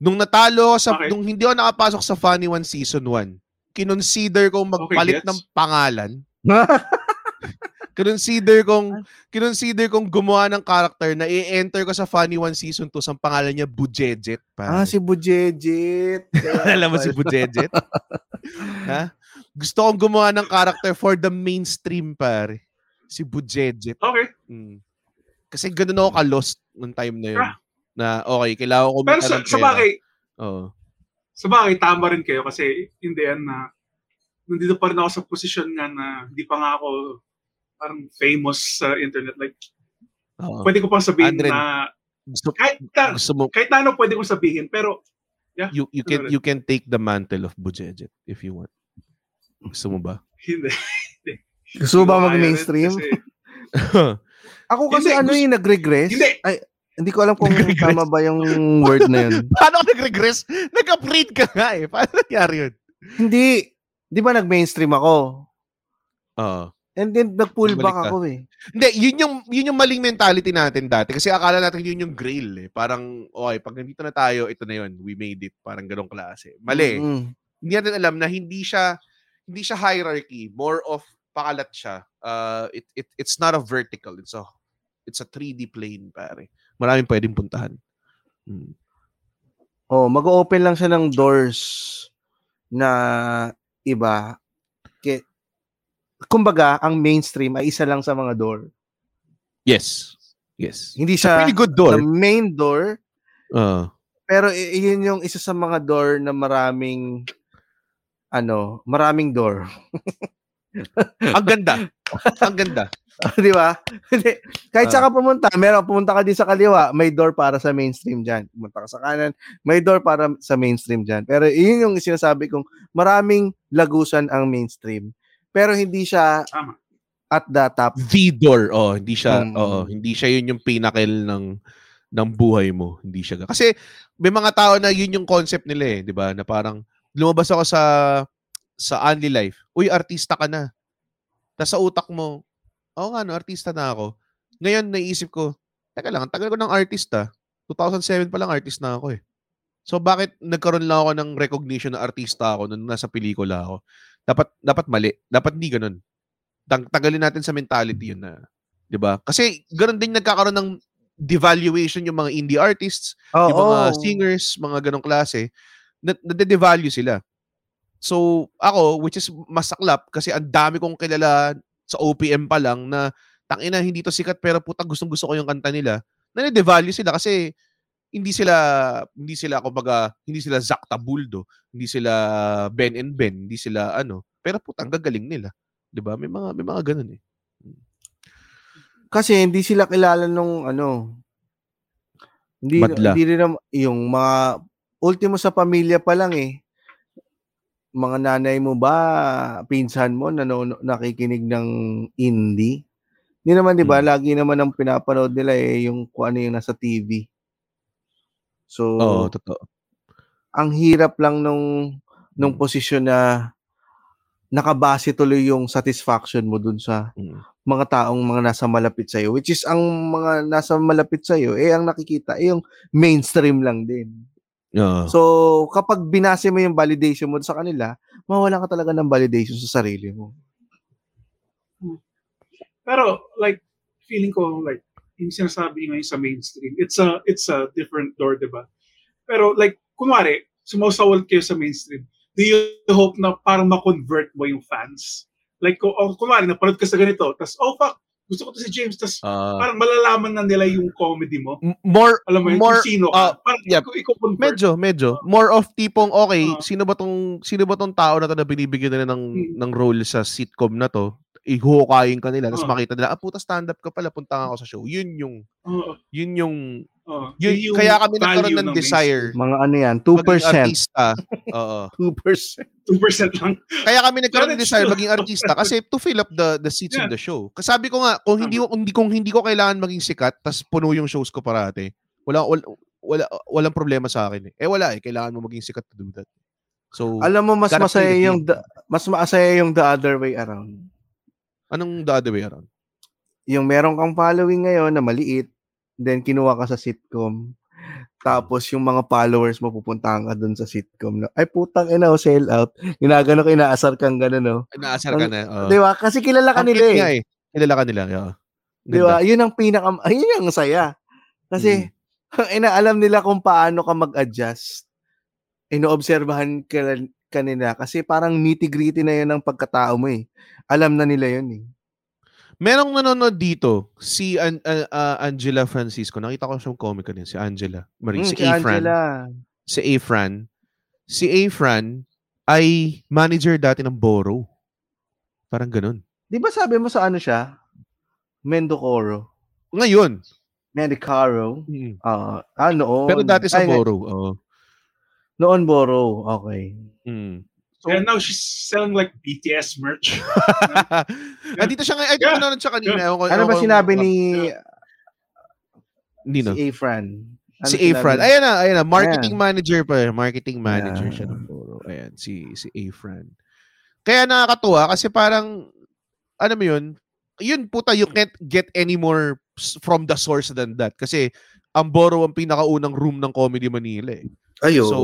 Nung natalo ako sa, Okay. nung hindi ako nakapasok sa Funny One Season 1, kinonsider ko magpalit gets. ng pangalan. Kinonsider kong, kinonsider kong gumawa ng character na i-enter ko sa Funny One Season 2 sa pangalan niya Bujejet. Ah, si Bujejet. Alam mo si. Bujejet? ha? Gusto kong gumawa ng character for the mainstream, pare. Si Bujejet. Okay. Mm. Kasi ganun ako ka-lost nung time na yun. Ah. Na, okay, kailangan ko Pero sa, sa bagay, Oo. sa bagay, tama rin kayo kasi in the end na nandito pa rin ako sa posisyon nga na hindi pa nga ako parang famous sa internet. Like, Oo. pwede ko pang sabihin Andren, na Gusto, kahit, na, gusto mo, kahit ano pwede kong sabihin, pero you, you can you can take the mantle of Bujejet if you want. Gusto mo ba? hindi. Gusto mo ba mag-mainstream? Ako kasi Hindi, ano gusto- yung nag-regress? Hindi. Ay, hindi ko alam kung Nag-regress? tama ba yung word na yun. Paano nag-regress? Nag-upgrade ka nga eh. Paano nangyari yun? hindi. Di ba nag-mainstream ako? Oo. And then nag-pull back ka. ako eh. Hindi, yun yung, yun yung maling mentality natin dati. Kasi akala natin yun yung grail eh. Parang, okay, pag nandito na tayo, ito na yun. We made it. Parang ganong klase. Mali. Mm. Hindi natin alam na hindi siya, hindi siya hierarchy. More of pakalat siya. Uh, it, it, it's not a vertical. It's a, it's a 3D plane, pare. Maraming pwedeng puntahan. Hmm. Oh, mag-open lang siya ng doors na iba. Ke, kumbaga, ang mainstream ay isa lang sa mga door. Yes. Yes. Hindi siya pretty good door. the main door, Uh, pero yun yung isa sa mga door na maraming ano, maraming door. ang ganda. ang ganda. Di ba? Kahit Ah. saan ka pumunta, meron pumunta ka din sa kaliwa, may door para sa mainstream dyan. Pumunta ka sa kanan, may door para sa mainstream dyan. Pero yun yung sinasabi kong maraming lagusan ang mainstream. Pero hindi siya Tama. at the top. The door. Oh, hindi siya, Mm. oo, hindi siya yun yung pinnacle ng ng buhay mo. Hindi siya. Kasi may mga tao na yun yung concept nila eh, 'di ba? Na parang lumabas ako sa sa Only Life. Uy, artista ka na. Tapos sa utak mo, oo nga no, artista na ako. Ngayon naisip ko, teka lang, ang tagal ko ng artista. 2007 pa lang artist na ako eh. So bakit nagkaroon lang ako ng recognition na artista ako nung nasa pelikula ako? Dapat dapat mali. Dapat hindi ganun. Tang tagalin natin sa mentality yun na, 'di ba? Kasi ganun din nagkakaroon ng devaluation yung mga indie artists, Oo. yung mga singers, mga ganong klase, nade-devalue sila. So, ako, which is masaklap kasi ang dami kong kilala sa OPM pa lang na tangina hindi to sikat pero puta gustong gusto ko yung kanta nila. Nade-devalue sila kasi hindi sila hindi sila kumbaga hindi sila Zac Tabuldo, hindi sila Ben and Ben, hindi sila ano, pero puta ang gagaling nila. 'Di ba? May mga may mga ganun eh. Kasi hindi sila kilala nung ano. Hindi, Madla. hindi rin yung mga ultimo sa pamilya pa lang eh. Mga nanay mo ba, pinsan mo, nanono, nakikinig ng indie? Hindi naman, di ba? Hmm. Lagi naman ang pinapanood nila eh, yung kung ano yung nasa TV. So, Oo, totoo. ang hirap lang nung nung Mm. posisyon na nakabase tuloy yung satisfaction mo dun sa Mm. mga taong mga nasa malapit sa which is ang mga nasa malapit sa eh ang nakikita eh yung mainstream lang din. Oo. So kapag binase mo yung validation mo sa kanila, mawalan ka talaga ng validation sa sarili mo. Pero like feeling ko like yung sinasabi ngayon sa mainstream, it's a it's a different door, 'di ba? Pero like kunwari, sumasawal kayo sa mainstream. Do you hope na parang ma-convert mo yung fans? Like kung oh, kunwari napanood ka sa ganito, tas oh fuck, gusto ko to si James, tas Ah, parang malalaman na nila yung comedy mo. more Alam mo yun, more sino ka. parang yeah, ikaw, ikaw medyo medyo more of tipong okay, Ah. sino ba tong sino ba tong tao na to na binibigyan nila ng Hmm. ng role sa sitcom na to? Ihuhukayin ka nila, tapos Ah. makita nila, ah puta stand up ka pala, punta nga ako sa show. Yun yung Oo, yun yung oo. yun, Yun yung kaya kami nagkaroon ng ng desire Mga ano yan, maging 2%. artista. Oo. 2%. 2% lang. Kaya kami nagkaroon ng desire maging artista kasi to fill up the the seats in Yeah. the show. Kasi sabi ko nga, kung hindi ko hindi kung hindi ko kailangan maging sikat, tas puno yung shows ko parate. Wala wala, wala walang problema sa akin eh. Eh wala eh, kailangan mo maging sikat to do that. So, Alam mo mas masaya yung the, mas masaya yung the other way around. Anong the other way around? yung meron kang following ngayon na maliit, then kinuha ka sa sitcom. Tapos yung mga followers mo pupuntahan ka dun sa sitcom na, ay putang ina, oh, sell out. Ginagano ka, inaasar kang gano'n, no? Naasar ka na. oo. Di ba? Kasi kilala ka nila eh. eh. Kilala ka nila. Yeah. Di ba? Yun ang pinaka, ayun yung saya. Kasi, Mm. inaalam nila kung paano ka mag-adjust. Inoobserbahan ka, ka nila. Kasi parang nitty-gritty na yun ang pagkatao mo eh. Alam na nila yun eh. Merong nanonood dito, si An- uh, uh, Angela Francisco. Nakita ko sa comic din, si Angela. Marie, Mm, si si Afran. Angela. Si Afran. Si Afran ay manager dati ng Boro. Parang ganun. Di ba sabi mo sa ano siya? Mendocoro. Ngayon. Mendocaro. Mm. Ah, noon. Pero dati sa Ay, Boro. Oo. Noon Boro. Okay. Mm. And now she's selling like BTS merch. Andito siya ngayon. Ay, Yeah. nanonood siya kanina. Ewan ko- Ano ba sinabi ni Nino? si Afran? Ano si Afran. Ayan na, ayan na. Marketing Ayan. manager pa. Marketing manager Ayan. siya ng Boro. Ayan, si, si Afran. Kaya nakakatuwa kasi parang, ano mo yun, yun puta, you can't get any more from the source than that. Kasi, ang Boro ang pinakaunang room ng Comedy Manila eh. Ayo. So,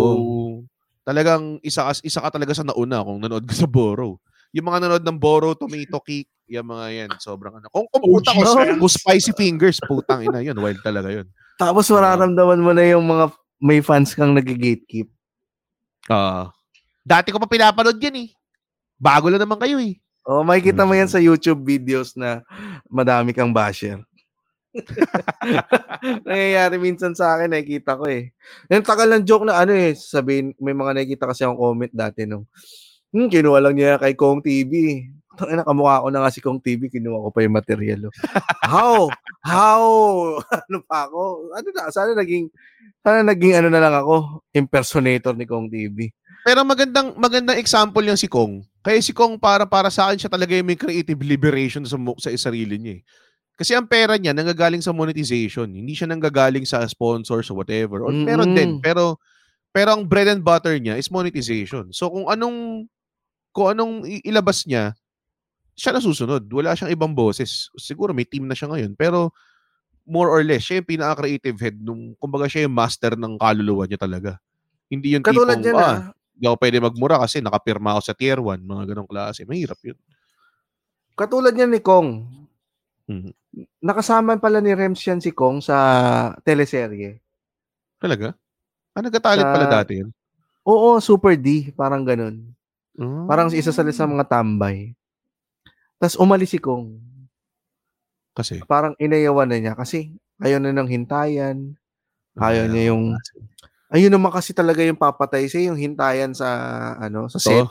talagang isa, isa ka talaga sa nauna kung nanood ka sa Boro. Yung mga nanood ng Boro, Tomato Cake, yung mga yan, sobrang ano. Kung, kung puta ko, kung Spicy Fingers, putang ina yun, wild talaga yun. Tapos mararamdaman mo na yung mga may fans kang nag-gatekeep. Ah. dati ko pa pinapanood yan eh. Bago lang naman kayo eh. Oh, makikita mo yan Mm. sa YouTube videos na madami kang basher. Nangyayari minsan sa akin, nakikita ko eh. Yung tagal ng joke na ano eh, sabihin, may mga nakikita kasi akong comment dati nung, hmm, kinuha lang niya kay Kong TV. Tangina, kamukha ko na nga si Kong TV, kinuha ko pa yung material. oh. How? How? ano pa ako? Ano na, sana naging, sana naging ano na lang ako, impersonator ni Kong TV. Pero magandang magandang example yung si Kong. Kaya si Kong para para sa akin siya talaga yung may creative liberation sa sa sarili niya eh. Kasi ang pera niya nanggagaling sa monetization. Hindi siya nanggagaling sa sponsors or whatever. Or meron Mm-mm. din, pero pero ang bread and butter niya is monetization. So kung anong kung anong ilabas niya, siya nasusunod. Wala siyang ibang boses. Siguro may team na siya ngayon, pero more or less, siya yung pinaka-creative head nung, kumbaga siya yung master ng kaluluwa niya talaga. Hindi yung Katulad tipong, yan ah, ah, hindi ako pwede magmura kasi nakapirma ako sa tier 1, mga ganong klase. Mahirap yun. katulad niyan ni Kong. Mhm. Nakasama pala ni Rems yan si Kong sa teleserye. Talaga? Ah, nagkatalit Sa- pala dati yun. Oo, Super D, parang ganun. Ah. Parang isa sa sa mga tambay. Tapos umalis si Kong. Kasi, Parang inayawan na niya kasi ayaw na ng hintayan. Ayaw Ah, niya yung ayun naman kasi talaga yung papatay sa yung hintayan sa ano sa set. Totoo.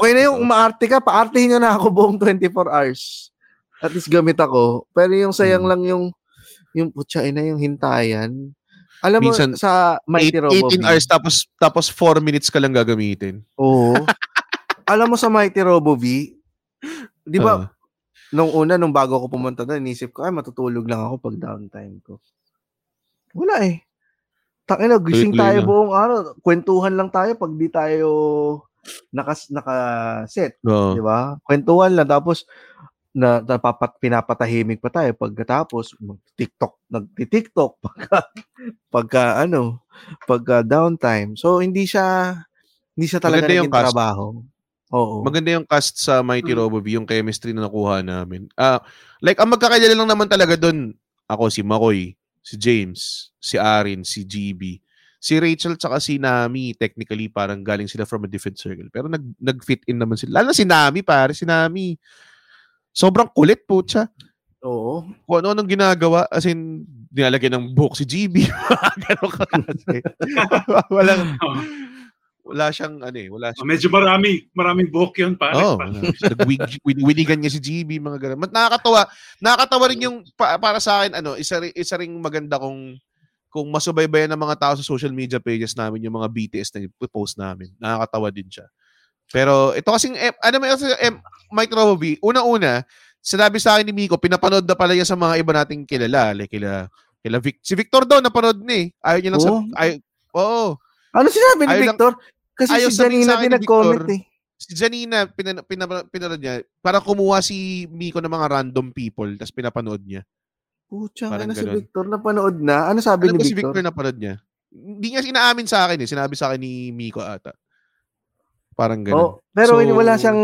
Okay na yung umaarte ka, paartihin niyo na ako buong 24 hours. At least gamit ako. Pero yung sayang Hmm. lang yung yung putya ina yung hintayan. Alam mo Minsan, sa Mighty Eight- Robo. 18 hours tapos tapos 4 minutes ka lang gagamitin. Oo. Alam mo sa Mighty Robo V, 'di ba? Ah. nung una nung bago ako pumunta doon, inisip ko ay matutulog lang ako pag downtime ko. Wala eh. Tangina, gising tayo na. buong araw. Kwentuhan lang tayo pag di tayo nakas naka-set, Oo. 'di ba? Kwentuhan lang tapos na napapat pinapatahimik pa tayo pagkatapos mag-TikTok, nagti-TikTok pagka pagka ano, pagka downtime. So hindi siya hindi siya talaga Maganda yung cast. trabaho. Oo. Maganda yung cast sa Mighty Mm. Robo V, yung chemistry na nakuha namin. Ah, like ang magkakilala lang naman talaga doon, ako si Makoy, si James, si Arin, si GB. Si Rachel tsaka si Nami, technically parang galing sila from a different circle. Pero nag nag-fit in naman sila. Lalo na si Nami, pare, si Nami. Sobrang kulit po siya. Oo. Kung ano nang ginagawa, as in, nilalagyan ng buhok si GB. Ganon ka kasi. Walang, wala siyang, ano eh, wala Oh, siyang, medyo marami, maraming buhok yun, pare. Oo. Oh, Nagwinigan niya si GB, mga ganun. Mat nakakatawa. Nakakatawa rin yung, pa- para sa akin, ano, isa, isa ring maganda kung kung masubaybayan ng mga tao sa social media pages namin yung mga BTS na post namin. Nakakatawa din siya. Pero ito kasing, eh, ano may eh, Mike Robovi, una-una, sinabi sa akin ni Miko, pinapanood na pala yan sa mga iba nating kilala. Like, kila, kila Vic, si Victor daw, napanood ni. eh. Ayaw niya lang sa, Oo. ay, oo. Ano sinabi ni Ayaw lang- Victor? Kasi si Janina sa din nag-comment Victor. eh. si Janina, pinan, pinan, pinanood niya, para kumuha si Miko ng mga random people, tapos pinapanood niya. Pucha, Parang ano si ganun. Victor napanood na? Ano sabi Alam ni ko si Victor? Victor napanood niya. Hindi niya inaamin sa akin eh. Sinabi sa akin ni Miko ata. Parang ganun. Oh, pero So- wala siyang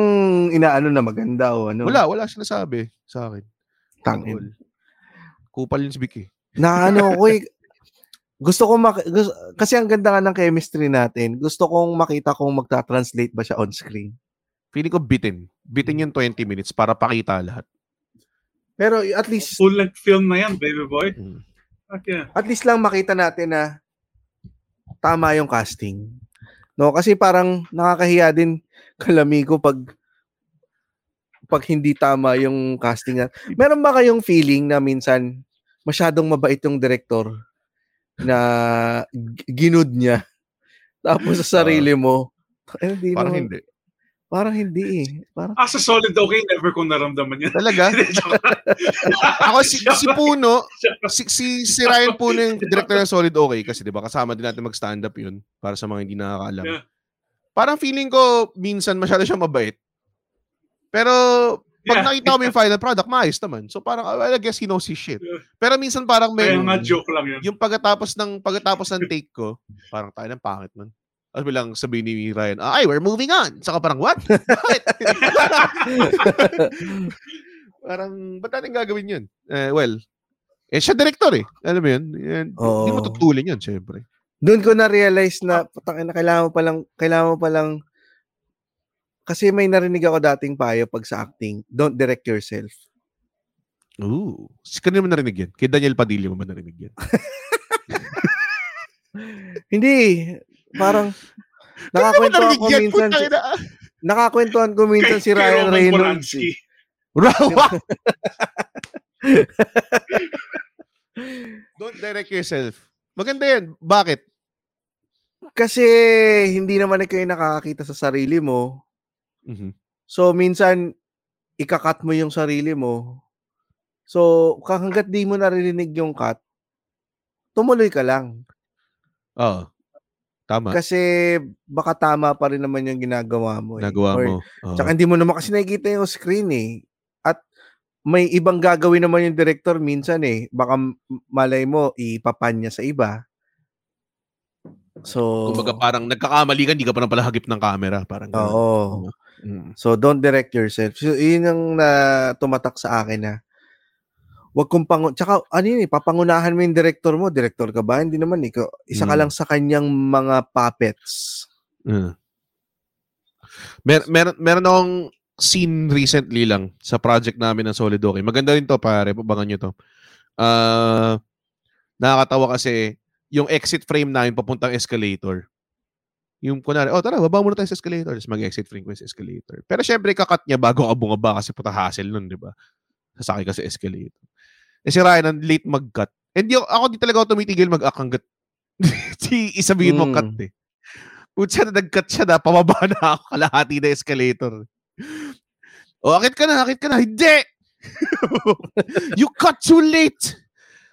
inaano na maganda o ano. Wala, wala siya nasabi sa akin. Tangin. Kupal yung si Vic eh. Na ano ko eh. Gusto ko mak- gusto, kasi ang ganda nga ng chemistry natin. Gusto kong makita kung magta-translate ba siya on screen. Feeling ko bitin. Bitin yung 20 minutes para pakita lahat. Pero at least Full length film na yan, baby boy. Mm. Okay. at least lang makita natin na tama yung casting. No, kasi parang nakakahiya din kalamigo pag pag hindi tama yung casting. na- Meron ba kayong feeling na minsan masyadong mabait yung director na ginud niya tapos sa sarili mo eh, hindi Parang naman- hindi. Parang hindi eh. Parang Ah, sa solid okay, never ko naramdaman yan. Talaga? Ako si, si Puno, si, si, si Ryan Puno yung director ng Solid Okay kasi 'di ba kasama din natin mag-stand up 'yun para sa mga hindi nakakaalam. Yeah. Parang feeling ko minsan masyado siyang mabait. Pero pag Yeah. nakita ko yung final product, maayos naman. So parang well, I guess he knows his shit. Pero minsan parang may Kaya nga joke lang yun. yung pagkatapos ng pagkatapos ng take ko, parang tayo ng pangit man. Tapos bilang sabi ni Ryan, ay, we're moving on. Saka parang, what? Parang, ba't natin gagawin yun? Eh, well, eh, siya director eh. Alam mo yun? Hindi mo Oo. tutulin yun, syempre. doon ko na realize na putang ina kailangan mo pa lang kailangan mo pa lang kasi may narinig ako dating payo pag sa acting, don't direct yourself. Ooh. Si kanina mo narinig yan? Kay Daniel Padilla mo ba narinig yan? Hindi, parang Kanina mo nakakwentuhan narinig ko yan? minsan si, nakakwentuhan ko minsan si Kay- Ryan Reynolds. Eh. Rawa! Don't direct yourself. Maganda yan. Bakit? Kasi hindi naman kayo nakakakita sa sarili mo. Mhm. So minsan ikakat mo yung sarili mo. So hangga't di mo naririnig yung cut, tumuloy ka lang. Oo. Tama. Kasi baka tama pa rin naman yung ginagawa mo. Eh. Nagawa Or- mo. Oo. Tsaka hindi mo naman kasi nakikita yung screen eh. At may ibang gagawin naman yung director minsan eh. Baka malay mo, ipapan niya sa iba. So, Kumbaga parang nagkakamali ka, hindi ka pa nang palahagip ng camera. Parang oo. Mm. So, don't direct yourself. So, yun yung na tumatak sa akin na wag kong pangu... Tsaka, ano yun eh, papangunahan mo yung director mo. Director ka ba? Hindi naman. Ikaw, isa ka Mm. lang sa kanyang mga puppets. Mm. Mer meron meron akong scene recently lang sa project namin ng Solid Okay. Maganda rin to pare, pabangan nyo to. Ah, nakakatawa kasi yung exit frame namin papuntang escalator. Yung kunwari, oh tara, baba muna tayo sa escalator. Tapos mag-exit frame ko sa escalator. Pero syempre, kakat niya bago ka bumaba kasi puta hassle nun, di ba? Sasakay ka sa escalator. Eh si Ryan, ang late mag-cut. And di, ako di talaga ako tumitigil mag-act hanggat si isabihin mo Mm. cut eh. Putsa na nag-cut siya na, pababa na ako kalahati na escalator. O, akit ka na, akit ka na. Hindi! you cut too late!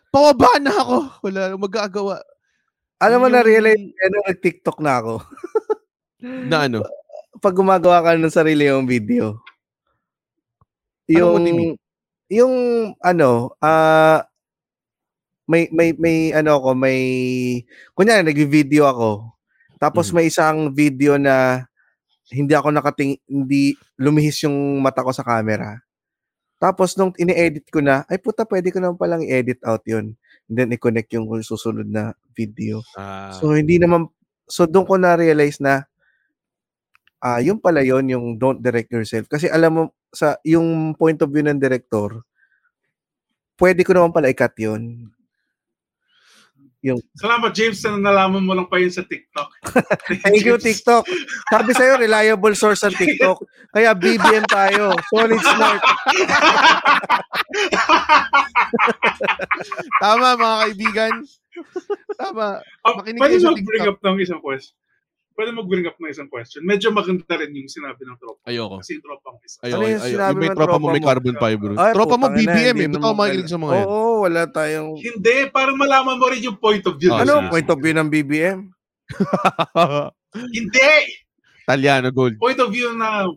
Pababa na ako. Wala magagawa. Alam mo, Yung- na-realize ko, ano, nag-TikTok na ako. Na ano? Pag gumagawa ka ng sarili yung video. Ano Yung, Timmy? Yung, ano, ah, may, may, may, ano ako, may, kunyari, nag-video ako. Tapos Mhm. may isang video na hindi ako nakating, hindi lumihis yung mata ko sa camera. Tapos nung ini-edit ko na, ay puta, pwede ko naman palang i-edit out yun. And then i-connect yung susunod na video. Ah, So hindi naman so doon ko na realize na ah yung pala yon yung don't direct yourself kasi alam mo sa yung point of view ng director pwede ko naman pala i-cut yun. Salamat, James, na nalaman mo lang pa yun sa TikTok. Thank you. TikTok. Sabi sa'yo reliable source ang TikTok. Kaya BBM tayo. Solid smart. Tama, mga kaibigan. Tama. Ah, Makinig pwede mag-bring up ng isang question. Pwede mag-bring up ng isang question. Medyo maganda rin yung sinabi ng tropa. Ayoko. Kasi yung tropa ko isa. Ayoko. Ano yung ayoko. sinabi Yung may ng tropa mo may carbon fiber. Ay, tropa mo BBM eh. Ba't ako makikinig sa mga yan? Oo, wala tayong Hindi, parang malaman mo rin yung point of view. Oh, nila. ano point of view ng BBM? Hindi! Talyano gold. Point of view na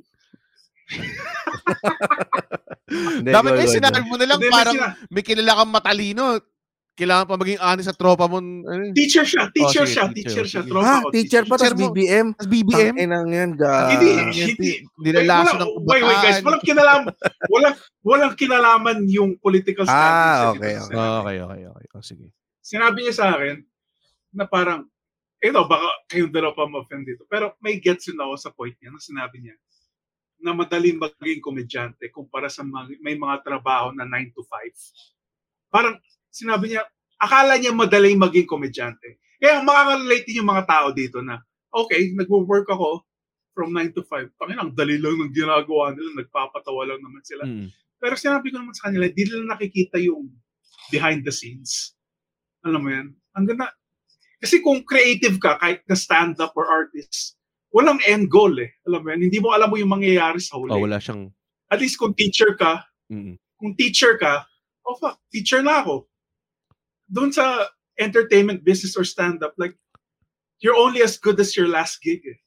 Dapat go. sinabi mo na lang parang may kilala kang matalino. Kailangan pa maging honest sa tropa mo. Ano? Teacher siya, teacher Oh, sige, siya, teacher, teacher siya, tropa Ha, ko. teacher pa, tapos. BBM. Tapos BBM? Tanginang yan, ga. Hindi, hindi. Nilalaso ng Wait, wait, guys. Walang kinalaman. walang, walang kinalaman yung political standing. Ah, okay, dito. okay. Okay, okay, okay. Oh, sige. Sinabi niya sa akin na parang, eh no, baka kayong dalawa pa ma-offend dito. Pero may gets yun ako sa point niya na sinabi niya na madaling maging komedyante kumpara sa mga, may mga trabaho na 9 to 5. Parang sinabi niya, akala niya madaling maging komedyante. Kaya makaka-relate din yung mga tao dito na, okay, nag-work ako from 9 to 5. Pangin, ang dali lang ng ginagawa nila, nagpapatawa lang naman sila. Mm. Pero sinabi ko naman sa kanila, di nila nakikita yung behind the scenes. Alam mo yan? Ang ganda. Kasi kung creative ka, kahit na stand-up or artist, walang end goal eh. Alam mo yan? Hindi mo alam mo yung mangyayari sa huli. Oh, wala siyang... At least kung teacher ka, Mm. kung teacher ka, oh fuck, teacher na ako. Doon sa entertainment business or stand-up, like, you're only as good as your last gig eh.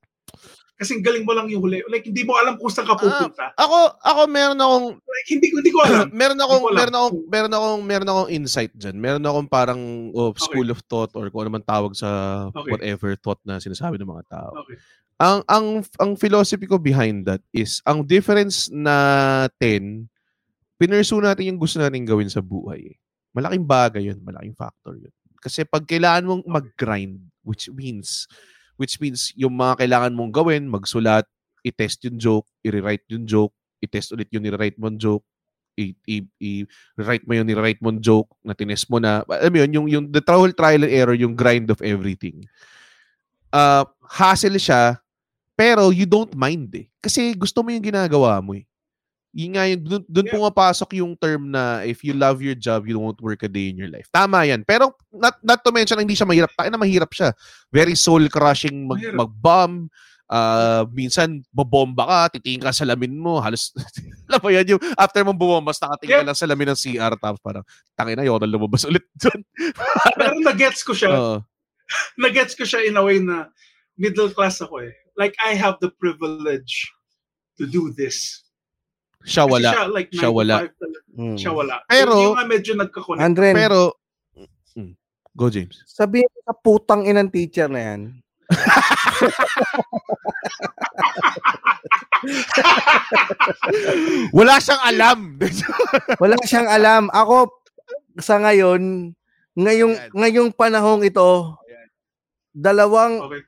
Kasi galing mo lang yung huli. Like, hindi mo alam kung saan ka pupunta. Ako, ako meron akong like, hindi, hindi ko alam. meron akong alam. meron akong meron akong meron akong insight diyan. Meron akong parang oh, school of thought or kung ano man tawag sa Okay. whatever thought na sinasabi ng mga tao. Okay. Ang ang ang philosophy ko behind that is ang difference natin pinursu natin yung gusto natin gawin sa buhay. eh. Malaking bagay yun, malaking factor yun. Kasi pag kailangan mong mag-grind, which means which means yung mga kailangan mong gawin, magsulat, i-test yung joke, i-rewrite yung joke, i-test ulit yung i-write mong joke, i-write mo yung i-write mong joke na tinest mo na. Alam mo yun, yung, yung the trial, trial and error, yung grind of everything. Uh, hassle siya, pero you don't mind eh. Kasi gusto mo yung ginagawa mo eh. Yun nga yun, dun, dun Yeah. pumapasok yung term na if you love your job, you won't work a day in your life. Tama yan. Pero not, not to mention, hindi siya mahirap. Tayo na mahirap siya. Very soul-crushing mag, mag-bomb. Ah, minsan, babomba ka, titingin ka sa salamin mo. Halos, alam mo yan, yung after mong bumomba, nakatingin ka Yeah. lang sa salamin ng CR, tapos parang, tangin na, yun, lumabas ulit doon. Pero nag-gets ko siya. Oo. nag-gets ko siya in a way na middle class ako eh. Like, I have the privilege to do this. Siya Kasi wala. Siya, like, Siya 9 to wala. 5 talaga. Hmm. Siya wala. Pero- Yung, nga medyo nagkakonect. Andren, Pero, mm, go James. sabihin mo sa putang inang teacher na yan. Wala siyang alam. Wala siyang alam. Ako, sa ngayon, ngayong, ngayong panahong ito, dalawang, Okay.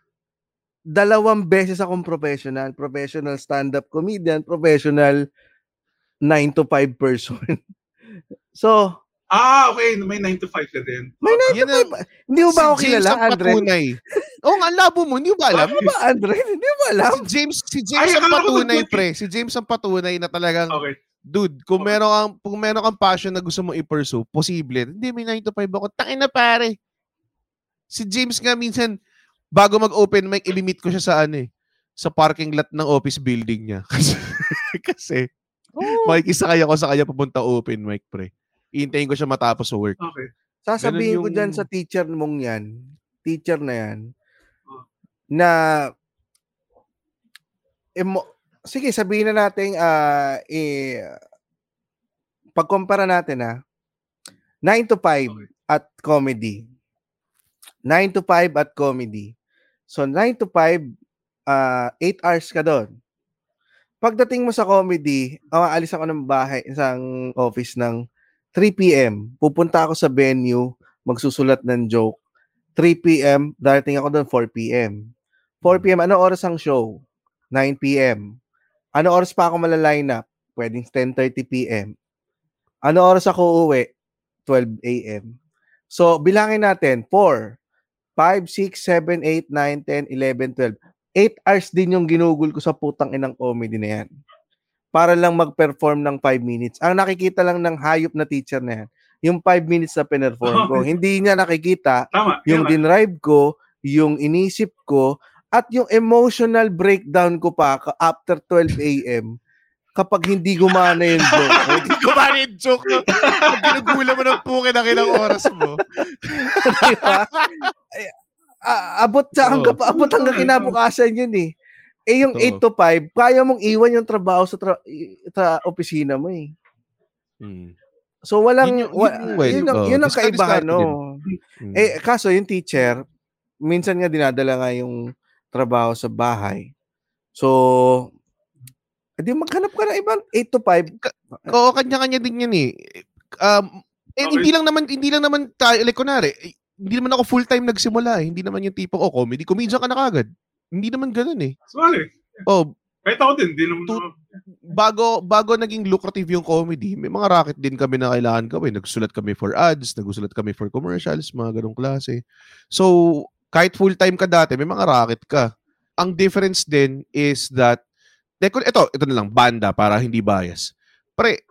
dalawang beses akong professional. Professional stand-up comedian, professional 9 to 5 person. so, Ah, okay. May 9 to 5 ka din. may 9 Yan to ang- 5. Hindi mo ba ako si James kilala, ang Andre? patunay. Oo nga, ang labo mo. Hindi mo ba alam? Ano ba, Andre? Hindi mo ba alam? Si James, si James Ay, ang patunay, pre. Si James ang patunay na talagang, Okay. dude, kung Okay. meron kang, kung meron kang passion na gusto mo i-pursue, posible. Hindi, may 9 to 5 ako. Tangin na pare. Si James nga minsan, bago mag-open mic, ilimit ko siya sa ano eh, sa parking lot ng office building niya. Kasi, kasi makikisakay ako sa kanya papunta open mic, pre. Iintayin ko siya matapos sa work. Okay. Sasabihin Ganun ko dyan yung- sa teacher mong yan, teacher na yan, Oh. na, emo, sige, sabihin na natin, ah, eh, pagkumpara natin ha, 9 to 5 Okay. at comedy. 9 to 5 at comedy. So, 9 to 5, ah 8 hours ka doon. Pagdating mo sa comedy, aalis ako ng bahay, isang office ng 3 p.m. Pupunta ako sa venue, magsusulat ng joke. 3 p.m. darating ako doon 4 p.m. 4 p.m. ano oras ang show? 9 p.m. Ano oras pa ako malaline up? Pwedeng 10:30 p.m. Ano oras ako uuwi? 12 a.m. So, bilangin natin, 4, 5, 6, 7, 8, 9, 10, 11, 12. 8 hours din yung ginugol ko sa putang inang comedy na yan. Para lang mag-perform ng 5 minutes. Ang nakikita lang ng hayop na teacher na yan, yung 5 minutes na pinerform ko. Hindi niya nakikita Tama. yung Yun lang. dinrive ko, yung inisip ko, at yung emotional breakdown ko pa ka- after 12 a.m. kapag hindi gumana yung joke. Hindi ba yung joke no? Pag ginugula mo ng pukin ng ilang oras mo. Di ba? Ay, a- abot sa hanggang, Oo. abot hanggang kinabukasan yun eh. Eh yung Oo. 8 to 5, kaya mong iwan yung trabaho sa, tra- sa opisina mo eh. Hmm. So walang Yun wa- yun yung well, yun ang, oh, yun ang kaibahan no. Mm. Eh kaso yung teacher minsan nga dinadala nga yung trabaho sa bahay. So edi maghanap ka ng ibang 8 to 5. Oo, kanya-kanya din yan eh. Um, eh, Okay. hindi lang naman hindi lang naman tayo like kunwari, eh, hindi naman ako full-time nagsimula eh. Hindi naman yung tipo oh, comedy, comedian ka na kagad. Hindi naman ganoon eh. Sorry. Oh, Kahit ako din, di naman ako. bago bago naging lucrative yung comedy, may mga racket din kami na kailangan gawin. Nagsulat kami for ads, nagsulat kami for commercials, mga ganong klase. So, kahit full-time ka dati, may mga racket ka. Ang difference din is that, ito, ito, ito na lang, banda para hindi bias. Pre,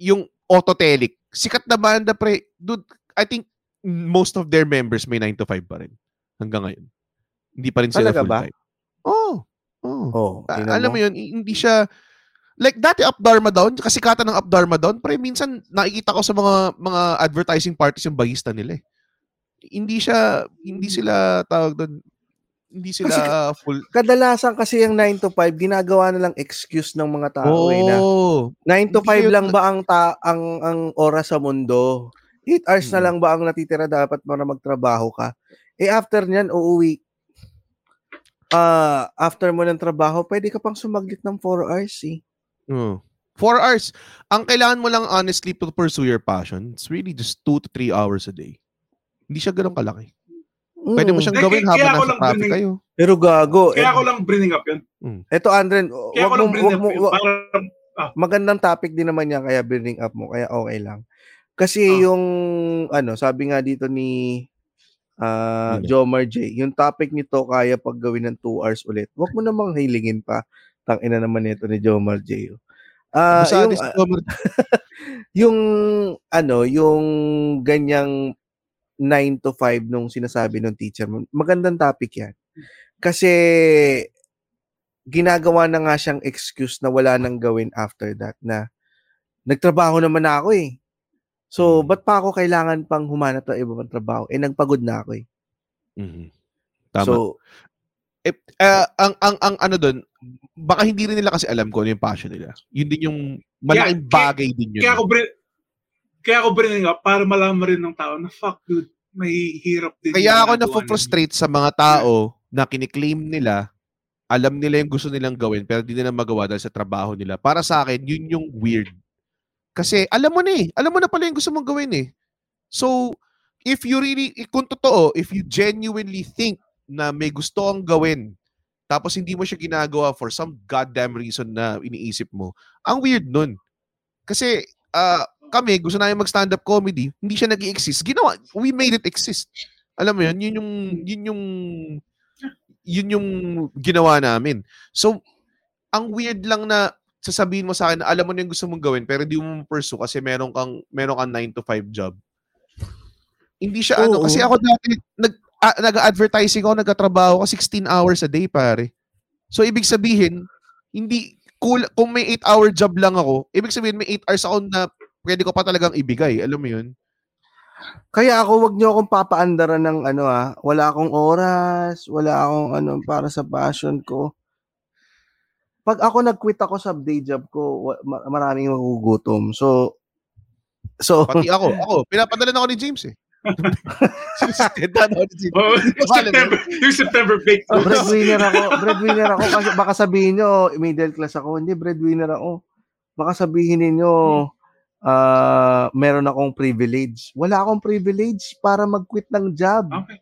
yung Autotelic, sikat na banda, pre, dude, I think most of their members may 9 to 5 pa rin hanggang ngayon. Hindi pa rin sila Talaga full-time. Oo. Oh, Oh, A- alam mo yun, hindi siya like dati Up Dharma Down, kasi kata ng Up Dharma Down, pre minsan nakikita ko sa mga mga advertising parties yung bahista nila eh. Hindi siya hindi sila tawag doon hindi sila Kasi full Kadalasan kasi yung 9 to 5 ginagawa na lang excuse ng mga tao eh, na Oo. 9 to Hindi 5 yun lang ba ang ta ang ang oras sa mundo? 8 hours na Mm. lang ba ang natitira dapat para magtrabaho ka? Eh after niyan uuwi. Ah, after mo ng trabaho, pwede ka pang sumaglit ng 4 hours eh. Oo. Four hours. Ang kailangan mo lang honestly to pursue your passion, it's really just two to three hours a day. Hindi siya ganun kalaki. Pwede mo Mm. siyang Kaya- gawin kaya habang nasa traffic brining- kayo. Pero gago. Kaya eh, ako lang bringing up yun. Eto Andren, Kaya ako wag lang mo, bringing wag up mo, yun. wag- Para, magandang topic din naman yan kaya bring up mo kaya okay lang. Kasi Ah. yung ano, sabi nga dito ni ah Sino? Jomar J, yung topic nito kaya pag gawin ng 2 hours ulit. Huwag mo namang hilingin pa. Tang ina naman nito ni Jomar J. Ah, Basta yung, Omar, yung ano, yung ganyang 9 to 5 nung sinasabi ng teacher mo, magandang topic yan. Kasi ginagawa na nga siyang excuse na wala nang gawin after that na nagtrabaho naman na ako eh. So, ba't pa ako kailangan pang humanap ng iba pang trabaho? Eh, nagpagod na ako eh. Mhm. Tama. So, eh, ah, ang ang ang ano doon, baka hindi rin nila kasi alam kung ano yung passion nila. Yun din yung malaking Kaya- bagay din yun. kaya ako bring, kaya ako bringing up para malaman rin ng tao na fuck dude, may hirap din. Kaya ako na-frustrate sa mga tao na kiniklaim nila, alam nila yung gusto nilang gawin pero di nila magawa dahil sa trabaho nila. Para sa akin, yun yung weird. Kasi alam mo na eh. Alam mo na pala yung gusto mong gawin eh. So, if you really, kung totoo, if you genuinely think na may gusto kang gawin, tapos hindi mo siya ginagawa for some goddamn reason na iniisip mo, ang weird nun. Kasi, ah, kami, gusto namin mag-stand-up comedy, hindi siya nag exist Ginawa, we made it exist. Alam mo yun, yun yung, yun yung, yun yung ginawa namin. So, ang weird lang na sasabihin mo sa akin alam mo na yung gusto mong gawin pero hindi mo pursue kasi meron kang meron kang 9 to 5 job. Hindi siya ano Oo. kasi ako dati nag ah, nag-advertising ako, nagtatrabaho ako 16 hours a day pare. So ibig sabihin, hindi cool kung may 8 hour job lang ako, ibig sabihin may 8 hours ako na pwede ko pa talagang ibigay, alam mo 'yun? kaya ako wag niyo akong papaandaran ng ano ah, wala akong oras, wala akong ano para sa passion ko. Pag ako nag-quit ako sa day job ko, maraming magugutom. So so Pati ako, ako pinapadala na ako ni James eh. Oh, yung? September, yung September break. breadwinner ako. Breadwinner ako kasi baka sabihin nyo, middle class ako. Hindi, breadwinner ako. Baka sabihin ninyo, ah meron akong privilege. Wala akong privilege para mag-quit ng job. Okay.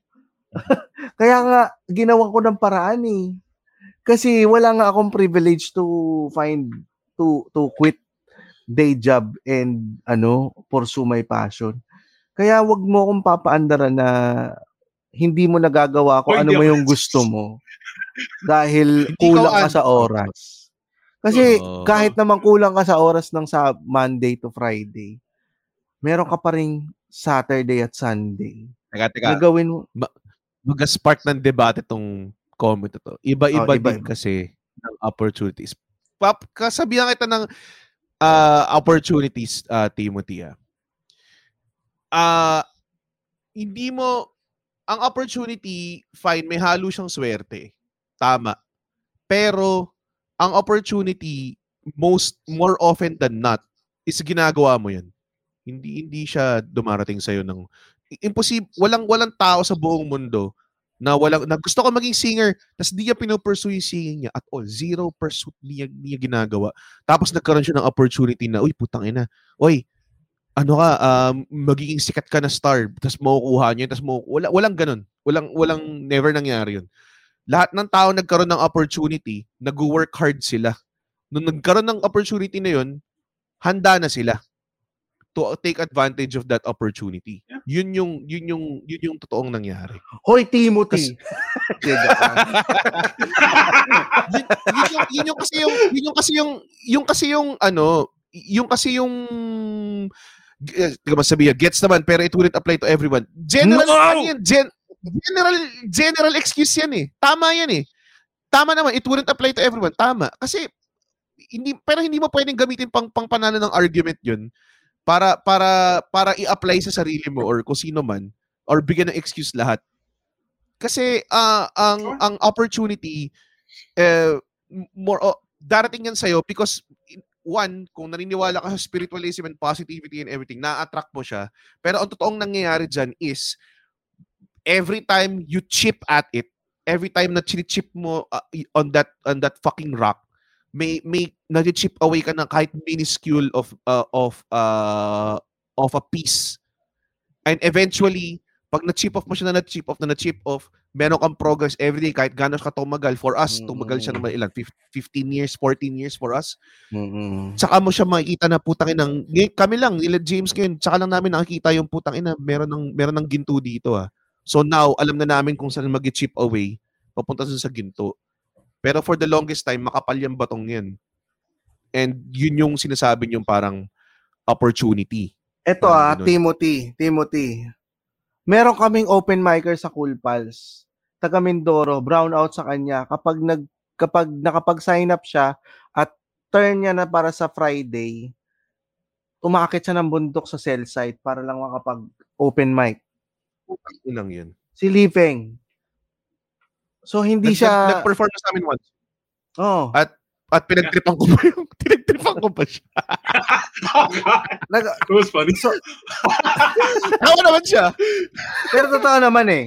Kaya nga, ginawa ko ng paraan eh. Kasi wala nga akong privilege to find, to, to quit day job and ano, pursue my passion. Kaya wag mo akong papaandaran na hindi mo nagagawa kung O, ano mo yung gusto mo dahil kulang ka ka sa oras. Kasi kahit naman kulang ka sa oras ng sa Monday to Friday, meron ka pa ring Saturday at Sunday. Teka, teka. Gagawin mo. mag-spark ng debate itong comment na to. Iba-iba Oh, din iba-iba. kasi ng opportunities. Pap, kasabihan kita ng ah, opportunities, ah, Timothy. Ah, Ah, hindi mo, ang opportunity, fine, may halo siyang swerte. Tama. Pero, ang opportunity, most, more often than not, is ginagawa mo yan. Hindi hindi siya dumarating sa ng imposible walang walang tao sa buong mundo na walang na gusto ko maging singer tapos di niya pinupursue yung singing niya at all. Zero pursuit niya, niya ginagawa. Tapos nagkaroon siya ng opportunity na uy putang ina. Uy ano ka um, magiging sikat ka na star. Tapos makukuha niya tapos mo wala walang ganun. Walang walang never nangyari yun. Lahat ng tao nagkaroon ng opportunity nag-work hard sila. Nung nagkaroon ng opportunity na yun handa na sila to take advantage of that opportunity. Yeah. Yun yung yun yung yun yung totoong nangyari. Hoy, Timothy! yun, yun, yung, yun yung kasi yung yun yung kasi yung yung kasi yung ano, yung kasi yung uh, teka sabihin, gets naman pero it wouldn't apply to everyone. General No! ano yan, gen, general general excuse yan eh. Tama yan eh. Tama naman, it wouldn't apply to everyone. Tama. Kasi hindi pero hindi mo pwedeng gamitin pang pang panalo ng argument 'yun para para para i-apply sa sarili mo or kung sino man or bigyan ng excuse lahat. Kasi ah, ang ang opportunity eh, more o- darating yan sa'yo because one, kung naniniwala ka sa spiritualism and positivity and everything, na-attract mo siya. Pero ang totoong nangyayari dyan is every time you chip at it, every time na chip mo uh, on that on that fucking rock, may may nag-chip away ka ng kahit minuscule of uh, of uh, of a piece. And eventually, pag na-chip off mo siya na na-chip off na na-chip off, meron kang progress every day kahit gano'n ka tumagal. For us, tumagal siya naman ilan? Fif- 15 years, 14 years for us. Mm-mm. Tsaka mo siya makikita na putang ina. ngay- Kami lang, nila James ngayon, tsaka lang namin nakikita yung putang ina, meron ng, meron ng ginto dito ah. So now, alam na namin kung saan mag-chip away, papunta sa ginto. Pero for the longest time, makapal yung batong yan. And yun yung sinasabi yung parang opportunity. Eto Parang ah. Timothy, Timothy. Meron kaming open micer sa Cool Pals. Taga Mindoro, brown out sa kanya. Kapag nag kapag nakapag-sign up siya at turn niya na para sa Friday, umakit siya ng bundok sa cell site para lang makapag open mic. Lang yun. Si Lifeng. So hindi Nag- siya Nag-perform na sa amin once. oh, At at pinagtripan ko pa yung pinagtripan ko pa siya. Oh, nag, It was funny. Ako naman siya. Pero totoo naman eh.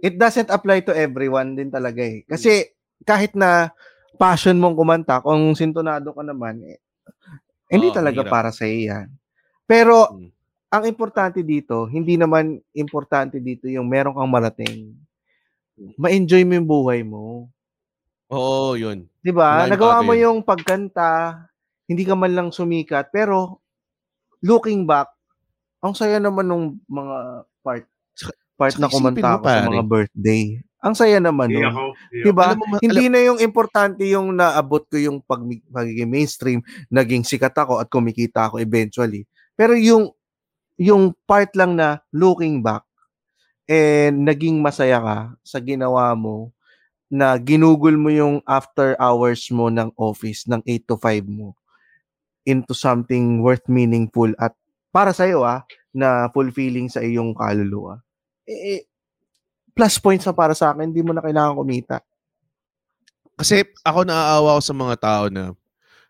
It doesn't apply to everyone din talaga eh. Kasi kahit na passion mong kumanta, kung sintonado ka naman, eh, hindi Oo, talaga hirap. para sa yan. Pero Mm. ang importante dito, hindi naman importante dito yung meron kang marating. Ma-enjoy mo yung buhay mo. Oo, yun. 'Di ba? Nagawa mo yun. yung pagkanta, hindi ka man lang sumikat, pero looking back, ang saya naman nung mga part part saka na kumanta ako sa mga birthday. Ang saya naman Hindi nun. Alam mo, ma- Hindi na yung importante yung naabot ko yung pag pagiging mainstream, naging sikat ako at kumikita ako eventually. Pero yung yung part lang na looking back and naging masaya ka sa ginawa mo na ginugol mo yung after hours mo ng office ng 8 to 5 mo into something worth meaningful at para sa iyo ah na fulfilling sa iyong kaluluwa. Eh, eh, plus points na para sa akin, hindi mo na kailangan kumita. Kasi ako naaawa ko sa mga tao na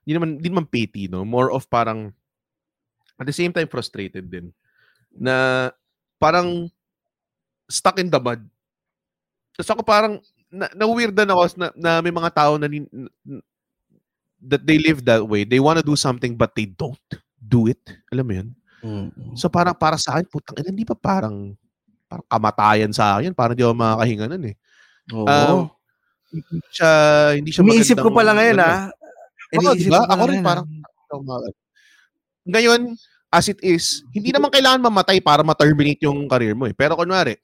hindi naman, hindi naman pity, no? More of parang at the same time frustrated din. Na parang stuck in the mud. Tapos ako parang na, na-weirdan ako na, na may mga tao na nin- n- that they live that way. They want to do something but they don't do it. Alam mo yun? So parang para sa akin, putang ina, hindi ba parang parang kamatayan sa akin? Parang di ako makakahinga nun eh. Oo. Um, hindi siya, hindi siya Iniisip ko pala ngayon ano. ah. Oo, Iniisip diba? ko Ako rin parang ah. Ngayon, as it is, hindi naman kailangan mamatay para ma-terminate yung career mo eh. Pero kunwari,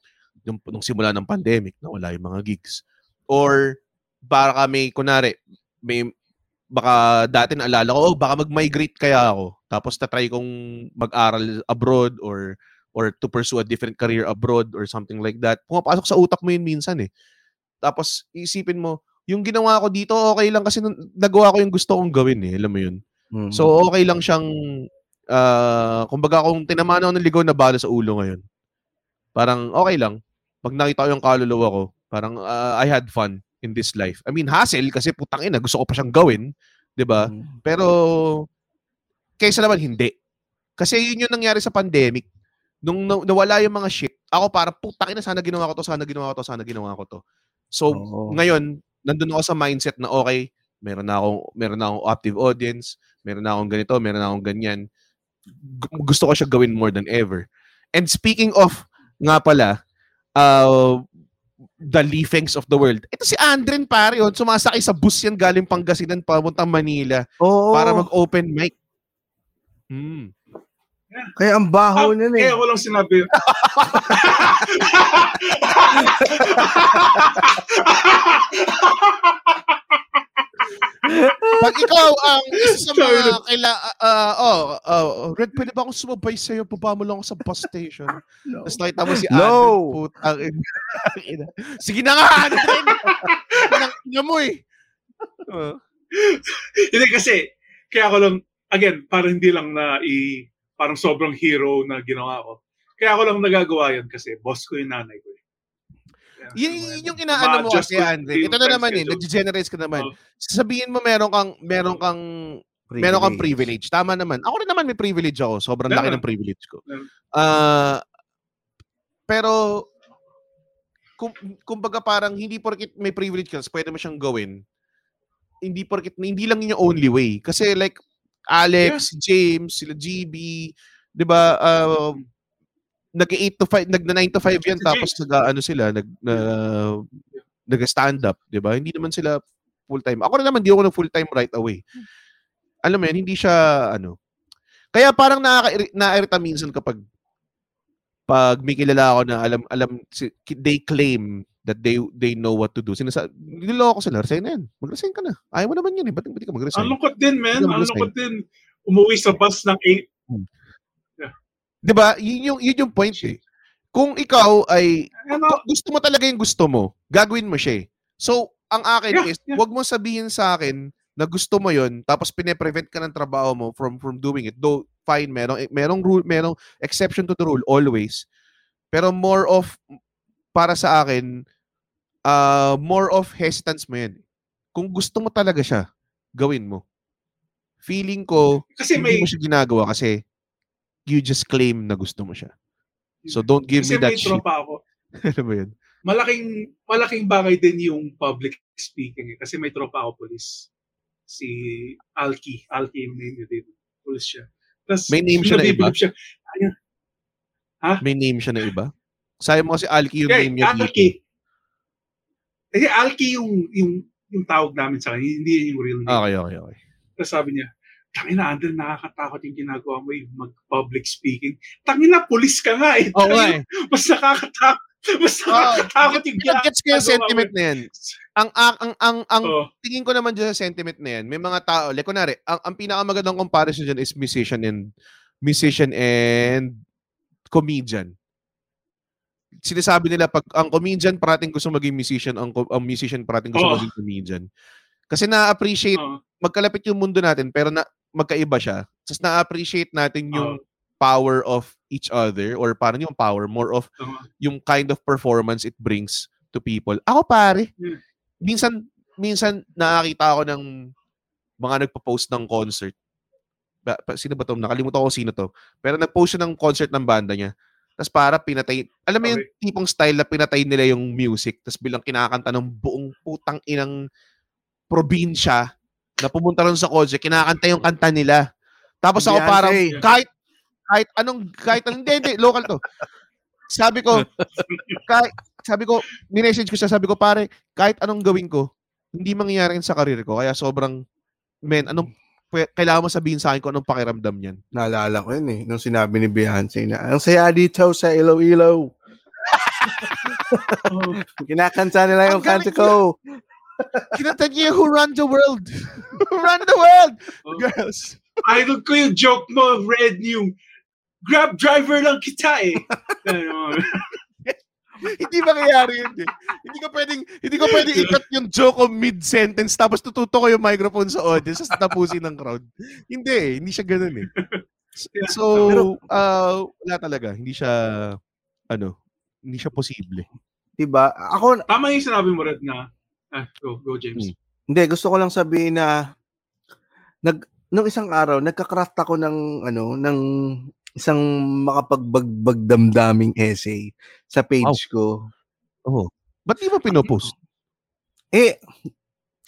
nung, nung simula ng pandemic, nawala yung mga gigs. Or, para kami, kunwari, may, baka dati naalala ko, oh, baka mag-migrate kaya ako. Tapos tatry kong mag-aral abroad or or to pursue a different career abroad or something like that. Pumapasok sa utak mo yun minsan eh. Tapos, isipin mo, yung ginawa ko dito, okay lang kasi nagawa ko yung gusto kong gawin eh. Alam mo yun? Mhm. So, okay lang siyang, ah, kumbaga kung tinamaan ako ng ligaw na bala sa ulo ngayon, parang okay lang. Pag nakita ko yung kaluluwa ko, parang ah, I had fun in this life. I mean, hassle kasi putang ina, gusto ko pa siyang gawin, 'di ba? Mhm. Pero kaysa naman hindi. Kasi yun yung nangyari sa pandemic. Nung na- nawala yung mga shit, ako para putak na sana ginawa ko to, sana ginawa ko to, sana ginawa ko to. So, Oo. ngayon, nandun ako sa mindset na okay, meron na akong meron na akong active audience, meron na akong ganito, meron na akong ganyan. Gu- Gusto ko siya gawin more than ever. And speaking of nga pala, uh, the leafings of the world. Ito si Andren pare yun, sumasakay sa bus yan galing Pangasinan papuntang Manila Oo. para mag-open mic. Hmm. Kaya ang baho niyan eh. Kaya ko lang sinabi. Pag ikaw ang isa sa mga kaila, uh, oh, oh, Red, pwede ba akong sumabay sa'yo? Baba mo lang ako sa bus station. Tapos nakita mo si No. Andren. Putang ina. Sige na nga, Andren. Nang ina mo eh. Uh, Hindi kasi, kaya ko lang, again, parang hindi lang na i, parang sobrang hero na ginawa ko. Kaya ko lang nagagawa yan kasi boss ko yung nanay ko. Yun, yun yung inaano mo kasi, Andre. Ito na naman eh, nag-generate ka naman. Oh. Sabihin mo meron kang, meron kang, meron kang privilege. Tama naman. Ako rin naman may privilege ako. Sobrang laki Meron. ng privilege ko. Ah, pero, kung, kumbaga parang hindi porkit may privilege ka, pwede mo siyang gawin. Hindi porkit, hindi lang yun yung only way. Kasi like, Alex, James, sila GB, di ba, uh, nag-8 to 5, nag-9 to 5 yan, tapos nag, ano sila, nag, na, nag-stand up, di ba? Hindi naman sila full-time. Ako rin naman, di ako na full-time right away. Alam mo yan, hindi siya, ano. Kaya parang nakaka- naairita minsan kapag pag may kilala ako na alam alam they claim that they they know what to do. Sinasa niloloko sila, resign na yan. Mag-resign ka na. Ayaw mo naman yun eh. Ba't ba't ka mag-resign? Ang lungkot din, man. Hindi Ang lungkot din. Umuwi sa bus ng 8. 'Di ba? Yun yung yun yung point eh. Kung ikaw ay kung gusto mo talaga yung gusto mo, gagawin mo siya. eh. So, ang akin Yeah, is, yeah. wag mo sabihin sa akin na gusto mo 'yon tapos pine-prevent ka ng trabaho mo from from doing it. Though fine, merong merong rule, merong exception to the rule always. Pero more of para sa akin uh, more of hesitance mo 'yan. Kung gusto mo talaga siya, gawin mo. Feeling ko Kasi hindi may, mo siya ginagawa kasi you just claim na gusto mo siya. So don't give kasi me that shit. tropa ako. Alam mo yun? Malaking, malaking bagay din yung public speaking. eh. Kasi may tropa ako police. Si Alki. Alki yung name niya din. Police siya. Tapos, May name siya na iba? Siya. Ayun. May name siya na iba? Sabi mo kasi Alki yung Yeah, name niya Alki. Kasi Alki yung, yung, yung tawag namin sa kanya. Hindi yung real name. Okay, okay, okay. Tapos sabi niya, Tangina, Andel, nakakatakot yung ginagawa mo yung mag-public speaking. Tangina, pulis ka nga eh. Oo nga eh. Mas nakakatakot. Mas nakakatakot yung Gets ko yung ginagawa sentiment na yan. Ang, ang, ang, ang, ang Oo. tingin ko naman dyan sa sentiment na yan, may mga tao, like kunwari, ang, ang pinakamagandang comparison dyan is musician and musician and comedian. Sinasabi nila pag ang comedian parating gusto maging musician, ang, ang musician parating gusto Oo. maging comedian. Kasi na-appreciate, Oo. magkalapit yung mundo natin pero na, magkaiba siya. Tapos na-appreciate natin yung power of each other or parang yung power, more of Oo. yung kind of performance it brings to people. Ako pare, Yeah. minsan minsan nakakita ako ng mga nagpo-post ng concert. Ba, pa- sino ba to? Nakalimutan ko sino to. Pero nag-post siya ng concert ng banda niya. Tapos para pinatay, alam mo yung tipong style na pinatay nila yung music, tapos bilang kinakanta ng buong putang inang probinsya na pumunta ron sa concert, kinakanta yung kanta nila. Tapos ako Beyonce. parang, kahit, kahit anong, kahit anong, hindi, hindi, local to. Sabi ko, kahit, sabi ko, minessage ko siya, sabi ko, pare, kahit anong gawin ko, hindi mangyayari sa karir ko. Kaya sobrang, men, anong, pwe- kailangan mo sabihin sa akin kung anong pakiramdam niyan. Naalala ko yun eh, nung sinabi ni Beyonce na, ang saya dito sa Iloilo. Kinakanta nila yung kanta ko. Kinanta niya yung Who Run the World. Who Run the World! Oh. Girls. Idol ko yung joke mo, Red, yung grab driver lang kita eh. Hindi mangyayari yun eh. Hindi ko pwedeng, hindi ko pwedeng ikat yung joke ko mid-sentence tapos tututo ko yung microphone sa audience tapos tapusin ng crowd. Hindi eh. Hindi siya ganun eh. So, uh, wala talaga. Hindi siya, ano, hindi siya posible. Diba? Ako, Tama yung sinabi mo, Red, na, ah, go, go, James. Hmm. Hindi, gusto ko lang sabihin na nag nung isang araw, nagka-craft ako ng, ano, ng isang makapagbagbag damdaming essay sa page ko. Oo. Ba't di mo pinopost? Eh,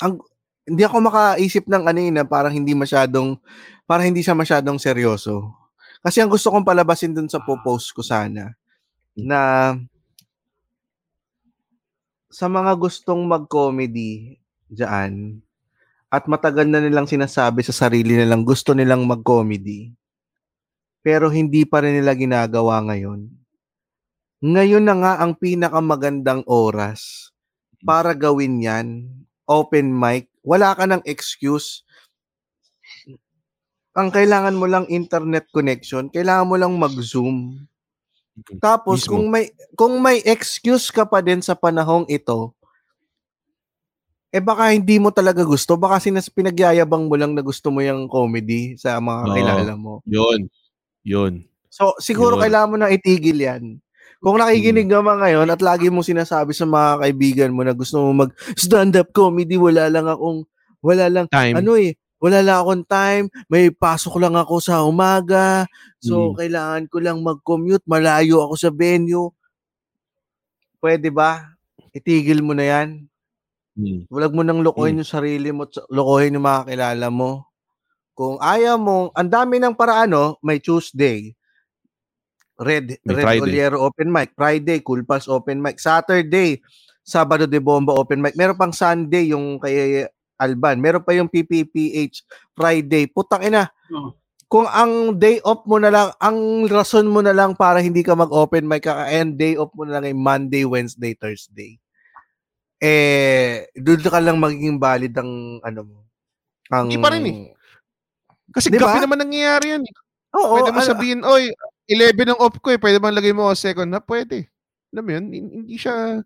ang, hindi ako makaisip ng ano na parang hindi masyadong, parang hindi siya masyadong seryoso. Kasi ang gusto kong palabasin dun sa post ko sana, na sa mga gustong mag-comedy dyan, at matagal na nilang sinasabi sa sarili nilang gusto nilang mag-comedy, pero hindi pa rin nila ginagawa ngayon. Ngayon na nga ang pinakamagandang oras para gawin yan. Open mic. Wala ka ng excuse. Ang kailangan mo lang internet connection. Kailangan mo lang mag-zoom. Tapos Mismo. kung may kung may excuse ka pa din sa panahong ito, eh baka hindi mo talaga gusto, baka sinas pinagyayabang mo lang na gusto mo yung comedy sa mga Oo. kilala mo. Yun. Yun. So siguro Yun. kailangan mo na itigil 'yan. Kung nakikinig ka man ngayon at lagi mo sinasabi sa mga kaibigan mo na gusto mo mag stand-up comedy, wala lang akong wala lang Time. ano eh, wala lang akong time, may pasok lang ako sa umaga, so Mm. kailangan ko lang mag-commute, malayo ako sa venue. Pwede ba? Itigil mo na yan. Mm. Huwag mo nang lokohin yung sarili mo, lokohin yung mga kilala mo. Kung ayaw mo, ang dami ng paraan, may Tuesday, Red, May Red Friday. Oliero Open Mic, Friday, Cool Pals Open Mic, Saturday, Sabado de Bomba Open Mic, meron pang Sunday yung kay Alban, meron pa yung PPPH Friday, putang ina, Oo. kung ang day off mo na lang, ang rason mo na lang para hindi ka mag-open mic ka, and day off mo na lang ay Monday, Wednesday, Thursday. Eh, doon ka lang magiging valid ang ano mo. Ang, Hindi pa rin eh. Kasi Di ba? gabi naman nangyayari yan. eh. Oo, Pwede mo ano- sabihin, oy, 11 ang off ko eh. Pwede bang lagay mo ako second na? Pwede. Alam mo yun? Hin- Hindi siya...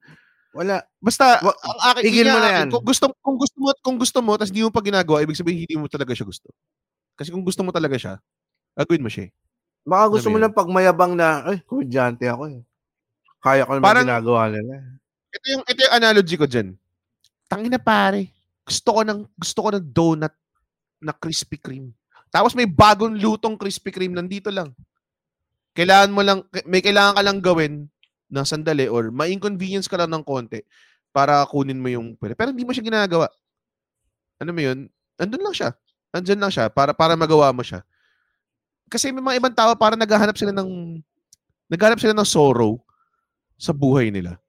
Wala. Basta, Wa- ang akin, tigil yun mo na yan. Kung gusto, kung gusto mo, kung gusto mo, tapos hindi mo pa ginagawa, ibig sabihin hindi mo talaga siya gusto. Kasi kung gusto mo talaga siya, gagawin mo siya eh. Baka gusto Alam mo mo lang pagmayabang na, ay, komedyante ako eh. Kaya ko naman Parang- ginagawa nila. Ito yung, ito yung analogy ko dyan. Tangina pare. Gusto ko ng, gusto ko ng donut na Krispy Kreme. Tapos may bagong lutong Krispy Kreme nandito lang. Kailangan mo lang, may kailangan ka lang gawin na sandali or ma-inconvenience ka lang ng konti para kunin mo yung pwede. Pero hindi mo siya ginagawa. Ano mo yun? Andun lang siya. Andun lang siya para para magawa mo siya. Kasi may mga ibang tao para naghahanap sila ng naghahanap sila ng sorrow sa buhay nila.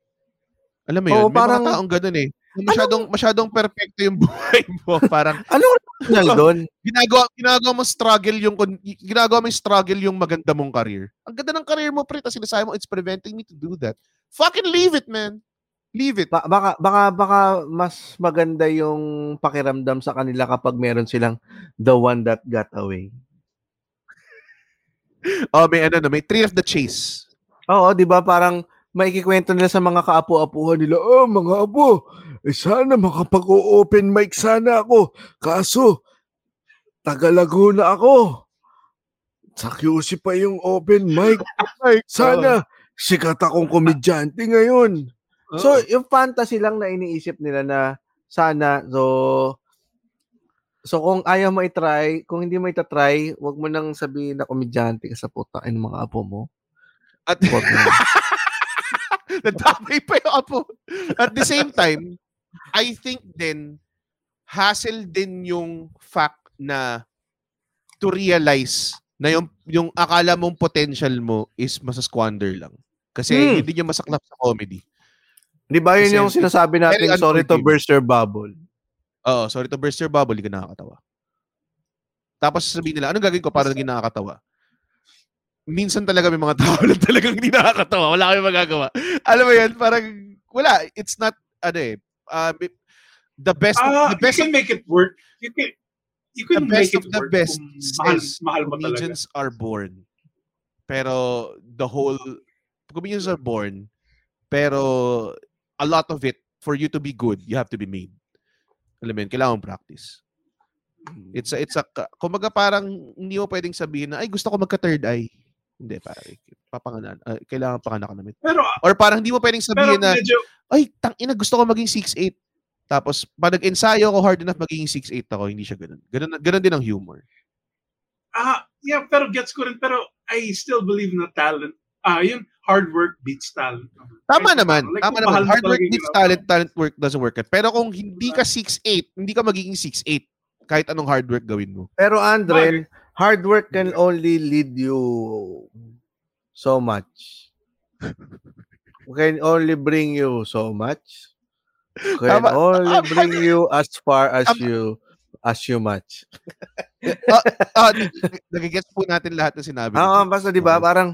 Alam mo yun? Oo, may parang- mga taong ganun eh. Masyadong, masyadong perfecto yung buhay mo. Parang Ano original doon? ginagawa, ginagawa mo struggle yung, ginagawa mo yung struggle yung maganda mong career. Ang ganda ng career mo, pre. Tapos sinasabi mo, it's preventing me to do that. Fucking leave it, man. Leave it. Ba- baka, baka, baka mas maganda yung pakiramdam sa kanila kapag meron silang the one that got away. Oh, may ano, no, may three of the chase. Oo, di ba? Parang maikikwento nila sa mga kaapo-apuhan nila, oh, mga apo, eh, sana makapag-open mic sana ako. Kaso, tagalago na ako. Sa QC pa yung open mic. Sana, sikat akong komedyante ngayon. So, yung fantasy lang na iniisip nila na sana, so, so kung ayaw mo i-try, kung hindi mo ita-try, wag mo nang sabihin na komedyante ka sa puta ng mga apo mo. At nadamay pa yung apo. At the same time, I think din, hassle din yung fact na to realize na yung, yung akala mong potential mo is masasquander lang. Kasi Hmm. hindi niya masaklap sa comedy. Di ba yun Kasi yung sinasabi natin, sorry to burst your bubble. Oo, sorry to burst your bubble, hindi ka nakakatawa. Tapos sasabihin nila, anong gagawin ko para naging nakakatawa? Minsan talaga may mga tao na talagang hindi nakakatawa. Wala kami magagawa. Alam mo yan, parang, wala. It's not, ano eh, uh, the best, Ah, the best, you can make it work. You can, you the can best make of it the work best mahal, mahal mo talaga. comedians are born. Pero the whole, comedians are born, pero a lot of it, for you to be good, you have to be made. Alam mo yun, kailangan practice. It's a, it's a, kumbaga parang hindi mo pwedeng sabihin na, ay gusto ko magka third eye. Hindi, pare. Papangalan. ah, kailangan panganak ka namin. Pero, Or parang hindi mo pwedeng sabihin na, medyo, ay, tang ina, gusto ko maging 6'8". Tapos, pag nag-ensayo ako hard enough, magiging 6'8 ako. Hindi siya ganun. Ganun, ganun din ang humor. Ah, yeah, pero gets ko rin. Pero I still believe na talent. Ah, yun, hard work beats talent. Tama Kahit naman. Like, tama naman. Hard work beats talent, talent work doesn't work. Pero kung hindi ka 6'8", hindi ka magiging 6'8". Kahit anong hard work gawin mo. Pero Andren, hard work can only lead you so much. Can only bring you so much. Can Tama. only bring you as far as Tama. you as you much. Ah, nagigets po natin lahat ng sinabi. Oo, Jim. basta 'di ba, parang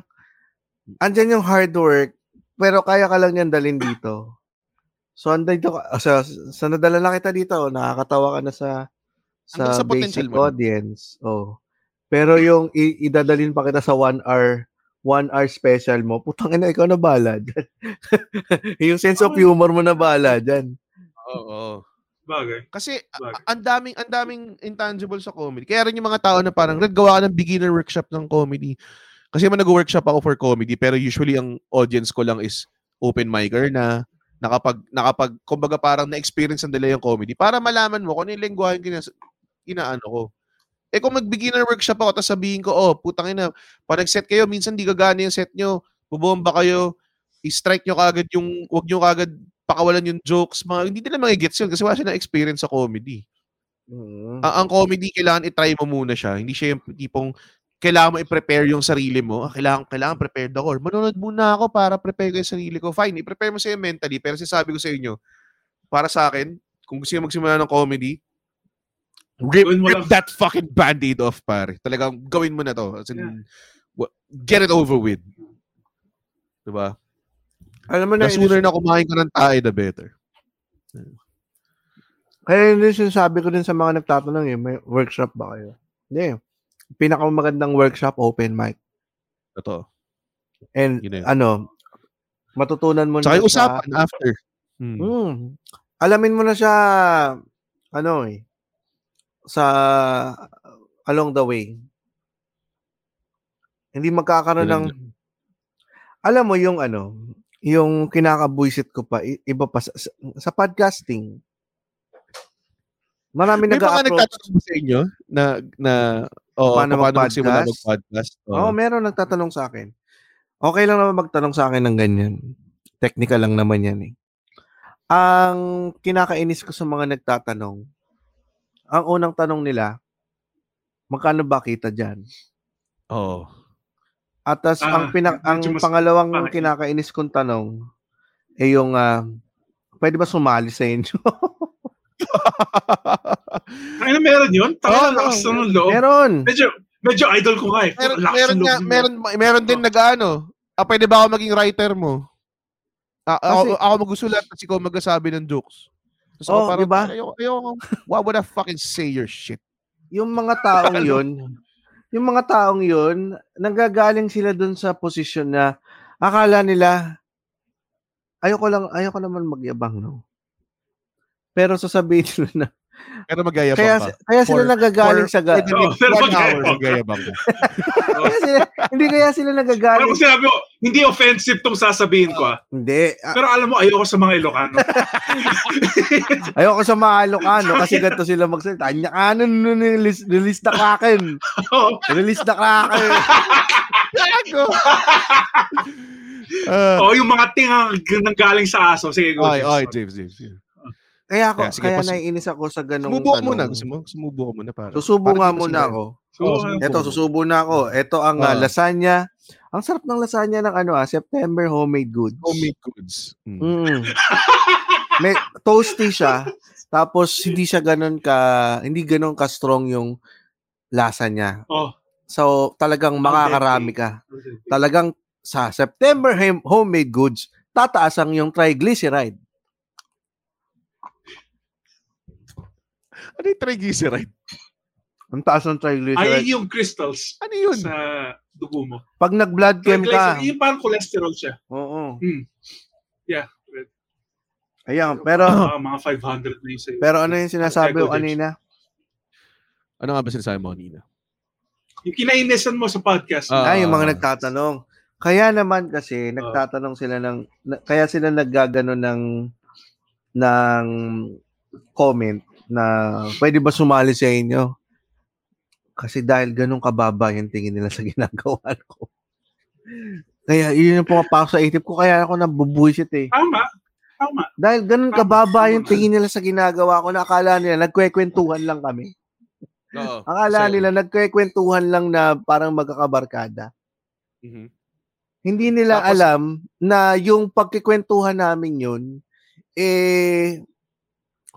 andyan yung hard work, pero kaya ka lang yan dalhin dito. So andito ka, sa, sa nadala na kita dito, nakakatawa ka na sa sa, sa basic mo audience. Oh. Pero yung i- idadalhin pa kita sa one hour one hour special mo, putang ina, ikaw na bala dyan. yung sense of humor mo na bala dyan. Oo. Bagay. Kasi a- Bagay. a- ang daming ang daming intangible sa comedy. Kaya rin yung mga tao na parang red gawa ka ng beginner workshop ng comedy. Kasi man nag-workshop ako for comedy pero usually ang audience ko lang is open micer na nakapag nakapag kumbaga parang na-experience nila yung comedy para malaman mo kung ano yung lengguwahe yung kinas- inaano ko. Eh kung mag-beginner workshop ako tapos sabihin ko, oh, putang ina, pag nag-set kayo, minsan di gagana yung set nyo, bubomba kayo, i-strike nyo kagad yung, wag nyo kagad pakawalan yung jokes, mga, hindi nila magigets yun kasi wala siya na experience sa comedy. Mm. Ang, ang comedy, kailangan i-try mo muna siya. Hindi siya yung tipong kailangan mo i-prepare yung sarili mo. Ah, kailangan, kailangan prepared ako. Manonood muna ako para prepare ko yung sarili ko. Fine, i-prepare mo sa'yo mentally. Pero sinasabi ko sa inyo, para sa akin, kung gusto nyo magsimula ng comedy, rip, mo rip lang. that fucking band-aid off, pare. Talagang gawin mo na to. As in, Yeah. get it over with. Diba? Alam mo na, The sooner na kumain ka ng tae, the better. Kaya yun din sinasabi ko din sa mga nagtatanong eh, may workshop ba kayo? Hindi. Pinakamagandang workshop, open mic. Totoo. And Yun ano, matutunan mo Tsaka na usapan after. Hmm. Hmm. Alamin mo na siya, ano eh, sa along the way. Hindi magkakaroon ng, alam mo yung ano, yung kinakabuisit ko pa, iba pa sa, sa, podcasting. Marami May mga nag-approach. nagtatanong ba sa inyo na, na oh, Paano paano, magsimula mag-podcast? Oo, oh, meron nagtatanong sa akin. Okay lang naman magtanong sa akin ng ganyan. Technical lang naman yan eh. Ang kinakainis ko sa mga nagtatanong, ang unang tanong nila, magkano ba kita dyan? Oo. At tas Ah, ang, pina- ang mas pangalawang pangit. kinakainis kong tanong, eh yung, ah, pwede ba sumali sa inyo? Ay, na meron yun? Oo, Taka oo. lakas ng loob. meron. Medyo, medyo idol ko nga eh. meron, meron, ng nga, meron, meron din nag-ano, ah, pwede ba ako maging writer mo? Ah, ako, Kasi- ako magsusulat at ikaw magsasabi ng jokes. Ako Oh, parang, diba? Ayoko, ayoko, why would I fucking say your shit? Yung mga taong Ano? yun, yung mga taong yun, nanggagaling sila dun sa posisyon na akala nila, ayoko lang, ayoko naman magyabang, no? Pero sasabihin nila na, Pero magyayabang kaya, ka. kaya sila For- nagagaling for- sa, ga- for Oh, pero one hour, magyayabang. magyayabang ka. kaya sila, hindi kaya sila nagagaling, kung sinabi ko, hindi offensive tong sasabihin ko ah. hindi, ah, Pero alam mo, ayoko sa mga Ilocano. ayoko sa mga Ilocano kasi ganito sila magsalita, anya kanon nun release, release na kraken, release na kraken, Gago! Ah, Oo, yung mga tingang nanggaling sa aso. Sige, go. Oy, oy, James, James. James. Kaya ako, Kaya, sige, kaya pas- naiinis ako sa ganong Sumubo ka tanong. muna. Gusto mo? Sumubo ka muna para. Susubo para nga muna masira. ako. Eto, ka. susubo na ako. Ito ang ah, Ah. lasagna. Ang sarap ng lasagna ng ano ah, September homemade goods. Homemade goods. Mm. Mm. May toasty siya. Tapos hindi siya ganun ka hindi ganun ka strong yung lasa niya. Oh. So talagang makakarami ka. Talagang sa September homemade goods, tataas ang yung triglyceride. Ano yung triglyceride? Ang taas ng Ay, triglyceride. yung crystals Ano yun? sa dugo mo. Pag nag-blood chem ka. Yung parang cholesterol siya. Oo. Hmm. Yeah. Ayan, pero Mga, mga 500 na yung sa'yo. pero ano yung sinasabi ko kanina? Ano nga ba sinasabi mo kanina? Yung kinainisan mo sa podcast. Ah. Ah, yung mga nagtatanong. Kaya naman kasi nagtatanong sila ng na- kaya sila naggagano ng ng comment na pwede ba sumali sa inyo? Kasi dahil ganun kababa yung tingin nila sa ginagawa ko. Kaya yun yung pumapasok sa isip ko. Kaya ako nabubuisit eh. Tama. Tama. Dahil ganun kababa yung tingin nila sa ginagawa ko na akala nila nagkwekwentuhan lang kami. Oo. Akala So, nila nagkwekwentuhan lang na parang magkakabarkada. mhm. Hindi nila Tapos- alam na yung pagkikwentuhan namin yun eh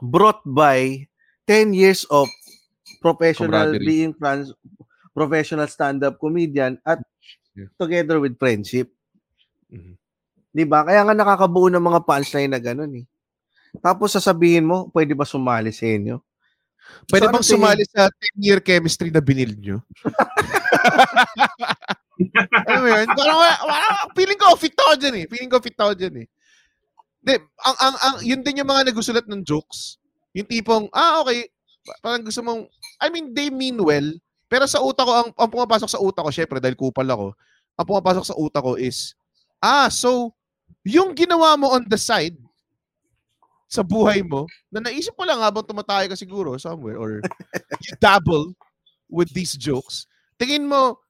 brought by 10 years of professional being trans professional stand-up comedian at Yeah. together with friendship. Mhm. 'Di ba? Kaya nga nakakabuo ng mga punchline na ganun eh. Tapos sasabihin mo, pwede ba sumali sa inyo? Pwede So, ano bang tingin- sumali sa 10-year chemistry na binil nyo? Mo yun? Parang, wala- feeling ko fit ako dyan eh. Feeling ko fit ako dyan eh. Di, ang, ang, ang, yun din yung mga nagusulat ng jokes. Yung tipong, ah, okay, pa- parang gusto mong, I mean, they mean well, pero sa utak ko, ang, ang pumapasok sa utak ko, syempre, dahil kupal ako, ang pumapasok sa utak ko is, ah, so, yung ginawa mo on the side, sa buhay mo, na naisip mo lang habang tumatay ka siguro somewhere, or you dabble with these jokes, tingin mo,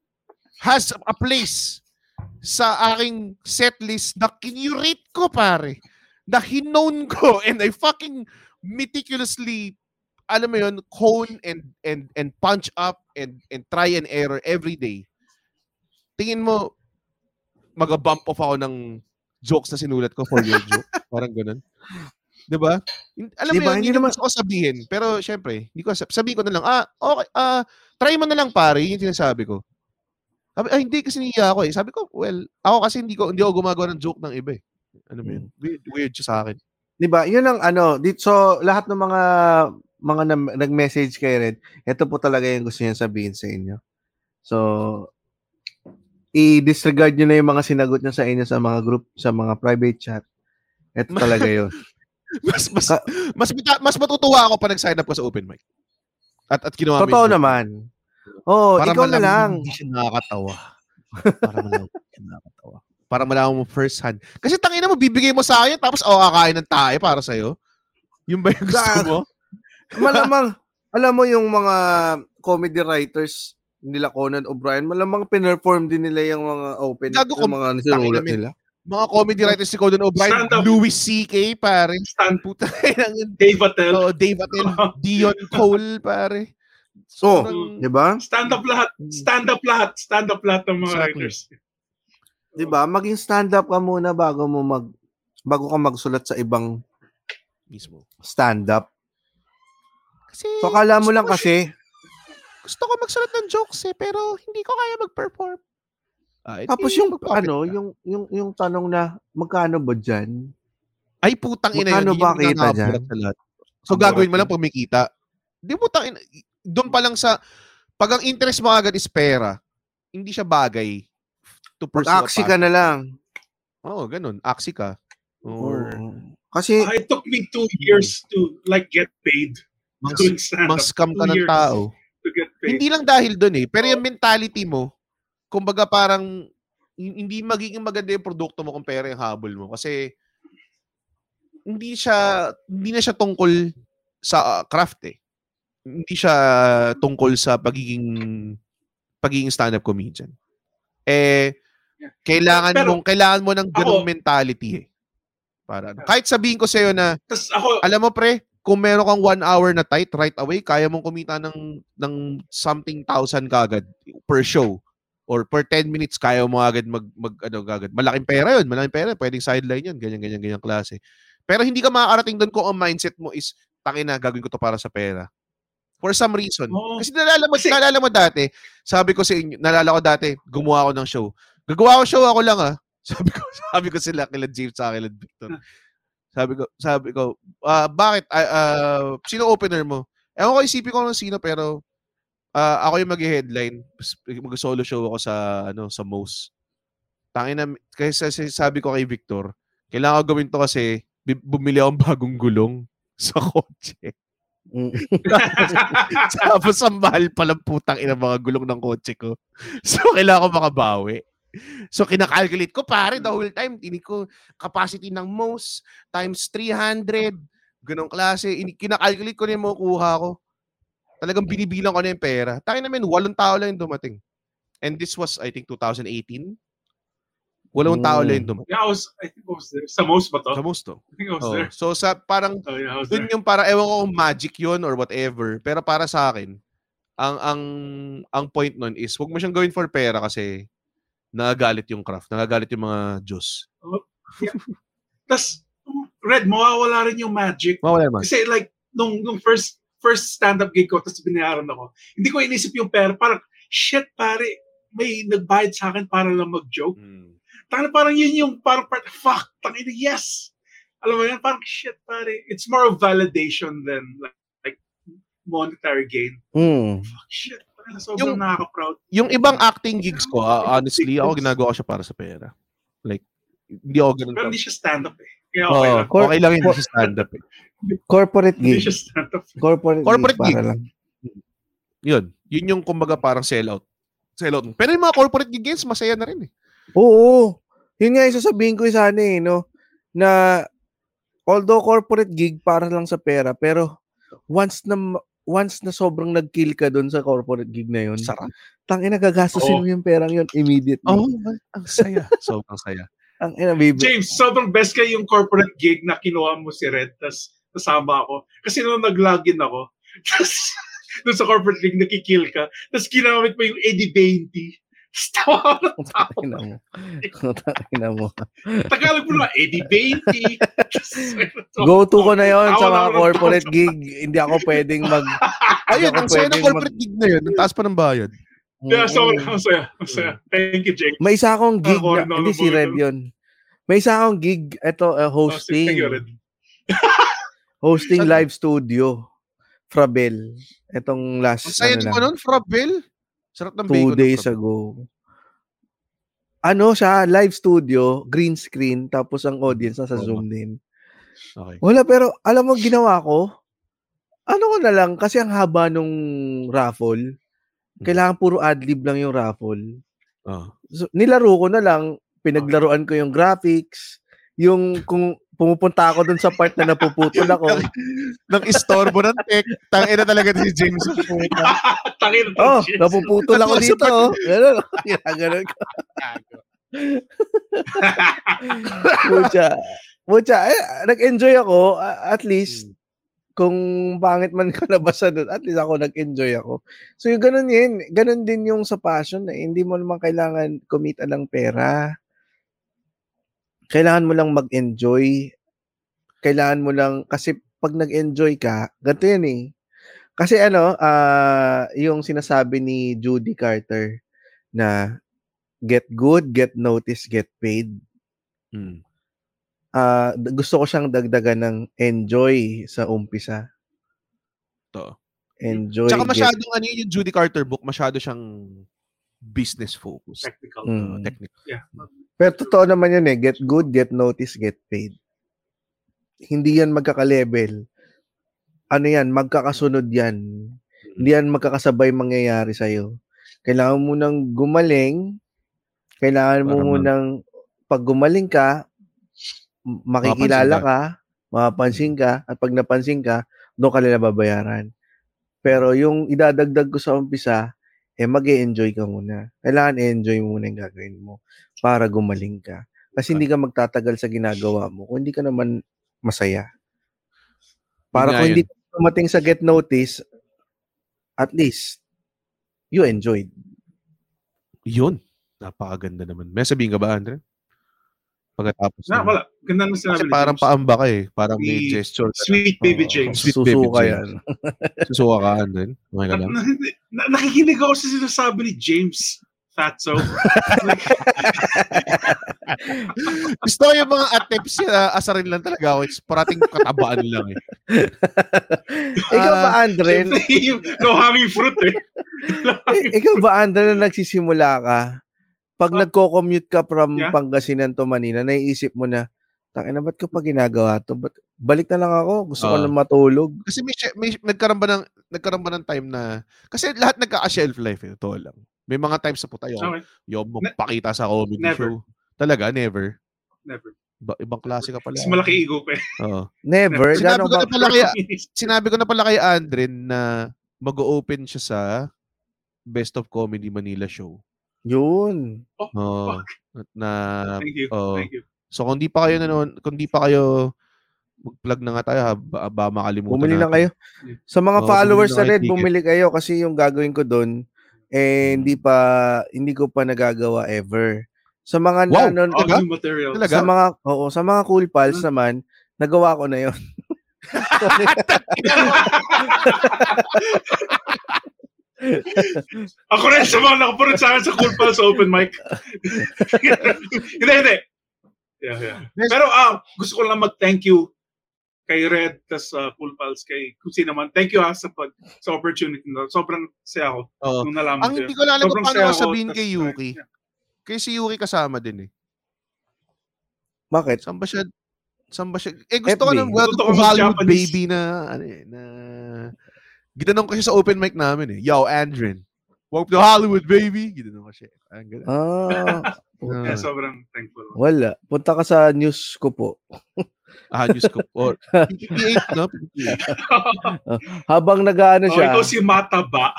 has a place sa aking set list na kinurate ko, pare. Na hinown ko and I fucking meticulously alam mo yun, hone and and and punch up and and try and error every day. Tingin mo mag-bump off ako ng jokes na sinulat ko for your joke. Parang ganun. 'Di ba? Alam Diba? mo yun, Hindi naman- naman gusto ko sabihin. Pero syempre, hindi ko sab- sabihin ko na lang, ah, okay, ah, try mo na lang pare, yun yung sinasabi ko. Sabi, ah, hindi kasi niya ako eh. Sabi ko, well, ako kasi hindi ko hindi ako gumagawa ng joke ng iba eh. Ano mo yun? Weird, weird siya sa akin. 'Di ba? 'Yun ang ano, dito so lahat ng mga mga na- nag-message kay Red, ito po talaga yung gusto niya sabihin sa inyo. So i-disregard niyo na yung mga sinagot niya sa inyo sa mga group, sa mga private chat. Ito talaga 'yun. Mas mas Ka- mas mas matutuwa ako pa nag-sign up ko sa open mic. At at mo Totoo naman. Oh, Para ikaw na lang. Hindi siya nakakatawa. Para malaman hindi siya nakakatawa. Para malaman mo first hand. Kasi tangina mo, bibigay mo sa akin, tapos ako kakain ng tae para sa'yo. Yung ba yung gusto mo? Malamang alam mo yung mga comedy writers nila Conan O'Brien, malamang pinerform din nila yung mga open Gago yung mga men. nila. Mga comedy writers si Conan O'Brien, Stand up. Louis C.K. pare. Stand Puta Dave Attell. Oh, Dave Attell, Dion Cole pare. So, Sobrang- 'di ba? Stand up lahat. Stand up lahat. Stand up lahat ng mga Exactly. writers. 'Di ba? Maging stand up ka muna bago mo mag bago ka magsulat sa ibang mismo. stand up. Kasi, So akala mo lang kasi gusto ko magsulat ng jokes eh, pero hindi ko kaya mag-perform. Ah, edi tapos yung mag-puppet ano, ka. yung yung yung tanong na magkano ba diyan? Ay, putang ina Magkano yun. ba yun yung kita dyan? sa lahat. So, gagawin mo lang pag may kita. Di mo tangin, doon pa lang sa, pag ang interest mo agad is pera, hindi siya bagay to pursue a Mag-aksi ka na lang. Oo, ganun. Aksi ka. Or. Kasi Ah, it took me two years to like get paid mas, up. scam ka ng tao. Hindi lang dahil doon eh. Pero yung mentality mo, kumbaga parang, hin- hindi magiging maganda yung produkto mo kung pera yung habol mo. Kasi, hindi siya, hindi na siya tungkol sa uh, craft eh. Hindi siya tungkol sa pagiging, pagiging stand-up comedian. Eh, kailangan Pero- mo, kailangan mo ng ganung Ako- mentality eh. Para, ano. kahit sabihin ko sa'yo na, Tapos ako, alam mo pre, kung meron kang one hour na tight right away, kaya mong kumita ng ng something thousand kagad per show. Or per 10 minutes, kaya mo agad mag, mag ano, kagad. Malaking pera yun, malaking pera. Pwedeng sideline yun, ganyan, ganyan, ganyan klase. Pero hindi ka makakarating doon kung ang mindset mo is, tangin na, gagawin ko to para sa pera. For some reason. Oo. Kasi nalala mo, Kasi- nalala mo dati, sabi ko sa inyo, nalala ko dati, gumawa ako ng show. Gagawa ko show ako lang ah. Sabi ko, sabi ko sila kila James sa kila Victor. Sabi ko, sabi ko, ah bakit ah, ah, sino opener mo? Ewan ko isipin ko ng sino pero ah, ako yung mag-headline. Mag-solo show ako sa ano sa Mo's. Tangin na kasi sabi ko kay Victor, kailangan ko gawin to kasi bumili akong bagong gulong sa kotse. Mm. Tapos ang mahal palang putang ina mga gulong ng kotse ko. So kailangan ko makabawi. So kinakalculate ko pare the whole time. Tinig ko capacity ng most times 300. Ganong klase. Ini- Kinakalculate ko na yung makukuha ko. Talagang binibilang ko na yung pera. Tayo namin, walong tao lang yung dumating. And this was, I think, 2018. Walong tao lang yung dumating. Yeah, I was, I think I was there. Sa most ba to? Sa most to. I think I was Oh. there. So sa parang Oh, yeah, dun yung parang ewan ko kung magic yun or whatever. Pero para sa akin, ang ang ang point nun is wag mo siyang gawin for pera kasi nagagalit yung craft, nagagalit yung mga Diyos. Tapos, Red, mawawala rin yung magic. Mawala naman. Kasi like, nung, nung first first stand-up gig ko, tapos binayaran ako, hindi ko inisip yung pera. Parang, shit, pare, may nagbayad sa akin para lang mag-joke. Mm. Tangina, parang yun yung parang part, fuck, tangina, yes! Alam mo yan, parang shit, pare. It's more of validation than like, like monetary gain. Hmm. Fuck, shit. Sobrang Yung- nakaka-proud. Yung ibang acting gigs ko, ah, honestly, ako ginagawa ko siya para sa pera. Like, hindi ako ganun. Pero hindi siya stand-up eh. Kaya okay lang. okay lang hindi siya stand-up eh. Corporate Hindi gig. siya stand-up. Corporate, Corporate gig. gig. Para lang. Yun. Yun yung kumbaga parang sell-out. Sell-out. Pero yung mga corporate gigs, masaya na rin eh. Oo. Yun nga yung sasabihin ko sana eh, no? Na although corporate gig para lang sa pera, pero once na once na sobrang nag-kill ka doon sa corporate gig na yun, Sarap. tangina gagastusin Oo. mo yung perang yun immediately. Oh, ang saya. Sobrang saya. Ang ina, baby. James, sobrang best kayo yung corporate gig na kinuha mo si Red, tas kasama ako. Kasi nung nag-login ako, tas doon sa corporate gig, nakikill ka, tas ginamit mo yung 80-20. Tas tawa ako ng tawa. Tangina mo. Tangina mo. Tagalog mo na, 80-20. Tas, Go to ko na yon sa mga corporate gig. Hindi ako pwedeng mag Ayun, ang saya ng corporate gig na yun. Ang taas pa ng bayad. Yeah, so, Mm. ang saya, ang saya. Thank you, James. May isa akong gig na, hindi si Red yun. May isa akong gig, ito, uh, Oh, Thank hosting. hosting Saan- live studio. Frabel. Itong last, Ang saya ano ko nun, Frabel. Sarap ng two bacon. ng days ago. Ano siya, live studio, green screen, tapos ang audience nasa Oo. Zoom din. Okay. Wala, pero alam mo ginawa ko? Ano ko na lang, kasi ang haba nung raffle, kailangan puro adlib lang yung raffle. Oh. So, nilaro ko na lang, pinaglaruan ko yung graphics, yung kung pumupunta ako dun sa part na napuputol ako. Nang istorbo ng tech, tangin na talaga si James. Tangin na oh, James. napuputol ako dito. Oh. Ganun. Ganun ko. Pucha. Pucha, eh, nag-enjoy ako. At least, kung pangit man ka nabasa doon, at least ako nag-enjoy ako. So, yung ganun yun. Ganun din yung sa passion. Eh. Hindi mo naman kailangan kumita ng pera. Kailangan mo lang mag-enjoy. Kailangan mo lang, kasi pag nag-enjoy ka, ganito yan eh. Kasi ano, ah yung sinasabi ni Judy Carter na get good, get noticed, get paid. Hmm. Ah, d- gusto ko siyang dagdagan ng enjoy sa umpisa. To. Enjoy. Tsaka get- masyadong ano yun, yung Judy Carter book, masyado siyang business focused. Technical. Mm. technical. Yeah. Pero totoo naman yun eh. Get good, get noticed, get paid. Hindi yan magkaka-level. Ano yan? Magkakasunod yan. Hindi yan magkakasabay mangyayari sa'yo. Kailangan mo nang gumaling. Kailangan mo munang pag gumaling ka, makikilala ka, mapapansin ka, at pag napansin ka, doon ka nila babayaran. Pero yung idadagdag ko sa umpisa, eh mag enjoy ka muna. Kailangan enjoy mo muna yung gagawin mo para gumaling ka. Kasi hindi ka magtatagal sa ginagawa mo kung hindi ka naman masaya. Para kung hindi ka dumating sa get notice, at least, you enjoyed. Yun. Napakaganda naman. May sabihin ka ba, Andre? Pagkatapos. Na, wala. Ganda naman sinabi Kasi parang paamba ka eh. Parang may gesture. na. Sweet baby. James. Sweet baby Susuka James. yan. Susuka ka, Andre. Okay ka Na, lang. na, na- nakikinig ako sa sinasabi ni James Fatso. Gusto ko yung mga attempts na asarin lang talaga ako. It's parating katabaan lang eh. Ikaw ba, Ah, Andre? Low hanging fruit eh. Ikaw ba, Andre, na nagsisimula ka, pag Ah. nagko-commute ka from Yeah. Pangasinan to Manila, naiisip mo na, Tangina, ba't ko pa ginagawa to? Ba't, balik na lang ako. Gusto ko Ah. lang matulog. Kasi may, may nagkaroon ba ng nagkaroon ba ng time na kasi lahat nagka-shelf life eh, totoo lang. May mga times sa puta Okay. yung mo Ne- pakita sa comedy Never. show. Talaga, never. Never. Ba, ibang klase ka pala. Mas malaki ego ko eh. Oo. Never. Sinabi Gano'n ko ba? na pala kay, sinabi ko na pala kay Andren na mag-open siya sa Best of Comedy Manila show. Yun. Oo. na Thank you. oo. Thank you. So kung di pa kayo nanon, kung di pa kayo mag-plug na nga tayo, ha, ba, ba makalimutan Bumili na kayo. Sa mga Oo, followers na Red, bumili kayo kasi yung gagawin ko doon eh hindi pa hindi ko pa nagagawa ever. Sa mga Wow! nanon new material. Talaga? sa mga oo, sa mga cool pals naman, nagawa ko na 'yon. Ako rin sa mga nakapunod sa akin sa Cool Pals Open Mic. hindi, hindi. Yeah, yeah. Pero ah, gusto ko lang mag-thank you kay Red, tas uh, Cool Pals, kay kung sino man. Thank you ah, sa, pag, sa opportunity na. Sobrang saya ako Oo. nung nalaman Ang ko hindi ko lang alam kung paano ko ako, sabihin kay uh, Yuki. yeah. Kaya si Yuki kasama din eh. Bakit? Saan ba siya? Saan ba siya? Eh gusto ko FB. ng welcome Gusto ko mag-Japanese. baby na ano eh, na ginanong ko siya sa open mic namin eh. Yo, Andrin. Welcome to Hollywood baby. Ginanong ko siya. Ang ganun. Ah, Yeah, Ah, sobrang thankful. wala. Punta ka sa news ko po. ah, Diyos ko. Or, PPP8, no? PPP8. Habang nag-ano Oh, siya, ikaw si Mataba.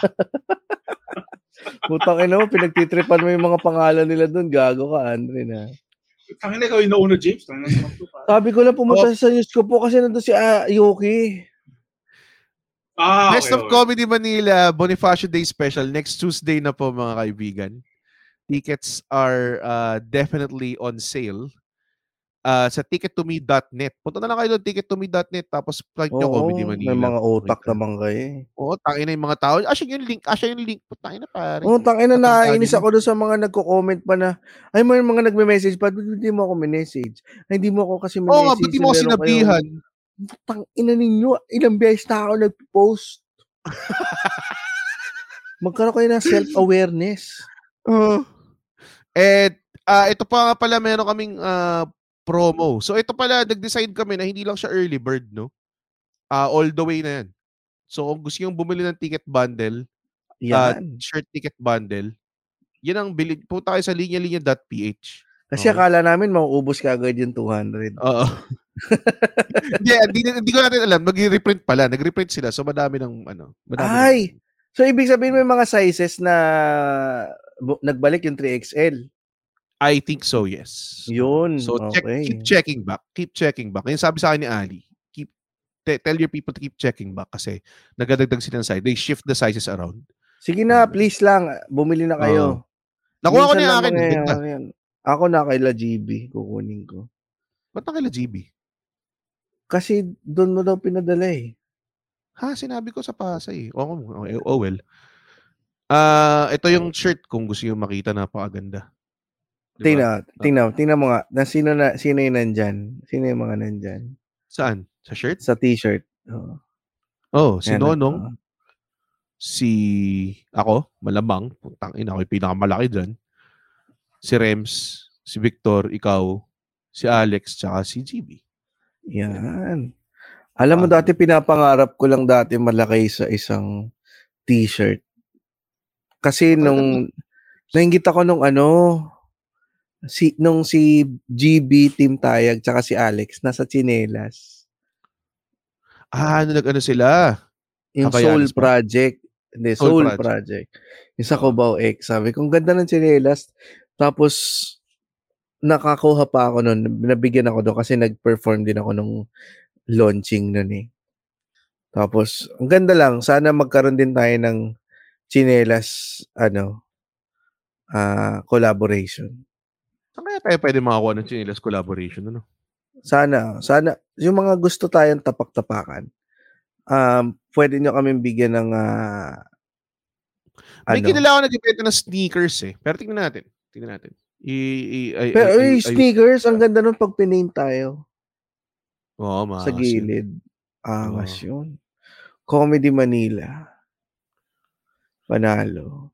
putang ina mo, pinagtitripan mo yung mga pangalan nila doon. Gago ka, Andre na. Tangin na ikaw yung nauna, James. Sabi ko lang pumunta Oh. sa news ko po kasi nandun si ah, Yuki. Ah, Best okay, of okay. Comedy Manila, Bonifacio Day Special. Next Tuesday na po mga kaibigan. Tickets are uh, definitely on sale. Uh, sa tickettome.net. Punta na lang kayo doon, tickettome.net. Tapos plug nyo Oo, Comedy Manila. may mga utak Okay. naman kayo eh. Oo, tangin na yung mga tao. Ah, siya yung link. Ah, siya yung link. Tangin na pare. Oo, tangin na nyo. ako doon sa mga nagko-comment pa na, ay, may mga nagme-message pa, "Ba't hindi mo ako minessage. Ay, hindi mo ako kasi Oo minessage. nga, ba't mo sinabihan? kayong- Tang ina ninyo, ilang beses na ako nag-post. Magkaroon kayo ng self-awareness. Oo. At ah, ito pa nga pala, meron kaming ah, promo. So ito pala, nag-decide kami na hindi lang siya early bird, no? Ah, all the way na yan. So kung gusto yung bumili ng ticket bundle, Yan. shirt ticket bundle, yan ang bili. Punta kayo sa linya-linya.ph. Kasi okay. akala namin mauubos ka agad yung 200. Oo. Hindi, hindi, hindi ko natin alam. Nag-reprint pala. Nag-reprint sila. So madami ng ano. Madami ng- Ay! So, ibig sabihin may mga sizes na bu- nagbalik yung 3XL. I think so, yes. Yun. So check, okay. keep checking back. Keep checking back. Yung sabi sa akin ni Ali, keep te- tell your people to keep checking back kasi nagadagdag sila ng size. They shift the sizes around. Sige na, please lang. Bumili na kayo. Nakuha ko na akin. Ganda. yan. Ako na kay La GB, kukunin ko. Ba't na kila GB? Kasi doon mo daw pinadala eh. Ha, sinabi ko sa Pasay. Oh, oh, oh well. Ah, ito yung shirt kung gusto niyo makita napakaganda. Diba? Tingnan, tingnan, tingnan mo nga. Na sino na sino yung nandyan? Sino yung mga nandyan? Saan? Sa shirt? Sa t-shirt. Oo. Oh, si Yan, Nonong, oo. si ako, malamang, putang ina, ako yung pinakamalaki dyan. Si Rems, si Victor, ikaw, si Alex, tsaka si GB. Yan. Alam mo dati pinapangarap ko lang dati malaki sa isang t-shirt. Kasi nung nainggit ako nung ano si nung si GB Team Tayag tsaka si Alex nasa chinelas. Ah, ano nag-ano sila? Yung Soul ba? Project. Hindi, Soul Soul, Project. Project. Yung sa Cubao X. Sabi kong ganda ng chinelas. Tapos, nakakuha pa ako nun. Nabigyan ako doon kasi nag-perform din ako nung launching nun eh. Tapos, ang ganda lang. Sana magkaroon din tayo ng chinelas, ano, ah collaboration. Saan kaya tayo pwede makakuha ng Chinelas collaboration? Ano? Sana, sana, yung mga gusto tayong tapak-tapakan, um, pwede nyo kami bigyan ng, ah, May ano, kilala ako nagbibenta ng sneakers eh. Pero tingnan natin. Tingnan natin. I, i, Pero ay, ay, ang ganda nun pag piname tayo Oo, sa makas yun. gilid. Angas Oo. yun. Comedy Manila. Panalo.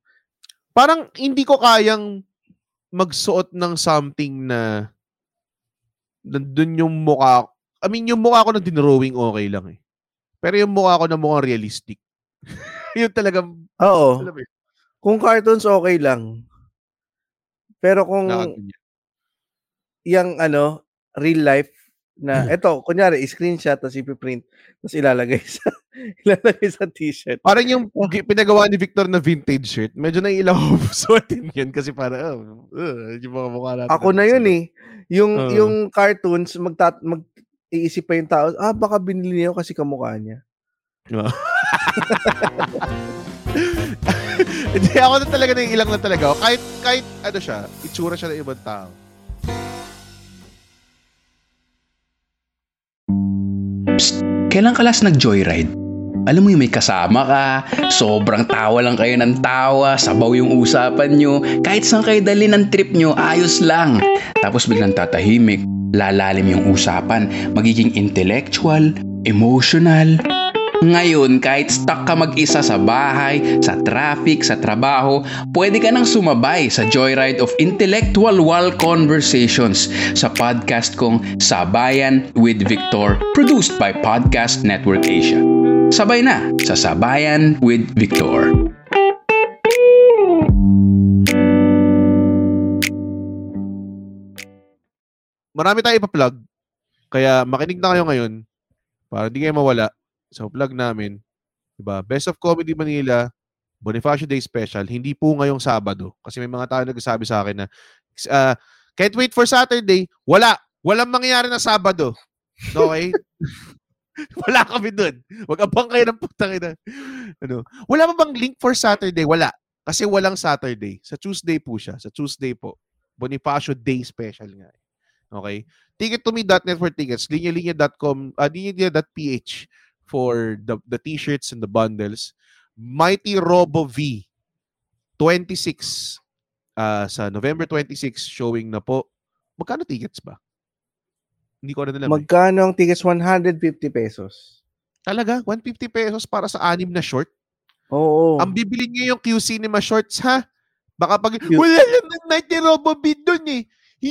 Parang hindi ko kayang magsuot ng something na nandun yung mukha. I mean, yung mukha ko na dinrawing okay lang eh. Pero yung mukha ko na mukhang realistic. yun talagang, Oo. Kung cartoons, okay lang. Pero kung nakaganyan. yung ano, real life na, eto, kunyari, screenshot, tapos ipiprint, tapos ilalagay sa, Ilalagay sa t-shirt. Parang yung pinagawa ni Victor na vintage shirt, medyo naiilang ako suotin yun kasi para, oh, uh, yung mga mukha natin. Ako na yun eh. Yung Oo. yung cartoons magtat mag iisip pa yung tao, ah baka binili niya kasi kamukha niya. Hindi, ako na talaga naiilang na talaga. Kahit, kahit ano siya, itsura siya ng ibang tao. Kailan ka nag-joyride? Alam mo yung may kasama ka, sobrang tawa lang kayo ng tawa, sabaw yung usapan nyo, kahit saan kayo dali ng trip nyo, ayos lang. Tapos biglang tatahimik, lalalim yung usapan, magiging intellectual, emotional. Ngayon, kahit stuck ka mag-isa sa bahay, sa traffic, sa trabaho, pwede ka nang sumabay sa Joyride of Intellectual Wall Conversations sa podcast kong Sabayan with Victor, produced by Podcast Network Asia. Sabay na sa Sabayan with Victor. Marami tayong ipa-plug. Kaya makinig na kayo ngayon para hindi kayo mawala sa plug namin. Diba? Best of Comedy Manila, Bonifacio Day Special, hindi po ngayong Sabado. Kasi may mga tao nagsasabi sa akin na uh, can't wait for Saturday. Wala. Walang mangyayari na Sabado. Okay? Wala kami dun. Wag abang kayo ng putang ina. Ano? Wala pa bang link for Saturday? Wala. Kasi walang Saturday. Sa Tuesday po siya. Sa Tuesday po. Bonifacio Day Special nga. eh. Okay? Ticket2me.net for tickets. Linya-linya.com, uh, linya-linya.ph for the, the t-shirts and the bundles. Mighty Robo V 26 uh, sa November 26 showing na po. Magkano tickets ba? Hindi ko na alam. eh. Magkano ang tickets? 150 pesos. Talaga? 150 pesos para sa anim na short? Oo. Ang bibili niyo yung Q Cinema shorts, ha? Baka pag, Q- wala naman Mighty Robo V doon eh.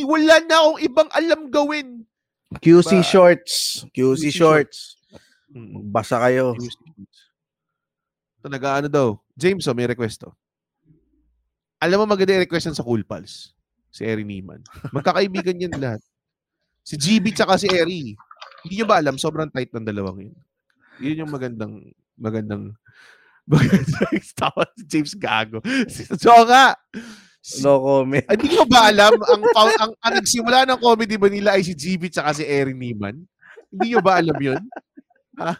Wala na akong ibang alam gawin. QC Ba- shorts. QC QC shorts. Mm. Basa kayo. Ito nag-ano daw. James, oh, may request to. Alam mo maganda yung request sa Cool Pals. Si Eri Neiman. Magkakaibigan yan lahat. Si GB tsaka si Eri. Hindi nyo ba alam? Sobrang tight ng dalawang yun. Yun yung magandang, magandang, magandang tawa si James Gago. So nga, No comment. hindi ko ba alam, ang, ang, ang, ang nagsimula ng comedy ba nila ay si GB tsaka si Eri Neiman? Hindi nyo ba alam yun? Ha?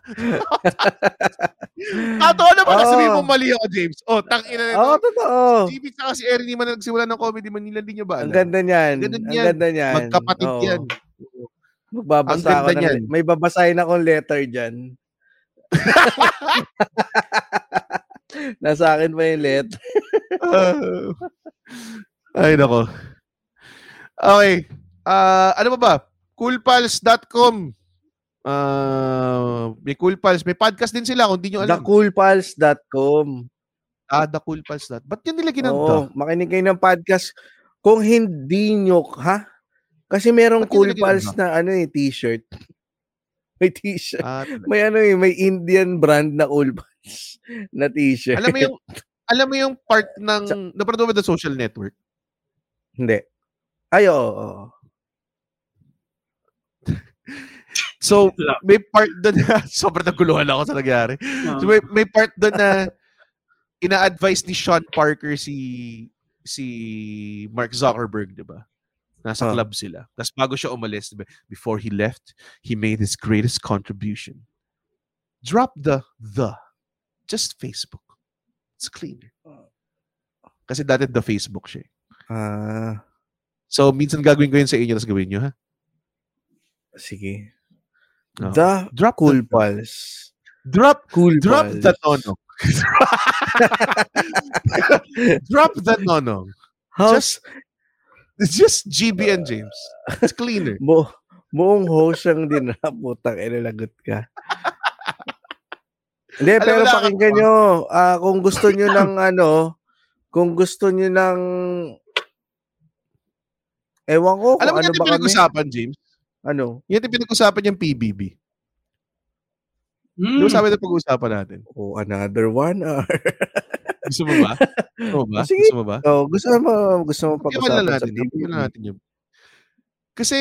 Totoo naman, Oo. nasabihin mo mali ako, James. Oh, tang ina na Oo, totoo. GB tsaka si Eri Neiman na nagsimula ng comedy Manila, hindi nyo ba Ang alam? ganda niyan. Ang ganda Ang niyan. ganda niyan. Magkapatid Oo. yan. Magbabasa Ang ako niyan. may babasahin akong letter dyan. Nasa akin pa yung letter. Ah. Ay, nako. Okay. Ah, ano ba ba? Coolpals.com. Ah, may Coolpals. May podcast din sila kung di nyo alam. Thecoolpals.com. ah, the Coolpals. Dot. Ba't yun ng the? Oo, makinig kayo ng podcast. Kung hindi nyo, ha? Kasi merong Ba't Cool Pals na ano eh, t-shirt. May t-shirt. Ah. May ano eh, may Indian brand na Cool Pals na t-shirt. alam mo yung alam mo yung part ng napanood mo ba the social network? Hindi. Ay, oo. oo. So, may part doon na sobrang naguluhan ako sa nangyari. So, may, may part doon na ina-advise ni Sean Parker si si Mark Zuckerberg, 'di ba? Nasa Ah. club sila. Tapos bago siya umalis, 'di ba, before he left, he made his greatest contribution. Drop the the. Just Facebook. It's cleaner. Kasi dati the Facebook siya. Ah, So, minsan gagawin ko yun sa inyo, tapos gawin nyo, ha? sige. The Drop Cool the, Pals. drop Cool Drop Pals. the nono. Drop the nono. House, It's just GB and James. It's cleaner. Mo, buong host ang din na putang inalagot ka. Hindi, Alam pero pakinggan nyo. ah, kung gusto nyo ng ano, kung gusto nyo ng ewan ko Alam mo ano yung ba pinag-usapan, James? Ano? Yan yung pinag-usapan yung PBB. Hmm. Di ba sabi na pag-uusapan natin? Oh, another one hour. Gusto mo ba? Gusto mo ba? Sige. Gusto mo ba? oh, gusto mo, gusto mo Pag-usapan sa natin. TV. Pag-usapan natin yun. Kasi,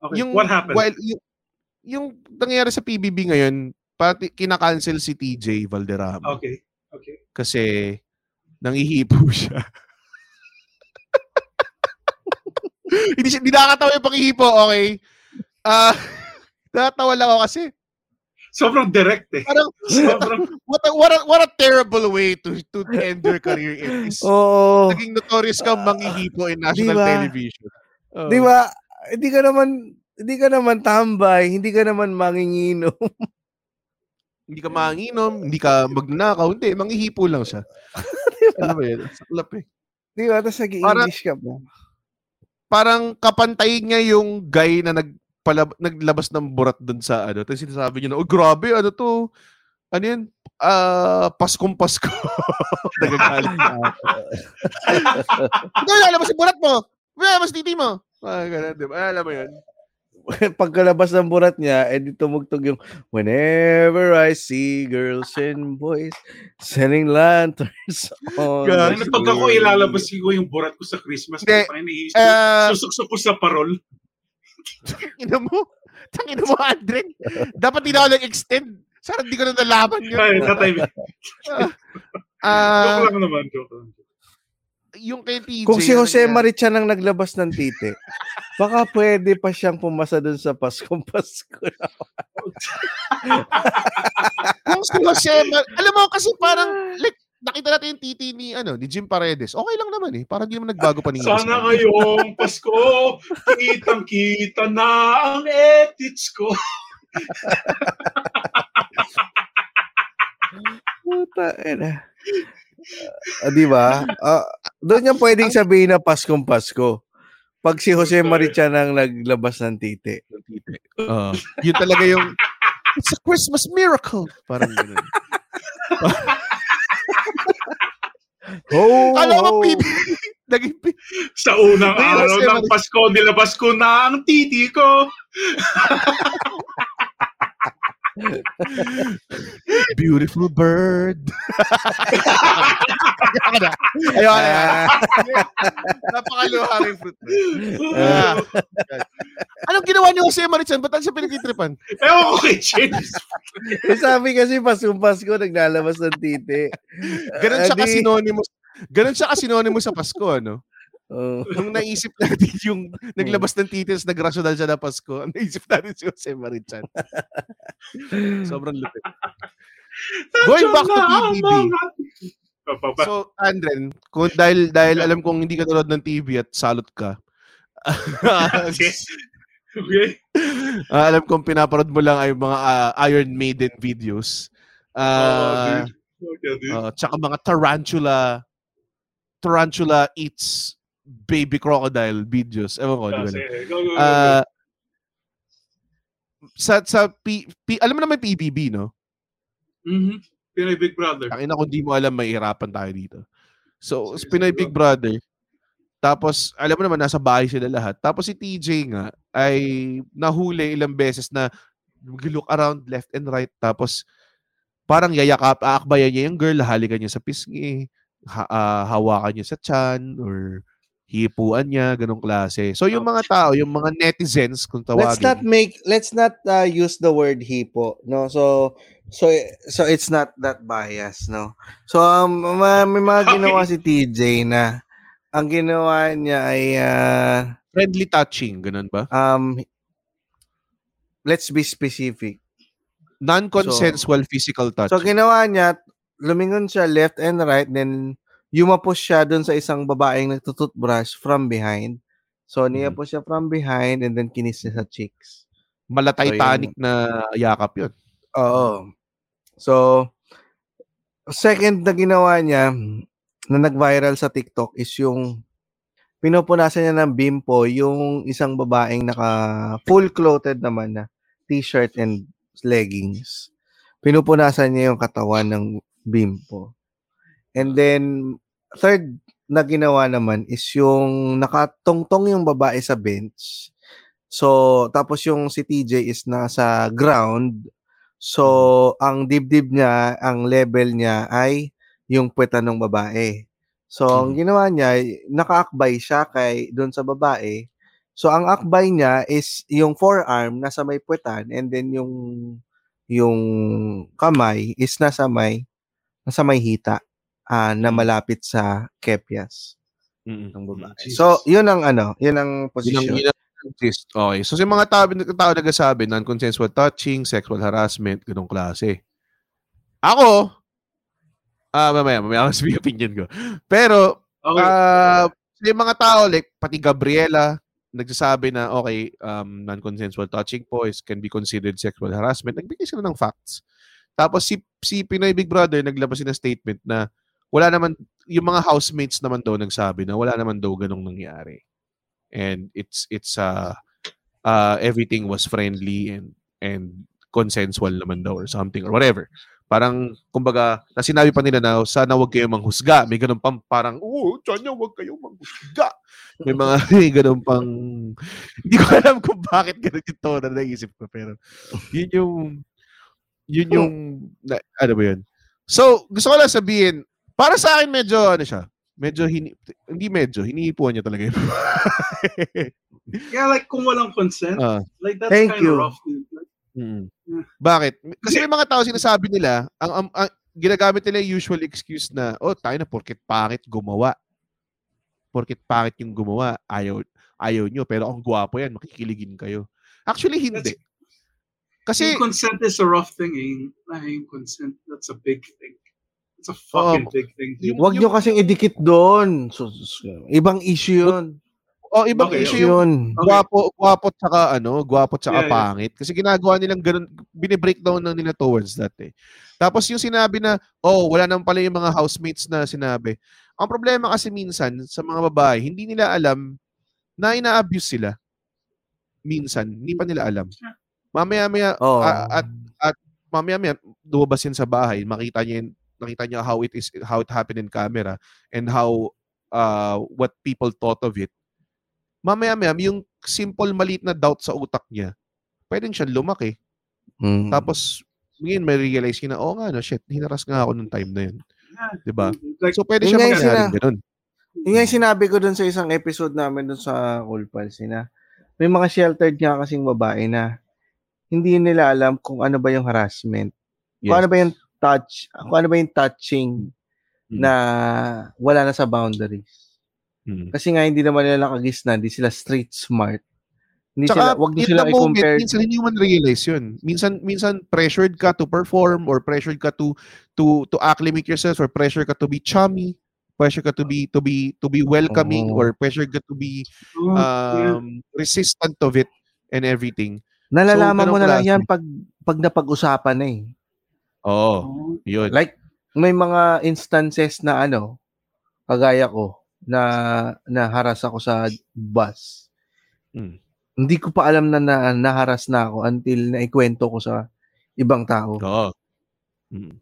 Okay, yung, what happened? While, yung, yung nangyayari sa PBB ngayon, pati kinakancel si TJ Valderrama Okay. Okay. kasi nangihipo siya. hindi siya, hindi nakakatawa yung panghihipo, okay? Ah, nakatawa lang ako kasi Sobrang direct eh. parang Sobrang, what a, what a, what a terrible way to to end your career in is Oo. naging notorious kang manghihipo in national Diba? television. Oo. Di ba? Hindi ka naman hindi ka naman tambay, hindi ka naman manginginom. Hindi ka manginom, hindi ka magnanakaw, hindi, manghihipo lang siya. ano ba yun? Saklap eh. Di ba? Tapos nag-English ka pa. Parang kapantayin niya yung guy na nagpalab- naglabas ng burat dun sa ano. Tapos sinasabi niya na, oh grabe, ano to? Ano yan? Ah, Paskong Pasko. Nagagalit. Ito, lalabas yung burat mo. Lalabas titi mo. Ah, ganun, di ba? Alam mo yun. Pagkalabas ng burat niya, edi tumugtog yung Whenever I see girls and boys selling lanterns on God. ano pag ako ilalabas ko yung burat ko sa Christmas, pa iniisip, Ah, susuksok ko sa parol. Tangina mo. Tangina mo, Andre. Dapat hindi na ako nag-extend. Sana hindi ko na nalaman yun. Ay, tatay. Ah, joke lang naman, joke lang. yung kay TJ. Kung si na Jose nangyari- Marichan ang naglabas ng titi, baka pwede pa siyang pumasa dun sa Paskong Pasko. Kung si Jose Mar- alam mo kasi parang like nakita natin yung titi ni ano ni Jim Paredes. Okay lang naman eh. Parang hindi naman nagbago pa ni Sana ngayong Pasko, kitang-kita na ang ethics ko. Puta, ina. Ah, di ba? Ah, doon niya pwedeng sabihin na Paskong Pasko. Pag si Jose Marichan ang naglabas ng titi. Uh, yun talaga yung It's a Christmas miracle. Parang ganun. Ho, Kala ho. ko PB. Naging P- Sa unang araw ng Marie- Pasko, nilabas ko na ang titi ko. Beautiful bird. Ayoko na. Ayoko na. Napakaluharing fruit. Ah. Anong ginawa ni Jose Marichan? Ba't siya pinagtitripan? Ewan ko kay James. Eh, sabi kasi Paskong Pasko naglalabas ng titi. Ganun siya Ah, kasi synonymous. Ganun siya kasi synonymous sa Pasko, ano? Oh. Nung naisip natin yung naglabas ng titis, nagrasyonal siya na Pasko, naisip natin si Jose Marichan. Sobrang lupit. Going back to PBB. So, Andren, kung dahil dahil alam kong hindi ka nanood ng TV at salot ka. Okay. Okay. Ah, alam kong pinaparod mo lang ay mga ah, Iron Maiden videos. Oh, Ah, dude. Okay, dude. ah, tsaka mga tarantula tarantula eats baby crocodile videos. Ewan ko, di ba? sige. Go, go, go, go. Ah, sa sa P, P- alam mo naman PBB, no? Mhm. Pinoy Big Brother. Ang ina kung di mo alam, mahihirapan tayo dito. So, Pinoy sige, Big. Brother. Tapos, alam mo naman, nasa bahay sila lahat. Tapos si TJ nga, ay nahuli ilang beses na look around left and right. Tapos, parang yayakap, aakbayan niya yung girl, halikan niya sa pisngi, ha, ah, hawakan niya sa chan, or hipuan niya, ganong klase. So, yung mga tao, yung mga netizens, kung tawagin. Let's not make let's not uh, use the word hipo, no? So so so it's not that bias, no? So um, ma- may mga ginawa si TJ na ang ginawa niya ay uh, friendly touching, ganun ba? um let's be specific. Non-consensual physical touch. So ginawa niya, lumingon siya left and right, then yumapos siya dun sa isang babaeng nagtututbrush from behind. So niya po siya from behind and then kinis niya sa cheeks. Mala So, Titanic na yakap yun. Oo. So, second na ginawa niya na nag-viral sa TikTok is yung pinupunasan niya ng bimpo yung isang babaeng naka full clothed naman na t-shirt and leggings. Pinupunasan niya yung katawan ng bimpo. And then, third na ginawa naman is yung nakatungtong yung babae sa bench. So, tapos yung si TJ is nasa ground. So, ang dibdib niya, ang level niya ay yung puweta ng babae. So, ang ginawa niya, nakaakbay siya kay doon sa babae. So, ang akbay niya is yung forearm nasa may puwetan and then yung yung kamay is nasa may nasa may hita ah, na malapit sa kepias Mm. ng babae. Jesus. So, yun ang ano, yun ang Yun ang, position. yun ang. Okay. So, sa mga tao, tao nagsasabi, non-consensual touching, sexual harassment, ganong klase. Ako, ah mamaya, mamaya ako sabihin opinion ko. Pero, Okay. ah yung mga tao, like, pati Gabriela, nagsasabi na, okay, um, non-consensual touching po is can be considered sexual harassment. Nagbigay sila ng facts. Tapos si, si Pinoy Big Brother, naglabas ng statement na wala naman, yung mga housemates naman daw nagsabi na wala naman daw ganong nangyari. And it's, it's, uh, uh, everything was friendly and, and consensual naman daw or something or whatever. Parang, kumbaga, na sinabi pa nila na sana wag kayo manghusga. May ganun pang parang, oo, sana wag kayo manghusga. May mga, may ganun pang, hindi ko alam kung bakit ganun yung tono na naisip ko. Pero, yun yung, yun yung, na, ano ba yun? So, gusto ko lang sabihin, para sa akin medyo, ano siya, medyo, hini, hindi medyo, hinihipuan niya talaga yun. Yeah, like kung walang consent, Ah. like that's Thank kind you. of rough. dude. Like, Mm. Yeah. Bakit? Kasi may mga tao sinasabi nila, ang, ang, ang ginagamit nila yung usual excuse na, oh, tayo na porket pangit gumawa. Porket pangit yung gumawa, ayaw, ayaw nyo, pero ang gwapo yan, makikiligin kayo. Actually, hindi. Kasi, yung consent is a rough thing. Eh. Yung consent, that's a big thing. It's a fucking Oo. big thing. dude. yung, Huwag nyo kasing idikit doon. So, so, ibang issue yun. oh, ibang Okay, issue Yun. gwapo, gwapo tsaka ano, gwapo tsaka Yeah, pangit. Kasi ginagawa nilang ganun, binibreakdown lang nila towards that eh. Tapos yung sinabi na, oh, wala naman pala yung mga housemates na sinabi. Ang problema kasi minsan sa mga babae, hindi nila alam na ina-abuse sila. Minsan, hindi pa nila alam. Mamaya-maya, Oh. at, at mamaya-maya, lumabas yan sa bahay, makita niya, yun- nakita niya how it is, how it happened in camera, and how, uh, what people thought of it mamaya-maya, yung simple maliit na doubt sa utak niya, pwedeng siyang lumaki. Mm. Tapos, ngayon may realize niya na, oh nga, no, shit, hinaras nga ako nung time na yun. Yeah. Diba? Like, So, pwede siya mangyari sina- ganun. Yung nga sinabi ko dun sa isang episode namin dun sa Cool Pals, eh, na may mga sheltered nga kasing babae na hindi nila alam kung ano ba yung harassment. Kung Yes. ano ba yung touch, kung ano ba yung touching Mm. na wala na sa boundaries. Mm. Kasi nga hindi naman nila nakagis na, hindi sila street smart. Hindi Tsaka, sila, wag niyo in sila the moment, i-compare. minsan hindi mo man realize yun. Minsan, minsan pressured ka to perform or pressured ka to to to acclimate yourself or pressure ka to be chummy, pressure ka to be to be to be welcoming Oo. or pressure ka to be oh, yeah. um resistant of it and everything. Nalalaman So, mo na lang yan pag, pag napag-usapan na eh. Oo, Oh. yun. Like, may mga instances na ano, kagaya ko, na naharas ako sa bus. Mm. Hindi ko pa alam na, na naharas na ako until naikwento ko sa ibang tao. Oo. Mm.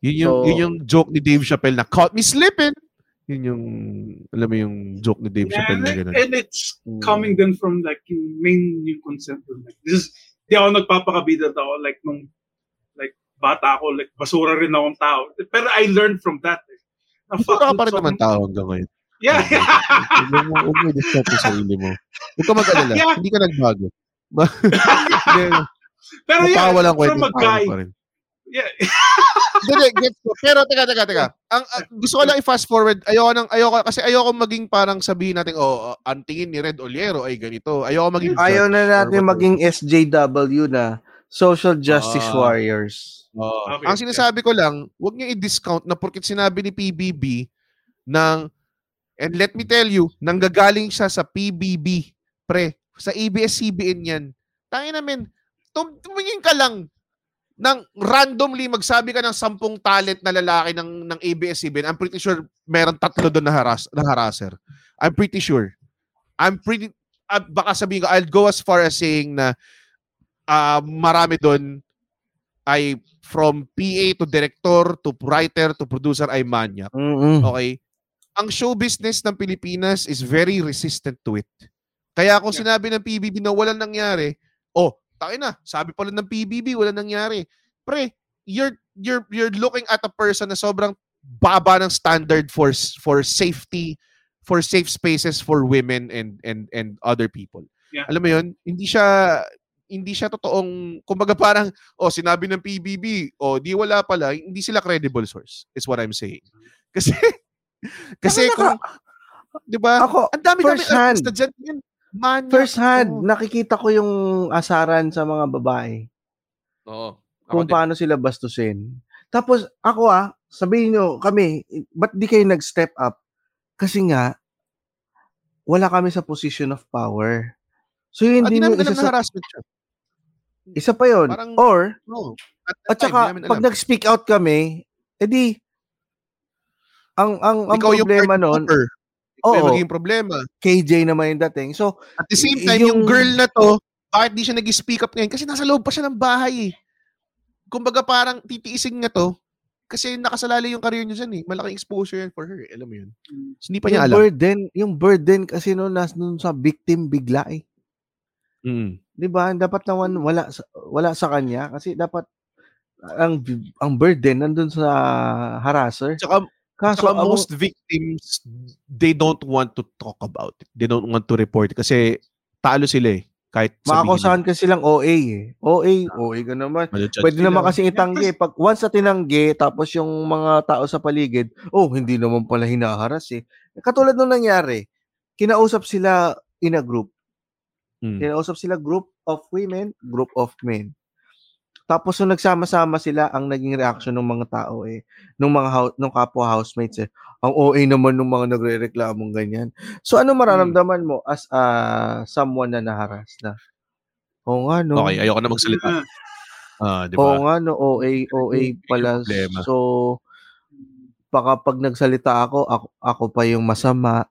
Yun yung, So- yun yung joke ni Dave Chappelle na caught me slipping. Yun yung, alam mo yung joke ni Dave Yeah, Chappelle na and, gano'n. and it's coming then from like yung main yung consent. dun. Like, this is, di ako nagpapakabida ako like nung bata ako, like basura rin akong tao. Pero I learned from that. Eh. Na, ka pa rin so- naman tao hanggang ngayon. Yeah. Huwag mo, huwag mo i-disturb yung sarili mo. Huwag ka mag-alala. Yeah. Hindi ka nagbago. Pero yeah, lang from a guy. pa rin. Yeah. Hindi, gets ko. Pero teka, teka, teka. Ang, ang- gusto ko lang i-fast forward. Ayoko nang ayoko kasi ayoko maging parang sabihin natin, oh, ang tingin ni Red Oliero ay ganito. Ayoko maging Ayaw na natin maging SJW na social justice Ah. warriors. Oo. Okay, Ang sinasabi ko lang, huwag niyo i-discount na porkit sinabi ni PBB ng and let me tell you, nanggagaling siya sa PBB, pre, sa ABS-CBN yan. Tangin namin, tum tumingin ka lang ng randomly magsabi ka ng sampung talent na lalaki ng ng ABS-CBN. I'm pretty sure meron tatlo doon na haras na harasser. I'm pretty sure. I'm pretty ah, baka sabihin ko I'll go as far as saying na ah, marami doon ay from PA to director to writer to producer ay manyak. Mm-mm. Okay? Ang show business ng Pilipinas is very resistant to it. Kaya kung sinabi ng PBB na walang nangyari, oh, tayo na, sabi pala ng PBB, walang nangyari. Pre, you're you're you're looking at a person na sobrang baba ng standard for s- for safety, for safe spaces for women and and and other people. Yeah. Alam mo 'yun? Hindi siya hindi siya totoong, kumbaga parang, oh, sinabi ng PBB, oh, di wala pala, hindi sila credible source, is what I'm saying. Kasi, kasi Naka- kung, di ba, Ako, ang dami-dami first hand. artista dyan, yun, man, First hand, nakikita ko yung asaran sa mga babae. Oo. Kung din. paano sila bastusin. Tapos ako ah, sabihin nyo, kami, ba't di kayo nag-step up? Kasi nga, wala kami sa position of power. So Ah, hindi di nyo namin alam isa, na sa, harassment siya. Isa pa yon Parang- Or, No. at time, saka, pag alam. nag-speak out kami, edi, ang, ang, ang Ikaw problema yung Oo. magiging problema. KJ naman yung dating. So, At the same time, yung, yung- girl na to, bakit di siya nag-speak up ngayon? Kasi nasa loob pa siya ng bahay eh. Kumbaga parang titiising nga to, kasi nakasalali yung career niya dyan eh. Malaking exposure yan for her. eh. Alam mo yun? So, hindi pa niya yung alam. burden, yung burden kasi no, nas, nun sa victim bigla eh. Mm. 'Di ba? Dapat naman wala sa, wala sa kanya kasi dapat ang ang burden nandun sa harasser. Tsaka, Kaso Saka ang- most victims, they don't want to talk about it. They don't want to report it. Kasi talo sila eh. Kahit makakusahan kasi silang OA eh. OA, OA ka naman. Pwede naman kasi itanggi. Pag once na tinanggi, tapos yung mga tao sa paligid, oh, hindi naman pala hinaharas eh. Katulad nung nangyari, kinausap sila in a group. Mm. Kinausap sila group of women, group of men. Tapos nung nagsama-sama sila, ang naging reaction ng mga tao eh, nung mga hou- nung kapwa housemates eh, ang OA naman nung mga nagre-reklamong ganyan. So ano mararamdaman mo as uh, someone na naharas na? Oo nga no. Okay, ayoko na magsalita. Ah, di Oo ba? nga no, OA, OA pala. So baka pag nagsalita ako, ako, ako pa yung masama.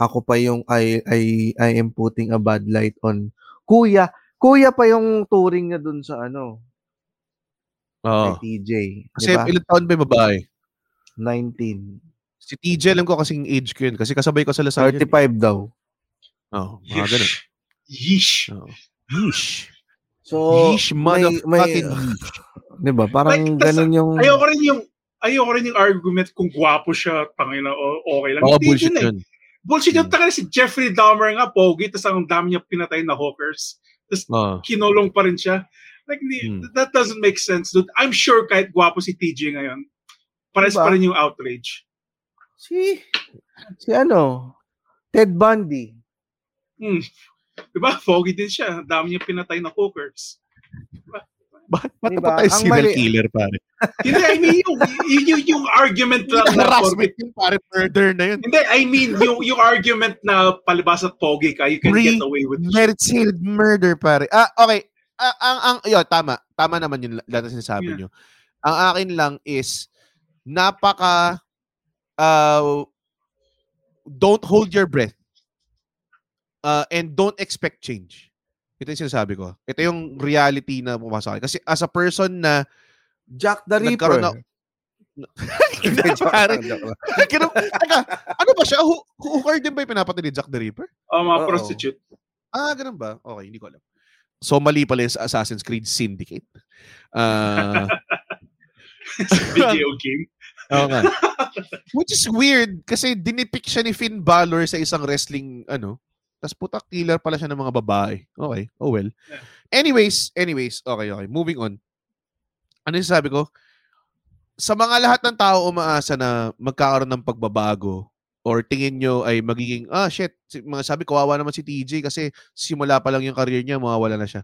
Ako pa yung I, I, I am putting a bad light on kuya. Kuya pa yung touring niya dun sa ano, Oo. kay TJ. Oh. Kasi Di ba? ilang taon ba yung babae? 19. Si TJ, alam ko kasing age ko yun. Kasi kasabay ko sa Lasal yun. 35 daw. Oo, mga ganun. Yeesh. Oo. Yeesh. So, Yeesh, may, may, motherfucking yeesh. di ba? Parang Like, ganun yung, Ayoko rin yung ayoko rin yung argument kung gwapo siya, tangina o okay lang. Hindi bullshit yun eh. Bullshit yung Hmm. taka si Jeffrey Dahmer nga, pogi, tapos ang dami niya pinatay na hawkers. Tapos Oo. kinulong pa rin siya. Like, Hmm. that doesn't make sense, dude. I'm sure kahit gwapo si TJ ngayon, pares Diba? pa rin yung outrage. si, si ano, Ted Bundy. Hmm. Diba? Pogi din siya. Ang dami niya pinatay na hookers. Bakit ba't Diba? Ang si serial mali- killer, pare? Hindi, I mean, yung, yung, yung, yung argument lang na Harassment yun, pare. Murder na yun. Hindi, I mean, yung, yung argument na palibas at pogi ka, you can Pre- get away with it. Premeditated murder, pare. Ah, okay. Ah, ang, ang, yun, tama. Tama naman yung lahat ng sinasabi Yeah. nyo. Ang akin lang is, napaka, uh, don't hold your breath. Uh, and don't expect change. Ito yung sinasabi ko. Ito yung reality na pumasok. Kasi as a person na Jack the Nagkaroon Ripper. Hindi, pare. Ganun- Teka, ano ba siya? Hu- Hooker din ba yung pinapatay ni Jack the Ripper? Oh, mga Oo. prostitute. Ah, ganun ba? Okay, hindi ko alam. So, mali pala yung sa Assassin's Creed Syndicate. Ah, Video game. oo nga. Which is weird kasi dinipick siya ni Finn Balor sa isang wrestling, ano, tapos puta killer pala siya ng mga babae. Okay, oh well. Anyways, anyways, okay, okay. Moving on. Ano yung sabi ko? Sa mga lahat ng tao umaasa na magkakaroon ng pagbabago or tingin nyo ay magiging, ah shit, mga sabi, kawawa naman si TJ kasi simula pa lang yung career niya, mawawala na siya.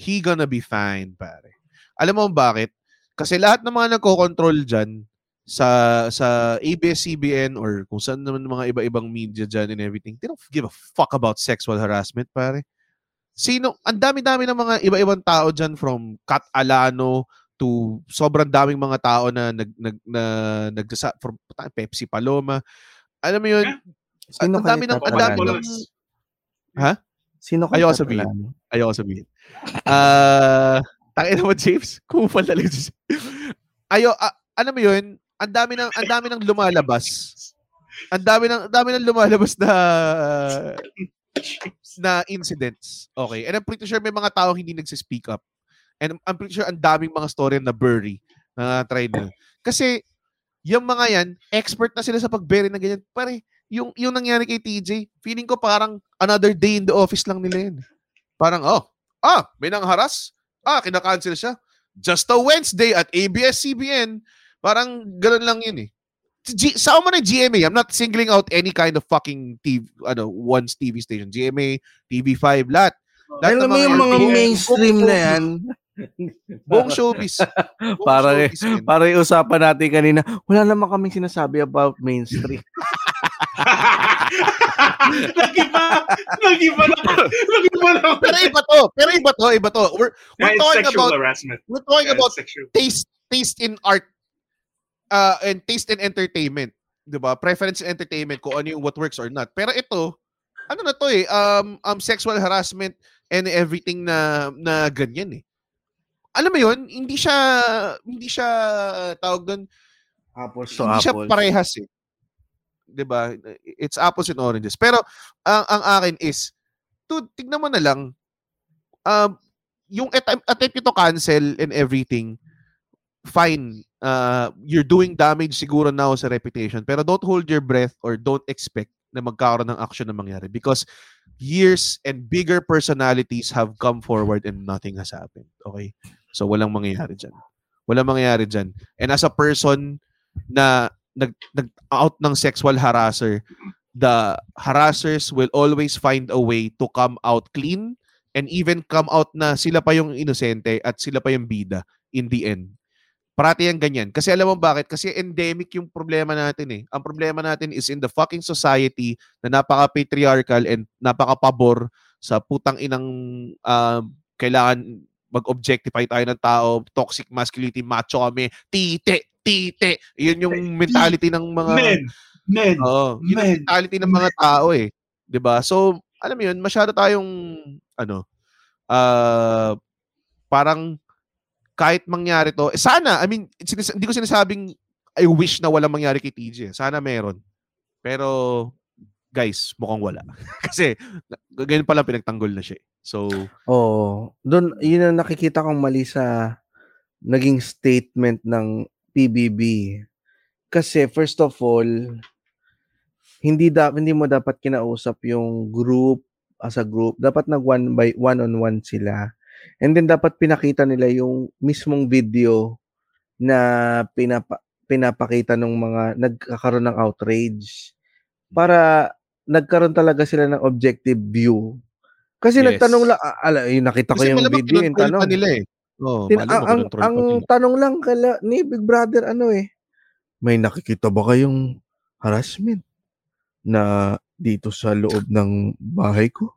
He gonna be fine, pare. Alam mo bakit? Kasi lahat ng mga nagko-control dyan sa sa ABS-CBN or kung saan naman mga iba-ibang media dyan and everything, they don't give a fuck about sexual harassment, pare. Sino, ang dami-dami ng mga iba-ibang tao dyan from Kat Alano to sobrang daming mga tao na nag nag na nagsasa from Pepsi Paloma. Alam mo yun, Sino ang dami ng ang dami ng Ha? Sino kaya Ayoko sabihin. Ayoko sabihin. Ah, tangin mo James, kupal talaga. siya. Ayo, ah, ano mo 'yun? Ang dami ng ang dami ng lumalabas. Ang dami ng ang dami ng lumalabas na na incidents. Okay. And I'm pretty sure may mga tao hindi nagsi-speak up. And I'm pretty sure ang daming mga story na bury na try nila. Kasi yung mga yan, expert na sila sa pag-bury na ganyan. Pare, yung, yung nangyari kay TJ, feeling ko parang another day in the office lang nila yun. Parang, oh, Ah, may nangharas? Ah, kinakancel siya. Just a Wednesday at ABS-CBN. Parang ganun lang yun eh. G- sa mo na GMA, I'm not singling out any kind of fucking TV, ano, one's TV station. GMA, TV5, lahat. lahat Alam ng mo yung mga mainstream na yan. Buong showbiz. Buong para showbiz para yung usapan natin kanina, wala naman kaming sinasabi about mainstream. Nag-iba. Nag-iba na. Nag-iba na. Pero iba to. Pero iba to. Iba to. We're, we're Yeah, talking about harassment. we're talking Yeah, about sexual. taste taste in art uh, and taste in entertainment. 'Di ba? Preference in entertainment kung ano yung what works or not. Pero ito, ano na to eh, um, um sexual harassment and everything na na ganyan eh. Alam mo 'yun, hindi siya hindi siya tawag doon Apples to hindi siya apples. parehas eh. 'Di ba? It's apples and oranges. Pero ang ang akin is to tignan mo na lang um yung attempt, attempt to cancel and everything fine uh, you're doing damage siguro now sa reputation pero don't hold your breath or don't expect na magkakaroon ng action na mangyari because years and bigger personalities have come forward and nothing has happened okay so walang mangyayari dyan walang mangyayari dyan and as a person na nag, nag out ng sexual harasser the harassers will always find a way to come out clean and even come out na sila pa yung inosente at sila pa yung bida in the end. Parati yan ganyan. Kasi alam mo bakit? Kasi endemic yung problema natin eh. Ang problema natin is in the fucking society na napaka-patriarchal and napaka-pabor sa putang inang um, kailangan mag-objectify tayo ng tao, toxic masculinity, macho kami, tite, tite. Yun yung mentality ng mga... Men. Men. Oo. Yun Men. mentality ng mga tao eh. 'Di ba So, alam mo yun, masyado tayong, ano, uh, parang kahit mangyari to, eh, sana, I mean, sinis- hindi ko sinasabing I wish na walang mangyari kay TJ. Sana meron. Pero, guys, mukhang wala. Kasi, ganyan pala pinagtanggol na siya. eh. So, Oo. Doon, yun ang nakikita kong mali sa naging statement ng PBB. Kasi first of all, hindi da, hindi mo dapat kinausap yung group as a group. Dapat nag one by one on one sila. And then dapat pinakita nila yung mismong video na pinapa, pinapakita ng mga nagkakaroon ng outrage para nagkaroon talaga sila ng objective view. Kasi Yes. nagtanong lang, ah, ala, yung nakita ko kasi yung malamang video, yung tanong. nila eh. Oh, Tin- ang, ang, ang tanong lang kala ni Big Brother ano eh, may nakikita ba kayong harassment na dito sa loob ng bahay ko?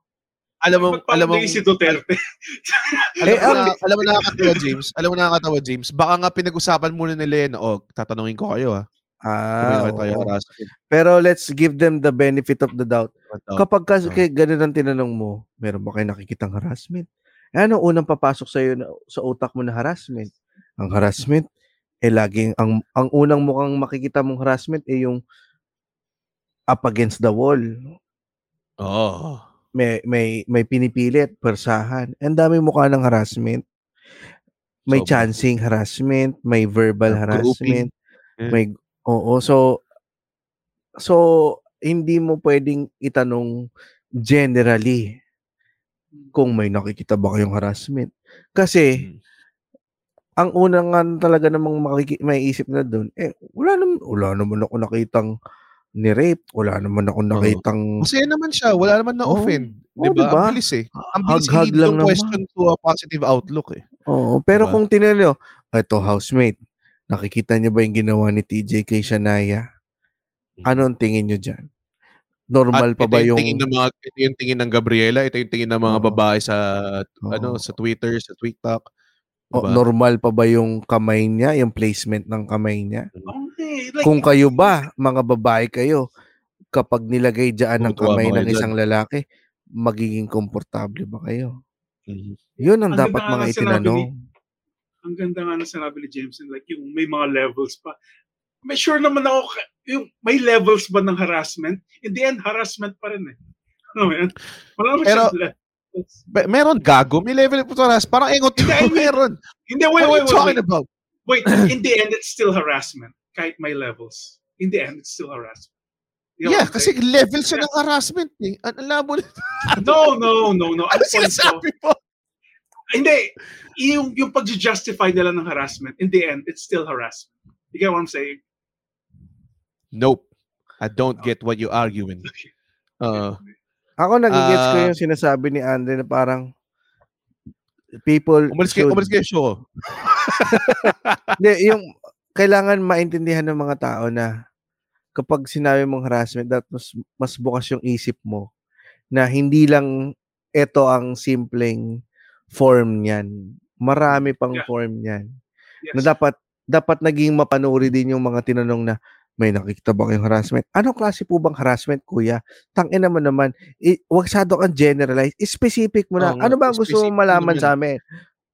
Alam mo, alam mo, si Duterte? Alam Eh, mo, ang- na, alam mo nakakatawa, James. Alam mo nakakatawa, James. Baka nga pinag-usapan muna nila yan. O, tatanungin ko kayo, ha. Ah, tayo harassment. Pero let's give them the benefit of the doubt. Oh, Kapag kasi kay ganun ang tinanong mo, meron ba kayo nakikitang harassment? Eh, ano unang papasok sa iyo sa utak mo na harassment? Ang harassment eh laging ang ang unang mukhang makikita mong harassment eh yung up against the wall. Oo. May may may pinipilit, persahan. Ang dami mukha ng harassment. May Sobra. chancing harassment, may verbal harassment, Yeah. may oo so so hindi mo pwedeng itanong generally kung may nakikita ba kayong harassment. Kasi Mm. ang unang nga talaga namang makiki- may isip na doon, eh, wala naman, wala naman ako nakitang ni-rape, wala naman ako nakitang Masaya naman siya. Wala naman na-offend. Oo, Di ba? diba? Ang bilis eh. Ang bilis i-lead lang naman. question to a positive outlook eh. Oo, pero Diba? kung tinanong ito housemate, nakikita niyo ba yung ginawa ni TJ kay Shania? Ano ang tingin niyo dyan? Normal At pa ba yung tingin ng mga ito yung tingin ng Gabriela, ito yung tingin ng mga babae sa ano Oo. sa Twitter, sa TikTok. o, Diba? normal pa ba yung kamay niya, yung placement ng kamay niya? Okay, like, Kung kayo ba, mga babae kayo, kapag nilagay dyan ng Tutuwa kamay ng isang lalaki, magiging komportable ba kayo? Mhm. Yun ang Ang dapat mga itinanong. Ang ganda nga ng sinabi ni Jameson, like yung may mga levels pa. May sure naman ako, yung may levels ba ng harassment? In the end, harassment pa rin eh. Ano mo yan? Wala naman Pero-. Be- meron gago, may level po taras. Parang engot I mean- meron. Hindi, What wait, are wait, you wait, talking wait. about? Wait, in the end, it's still harassment. Kahit may levels. In the end, it's still harassment. You know Yeah, kasi level siya ng harassment eh. Ang labo na. No, no, no, no. Ano ko, sinasabi mo? Hindi, yung, yung pag-justify nila ng harassment, in the end, it's still harassment. You get what I'm saying? Nope. I don't get what you're arguing. Uh, Ako nagigets ko Ah. yung sinasabi ni Andre na parang people umalis kayo, should- umalis kayo show. Hindi, yung kailangan maintindihan ng mga tao na kapag sinabi mong harassment, that mas, mas bukas yung isip mo na hindi lang ito ang simpleng form niyan. Marami pang Yeah. form niyan. Yes. Na dapat dapat naging mapanuri din yung mga tinanong na may nakikita ba kayong harassment? Anong klase po bang harassment, kuya? Tangin naman naman. I, wag sado kang generalize. Specific mo na. Nga, ano ba gusto mong malaman sa amin?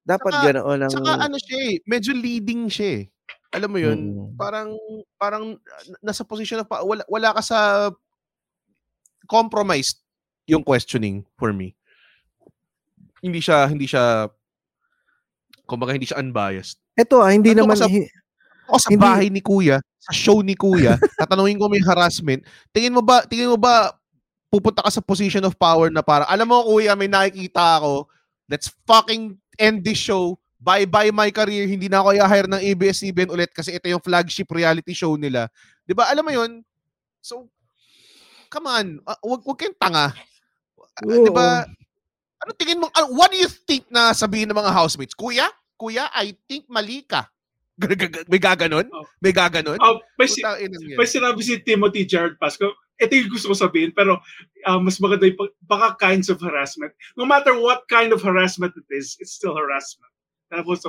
Dapat Saka- ganoon ang... Tsaka ano siya eh, medyo leading siya eh. Alam mo yun, Mm. parang parang uh, nasa position na pa, wala, wala ka sa compromised yung questioning for me. Hindi siya hindi siya kumbaga hindi siya unbiased. Ito ah, hindi Nandun naman... sa- hi- Ako sa Hindi- bahay ni Kuya, sa show ni Kuya, tatanungin ko may harassment. Tingin mo ba, tingin mo ba pupunta ka sa position of power na para, alam mo Kuya, may nakikita ako, let's fucking end this show. Bye-bye my career. Hindi na ako i-hire ng ABS-CBN ulit kasi ito yung flagship reality show nila. 'Di ba? Alam mo 'yun? So come on, uh, wag wag kayong tanga. Uh, 'Di ba? Ano tingin mo? ano- what do you think na sabihin ng mga housemates? Kuya? Kuya, I think mali ka. May gaganon? Oh. May gaganon? Oh, may, si- may sinabi si Timothy Jared Pasco, ito yung gusto ko sabihin, pero uh, mas maganda yung baka kinds of harassment. No matter what kind of harassment it is, it's still harassment. Tapos,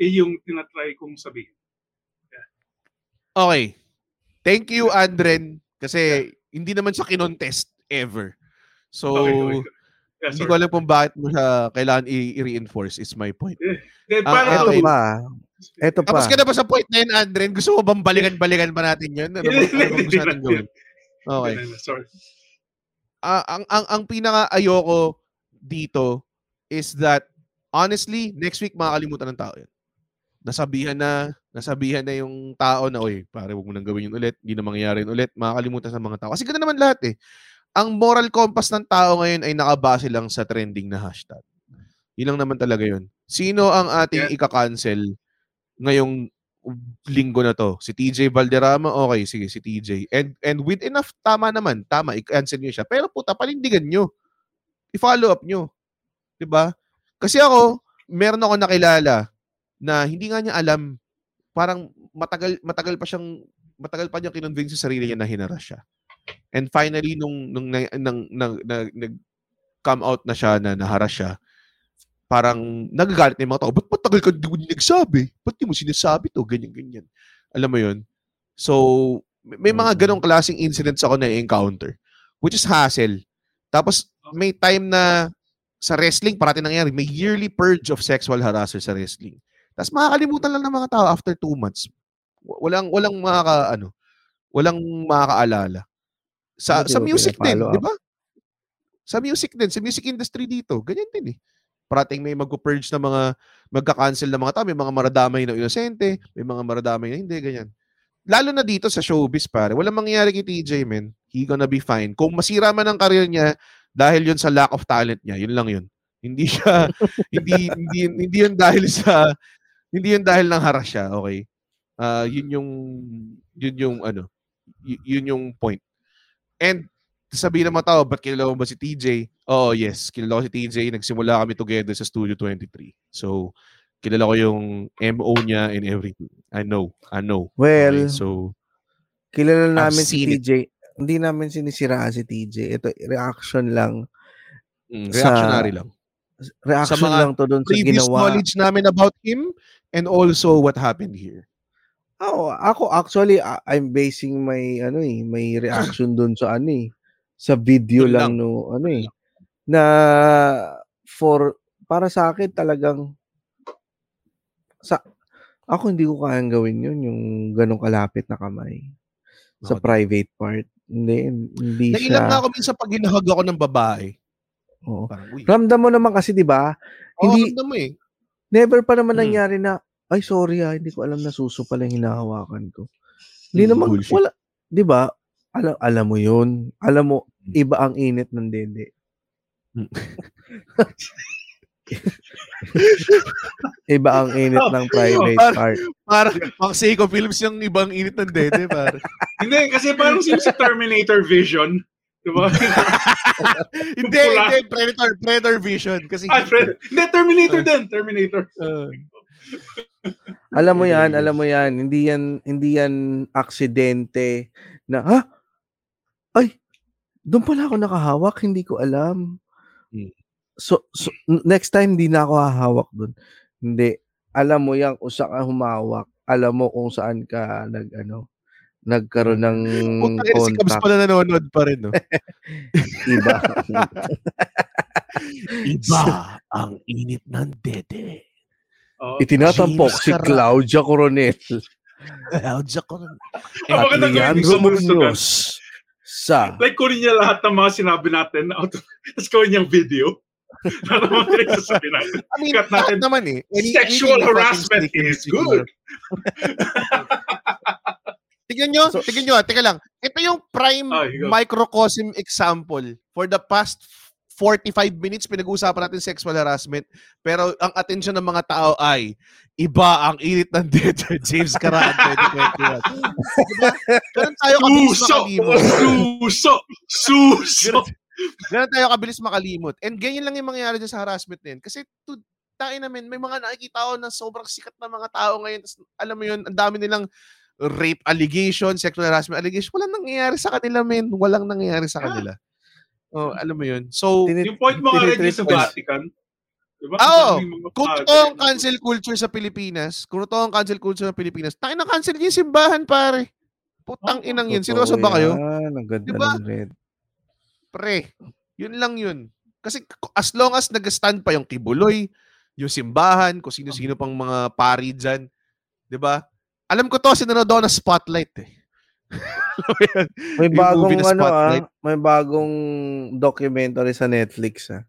yun yung tinatry kong sabihin. Okay. Thank you, Andren. Kasi hindi naman siya kinontest ever. So, Okay, okay. Yeah, hindi ko alam kung bakit mo siya kailangan i-reinforce is my point. Then, Ah, paano Ito okay. pa. Ito pa. Tapos ka na ba sa point na yun, Andren? Gusto mo bang balikan-balikan pa natin yun? Ano ba, ano ba gusto natin gawin? Okay. Sorry. Ah, ang, ang, ang pinaka ayoko dito is that honestly, next week makakalimutan ng tao yan. Nasabihan na, nasabihan na yung tao na, oy, pare, huwag mo nang gawin yun ulit, hindi na mangyayari yun ulit, makakalimutan sa mga tao. Kasi ganoon naman lahat eh. Ang moral compass ng tao ngayon ay nakabase lang sa trending na hashtag. Yun lang naman talaga yun. Sino ang ating Yeah. ika-cancel ngayong linggo na to? Si TJ Valderrama? Okay, sige, si TJ. And, and with enough, tama naman, tama, i-cancel nyo siya. Pero puta, panindigan nyo. I-follow up nyo. 'Di ba? Kasi ako, meron ako nakilala na hindi nga niya alam, parang matagal matagal pa siyang matagal pa niya kinonvince sa sarili niya na hinaras siya. And finally nung nung na, nang, nang, nag, nag come out na siya na naharas siya, parang nagagalit na yung mga tao. Ba't matagal ka di mo nagsabi? Ba't di mo sinasabi to? Ganyan, ganyan. Alam mo yun? So, may mga ganong klaseng incidents ako na encounter which is hassle. Tapos, may time na sa wrestling, parati nangyari, may yearly purge of sexual harasser sa wrestling. Tapos makakalimutan lang ng mga tao after two months. Walang, walang makaka, ano, walang makakaalala. Sa, Buti sa music din, di ba? Sa music din, sa music industry dito, ganyan din eh. Parating may mag-purge na mga, magka-cancel na mga tao, may mga maradamay na inosente, may mga maradamay na hindi, ganyan. Lalo na dito sa showbiz, pare. Walang mangyayari kay TJ, man. He gonna be fine. Kung masira man ang career niya, dahil yun sa lack of talent niya, yun lang yun. Hindi siya, hindi, hindi, hindi yun dahil sa, hindi yun dahil ng haras siya, okay? Ah, yun yung, yun yung, ano, y- yun yung point. And, sabihin ng mga tao, ba't kilala mo ba si TJ? Oo, yes. Kilala ko si TJ. Nagsimula kami together sa Studio 23. So, kilala ko yung MO niya and everything. I know. I know. Well, Okay, so, kilala namin si seen it. TJ. Hindi namin sinisiraan si TJ. Ito, reaction lang. mm, Sa- reactionary lang. Reaction mga lang to doon sa Previous ginawa. knowledge namin about him and also what happened here. Ako, ako actually, I'm basing my, ano eh, may reaction doon sa ano eh, sa video lang, lang. no, ano eh, na for, para sa akin talagang, sa, ako hindi ko kayang gawin yun, yung ganong kalapit na kamay sa din. private part. Hindi, hindi Nailang siya. ako minsan pag hinahag ako ng babae. Oo. Parang, uy. Ramdam mo naman kasi, di ba? Oo, hindi- ramdam mo eh. Never pa naman Mm. nangyari na, ay sorry ah, hindi ko alam na suso pala yung hinahawakan ko. Hindi Mm, naman, bullshit. wala, di ba? Alam, alam mo yun. Alam mo, Mm. iba ang init ng dede. Iba ang init ng private Par- part. Para, pang Seiko Films yung ibang init ng dede, pare. Hindi, kasi parang sino sa Terminator Vision. Di ba? hindi, Pula. hindi. Predator, Predator Vision. Kasi, ah, Fred. Hindi, Terminator din. Terminator. Uh, Alam mo yan, alam mo yan, hindi yan, hindi yan aksidente na, ha? Ay, doon pala ako nakahawak, hindi ko alam. Hmm. So, so, next time, hindi na ako hahawak doon. Hindi. Alam mo yan kung saan ka humawak. Alam mo kung saan ka nag, ano, nagkaroon ng Puta ina, si Cubs contact. pala nanonood pa rin, no? Iba. Iba ang init ng dede. Oh. Itinatampok James si Claudia Coronel Claudia Coronel. At Leandro. Munoz sa Like, kunin niya lahat ng mga sinabi natin. out of- Tapos gawin niyang video. Ng mga pinagsasabi natin. I mean, Cut natin. naman eh. Any- Sexual harassment is good. Tignan nyo, tignan nyo, ah, teka lang. Ito yung prime go. microcosm example. For the past 45 minutes, pinag-uusapan natin sexual harassment. Pero ang atensyon ng mga tao ay, iba ang init ng dede, James Caraan 2021. diba? Ganun tayo kabilis Suso! makalimot. Suso! Suso! Ganun tayo kabilis makalimot. And ganyan lang yung mangyayari sa harassment na yun. Kasi to, tayo namin, may mga nakikita ko na sobrang sikat na mga tao ngayon. Tas, alam mo yun, ang dami nilang rape allegation, sexual harassment allegation. Walang nangyayari sa kanila, men. Walang nangyayari sa kanila. Oh, alam mo yun. So, Tinit- Yung point mo nga rin tinitreat sa Vatican. Diba? Oo. Mga kung totoo ang cancel culture sa Pilipinas, kung totoo ang cancel culture sa Pilipinas, tayo na cancel yung simbahan, pare. Putang inang yun. Seryoso ba kayo? Yan, ang ganda Diba? ng red. Pre, yun lang yun. Kasi k- as long as nag-stand pa yung kibuloy, yung simbahan, kung sino-sino pang mga pari dyan, di ba? Alam ko to, sinunod ako na spotlight eh. May bagong ano ah, may bagong documentary sa Netflix ah.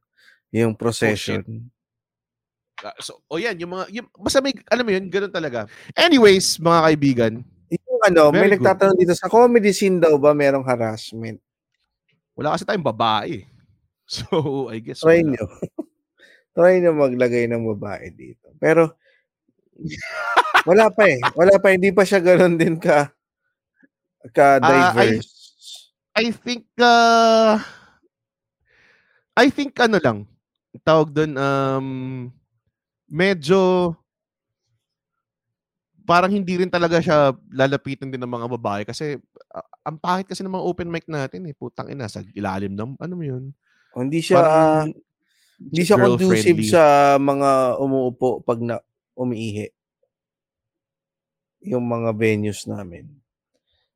Yung procession. Ah, so, o yan, yung mga, yung, basta may, alam mo yun, ganun talaga. Anyways, mga kaibigan, yung ano, may good. nagtatanong dito sa comedy scene daw ba merong harassment? wala kasi tayong babae. So, I guess Try wala. nyo. Try nyo maglagay ng babae dito. Pero wala pa eh. Wala pa hindi pa siya ganoon din ka ka Ah, I- diverse. I think, uh, I think ano lang, tawag doon, um, medyo, parang hindi rin talaga siya lalapitan din ng mga babae kasi ah, ang pangit kasi ng mga open mic natin eh, putang ina, sa ilalim ng, ano mo yun? O, hindi siya Parang hindi siya conducive girl-friendly. sa mga umuupo pag na umiihi. Yung mga venues namin.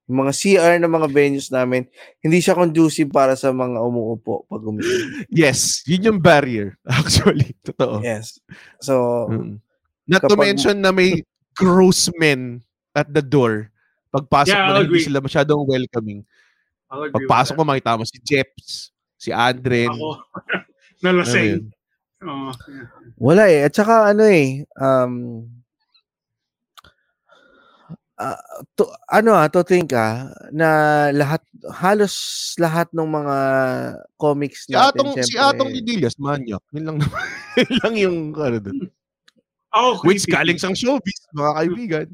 Yung mga CR ng mga venues namin, hindi siya conducive para sa mga umuupo pag umiihi. Yes, yun yung barrier, actually. Totoo. Yes. So, Mm. Not to Kapag- mention na may gross men at the door. Pagpasok Yeah, mo na hindi sila masyadong welcoming. Pagpasok that. mo, makita mo si Jeps, si Adren. Ako. Ano Nalasing. yun? Oh, yeah. Wala eh. At saka ano eh, um, ah, to, ano ah, to think ah, na lahat, halos lahat ng mga comics Si natin, Atong, si syempre, Atong Didilias, manyak. Yun lang naman. yun lang yung, ano dun. Ako, Which creepy. galing sang showbiz, mga kaibigan.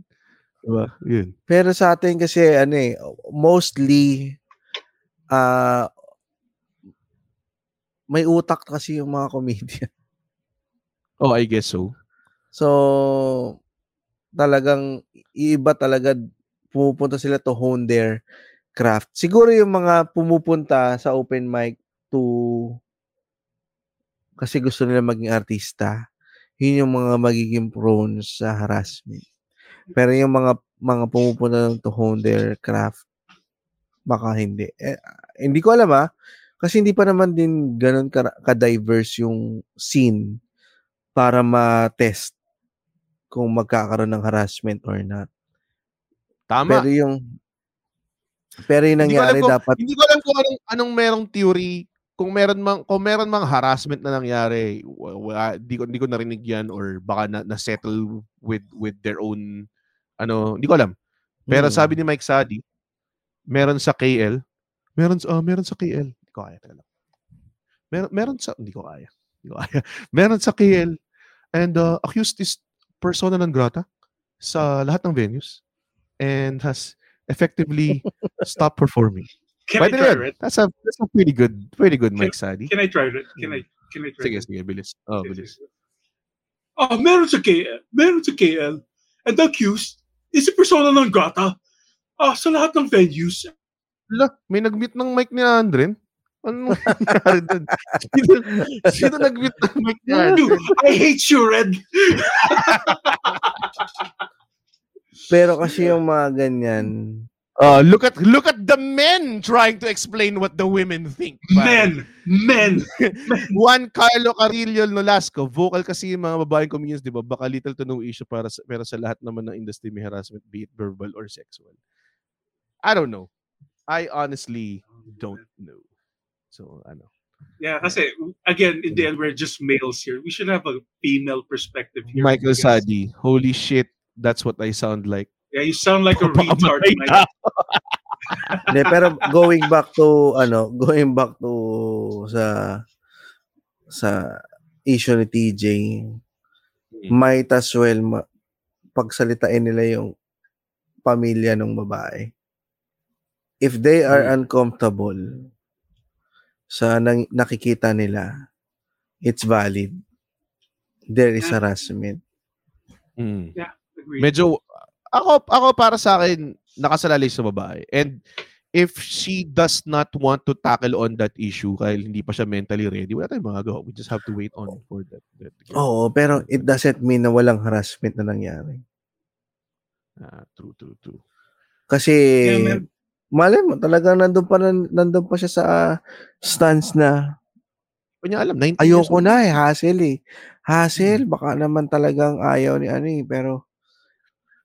Diba? Yun. pero sa atin kasi, ano eh, mostly, ah, may utak kasi yung mga comedian. Oh, I guess so. So, talagang iba talaga pumupunta sila to hone their craft. Siguro yung mga pumupunta sa open mic to kasi gusto nila maging artista, yun yung mga magiging prone sa harassment. Pero yung mga mga pumupunta to hone their craft, baka hindi. Eh, hindi ko alam ah, kasi hindi pa naman din ganun ka- ka-diverse yung scene para ma-test kung magkakaroon ng harassment or not. Tama. Pero yung pero yung Hindi ko nangyari dapat Hindi ko alam kung anong, anong merong theory kung meron mang kung meron mang harassment na nangyari wa- wa- di ko hindi ko narinig yan or baka na, na settle with with their own ano hindi ko alam pero Hmm. sabi ni Mike Sadi meron sa KL meron sa ah, meron sa KL hindi ko kaya teka lang meron meron sa hindi ko kaya hindi ko kaya meron sa KL and uh, accused this persona non grata sa lahat ng venues and has effectively stopped performing. Can I Pwede try it? That's a, that's a pretty good, pretty good Mike Sadi. Can I try it? Can I, can I try Sige, it? sige, bilis. Oh, bilis. Ah, meron sa KL. Meron sa KL. And the accused is a persona non grata. Ah, sa lahat ng venues. Ala, may nag-mute ng mic ni Andren. Ano nangyari doon? Sino, sino nag-mute ng mic ni I hate you, Red. Pero kasi yung mga ganyan, Uh, look at look at the men trying to explain what the women think. pare. Men, men. Juan Carlo Carillo Nolasco, vocal kasi yung mga babaeng comedians, di ba? Baka little to no issue para sa, pero sa lahat naman ng industry may harassment, be it verbal or sexual. I don't know. I honestly don't know. So, ano. Yeah, kasi again, in the end, we're just males here. We should have a female perspective here. Michael Sadi, holy shit, that's what I sound like. Yeah, you sound like a retard. Hindi, pero going back to ano, going back to sa sa issue ni TJ, might as well ma- pagsalitain nila yung pamilya ng babae. If they are uncomfortable sa nang, nakikita nila, it's valid. There is Yeah. harassment. Mm. Yeah. Medyo, ako, ako para sa akin, nakasalalay sa babae. And if she does not want to tackle on that issue kahit hindi pa siya mentally ready, wala tayong magagawa. We just have to wait on for that. that Oo, pero it doesn't mean na walang harassment na nangyari. Ah, true, true, true. Kasi Yeah, man. Malay mo talagang nandun pa nandun pa siya sa ah, stance na Kanya alam, 19 years ayoko na eh, hassle eh. Hassle, baka naman talagang ayaw ni ano eh, pero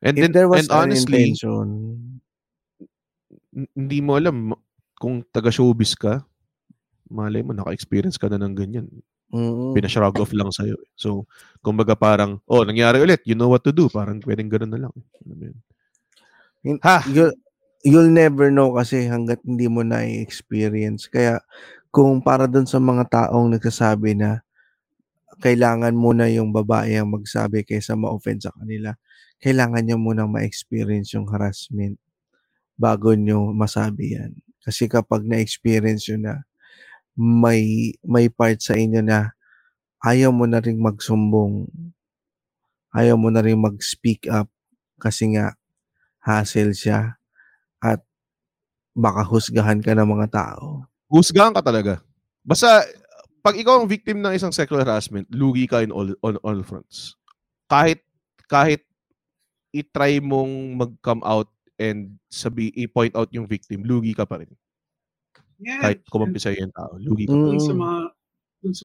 And if then, there was and an honestly, intention, hindi mo alam kung taga-showbiz ka, malay mo, naka-experience ka na ng ganyan. mm, Pinashrug off lang sa'yo. eh. So, kumbaga parang, oh, nangyari ulit, you know what to do. Parang pwedeng ganun na lang. mo yun? Ha! You'll never know kasi hanggat hindi mo na experience Kaya kung para dun sa mga taong nagsasabi na kailangan muna yung babae ang magsabi kaysa ma-offend sa kanila, kailangan nyo muna ma-experience yung harassment bago nyo masabi yan. Kasi kapag na-experience nyo na, may, may part sa inyo na ayaw mo na rin magsumbong, ayaw mo na rin mag-speak up kasi nga hassle siya at baka husgahan ka ng mga tao. husgahan ka talaga. Basta, pag ikaw ang victim ng isang sexual harassment, lugi ka in all, on all fronts. Kahit, kahit i-try mong mag-come out and sabi, i-point out yung victim, lugi ka pa rin. Yeah. Kahit kumampi sa'yo yung tao, lugi ka pa Mm. rin. Dun sa mga, sa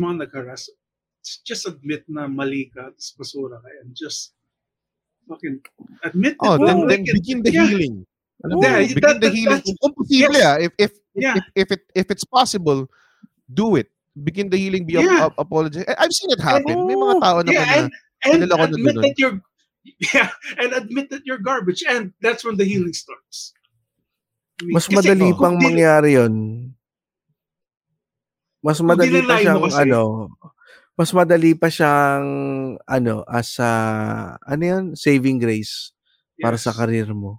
Mga nag-harass, just admit na mali ka, tapos basura ka, and just fucking admit Oh, it. then, Oh, then like it. begin the Yeah. healing. Alam Yeah, begin that- the that- healing. that's- Kung posible, yes. ah, if, if, Yeah. if, if, it, if it's possible, do it. Begin the healing, be Yeah. ap- ap- apologize. I- I've seen it happen. May mga tao naman yeah, na, and, and na admit that you're yeah, and admit that you're garbage, and that's when the healing starts. I mean, Mas kasi madali kung pang mangyari yon. Mas madali pa siyang ano, mas madali pa siyang ano as a ano yun, saving grace para sa Yes. karir mo.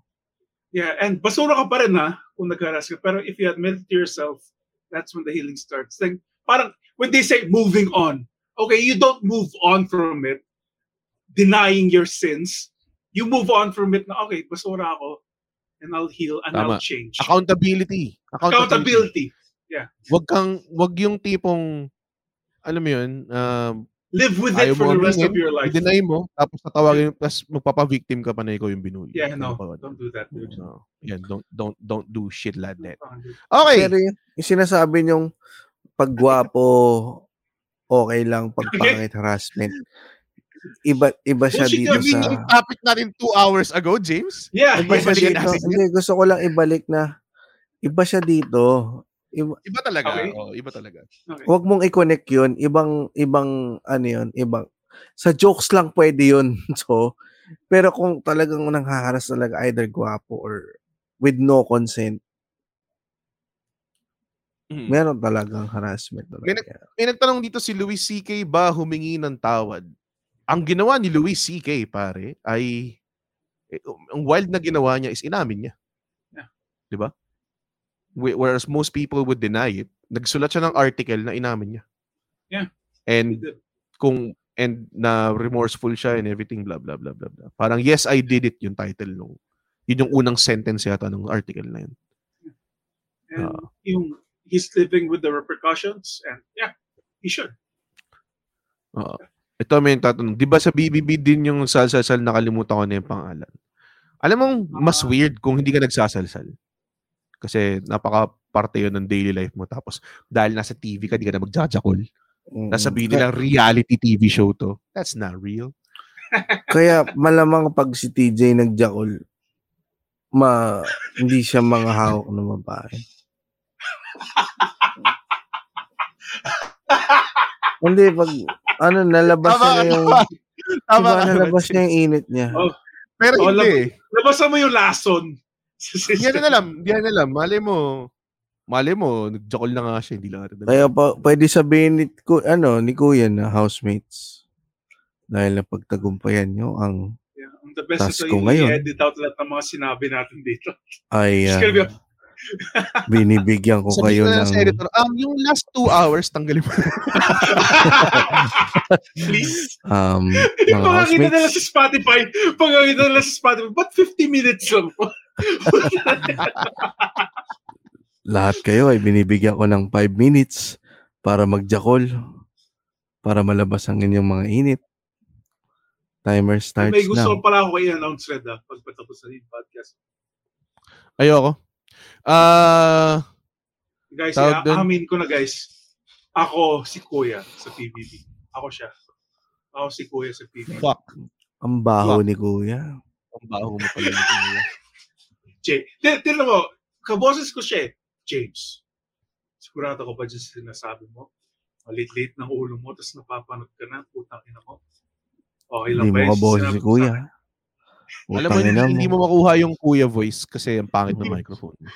Yeah, and basura ka pa rin ha, kung nag-harass ka. Pero if you admit it to yourself, that's when the healing starts. Then, parang, when they say moving on, okay, you don't move on from it, denying your sins. You move on from it na, okay, basura ako, and I'll heal, and Tama. I'll change. accountability. Accountability. Yeah. Wag kang, wag yung tipong, alam mo yun, um, Live with it for the rest of your life. i-deny mo, tapos tatawagin, tapos magpapa-victim ka pa na ikaw yung binuli. Yeah, no, don't do that, dude. No. Yan, don't, don't, don't do shit like that. Okay. Pero yung, yung sinasabi niyong pag gwapo, okay lang. Pag pangit, harassment. Iba, iba siya dito sa... yung topic natin two hours ago, James. Yeah. Iba siya dito. Hindi, gusto ko lang ibalik na iba siya dito. Iba, Iba talaga. Okay. Oo, iba talaga. Okay. Huwag mong i-connect yun. Ibang, ibang, ano yun, ibang, sa jokes lang pwede yun. So, pero kung talagang nanghaharas talaga either gwapo or with no consent, Mhm. meron talagang harassment May, talaga. nag- may nagtanong dito si Louis C.K. ba humingi ng tawad? Ang ginawa ni Louis C.K. pare ay eh, ang wild na ginawa niya is inamin niya. Yeah. 'Di ba? Whe- Whereas most people would deny it. Nagsulat siya ng article na inamin niya. Yeah. And kung and na remorseful siya and everything blah blah blah blah blah. Parang yes I did it yung title nung yun yung unang sentence yata ng article na yun. And yung he's living with the repercussions and yeah, he should. Oo. Ito may tatanong, di ba sa BBB din yung salsal nakalimutan ko na yung pangalan? Alam mong mas weird kung hindi ka nagsasalsal. Kasi napaka parte yun ng daily life mo. Tapos dahil nasa TV ka, di ka na magjajakol. Mm. Nasabihin nila reality TV show to. That's not real. Kaya malamang pag si TJ nagjakol, ma hindi siya mga hawak ng babae. hindi pag ano nalabas Tama niya ka yung naman. Tama diba, nalabas niya yung init niya. Oh, Pero oh, hindi eh. lab- labasan mo yung lason. Hindi na alam. Hindi na alam. Mali mo. Mali mo. Nagjakol na nga siya. Hindi lang natin alam. Kaya pa, pwede sabihin ni, ku, ano, ni Kuya na housemates. Dahil napagtagumpayan nyo ang Yeah, ang the best Task is ko ngayon. i-edit out lahat ng mga sinabi natin dito. ay It's ah, gonna be- binibigyan ko kayo ko ng sa editor, um, yung last two hours, tanggalin mo. Please. um, mga Pagkakita nila sa Spotify, pagkakita nila sa Spotify, ba't 50 minutes lang po? Lahat kayo ay binibigyan ko ng 5 minutes para magjakol. Para malabas ang inyong mga init. Timer starts May gusto now. ko pala ako i-announce red ah, pag patapos na yung podcast. Ayoko. Ah, Guys, Tawag yeah, dun. amin ko na guys. Ako si Kuya sa PBB. Ako siya. Ako si Kuya sa PBB. fuck. Ang baho Fuck. ni Kuya. Ang baho mo pala. nito. Jay. Tin- Tignan mo, kaboses ko siya eh. James. Sigurado ko ba dyan sa sinasabi mo? Malit-lit ng ulo mo, tapos napapanood ka na, putang ina mo. Okay lang Hindi ba mo yun? kaboses si mo sa Kuya. Alam mo, hindi, hindi mo makuha yung kuya voice kasi ang pangit ng microphone.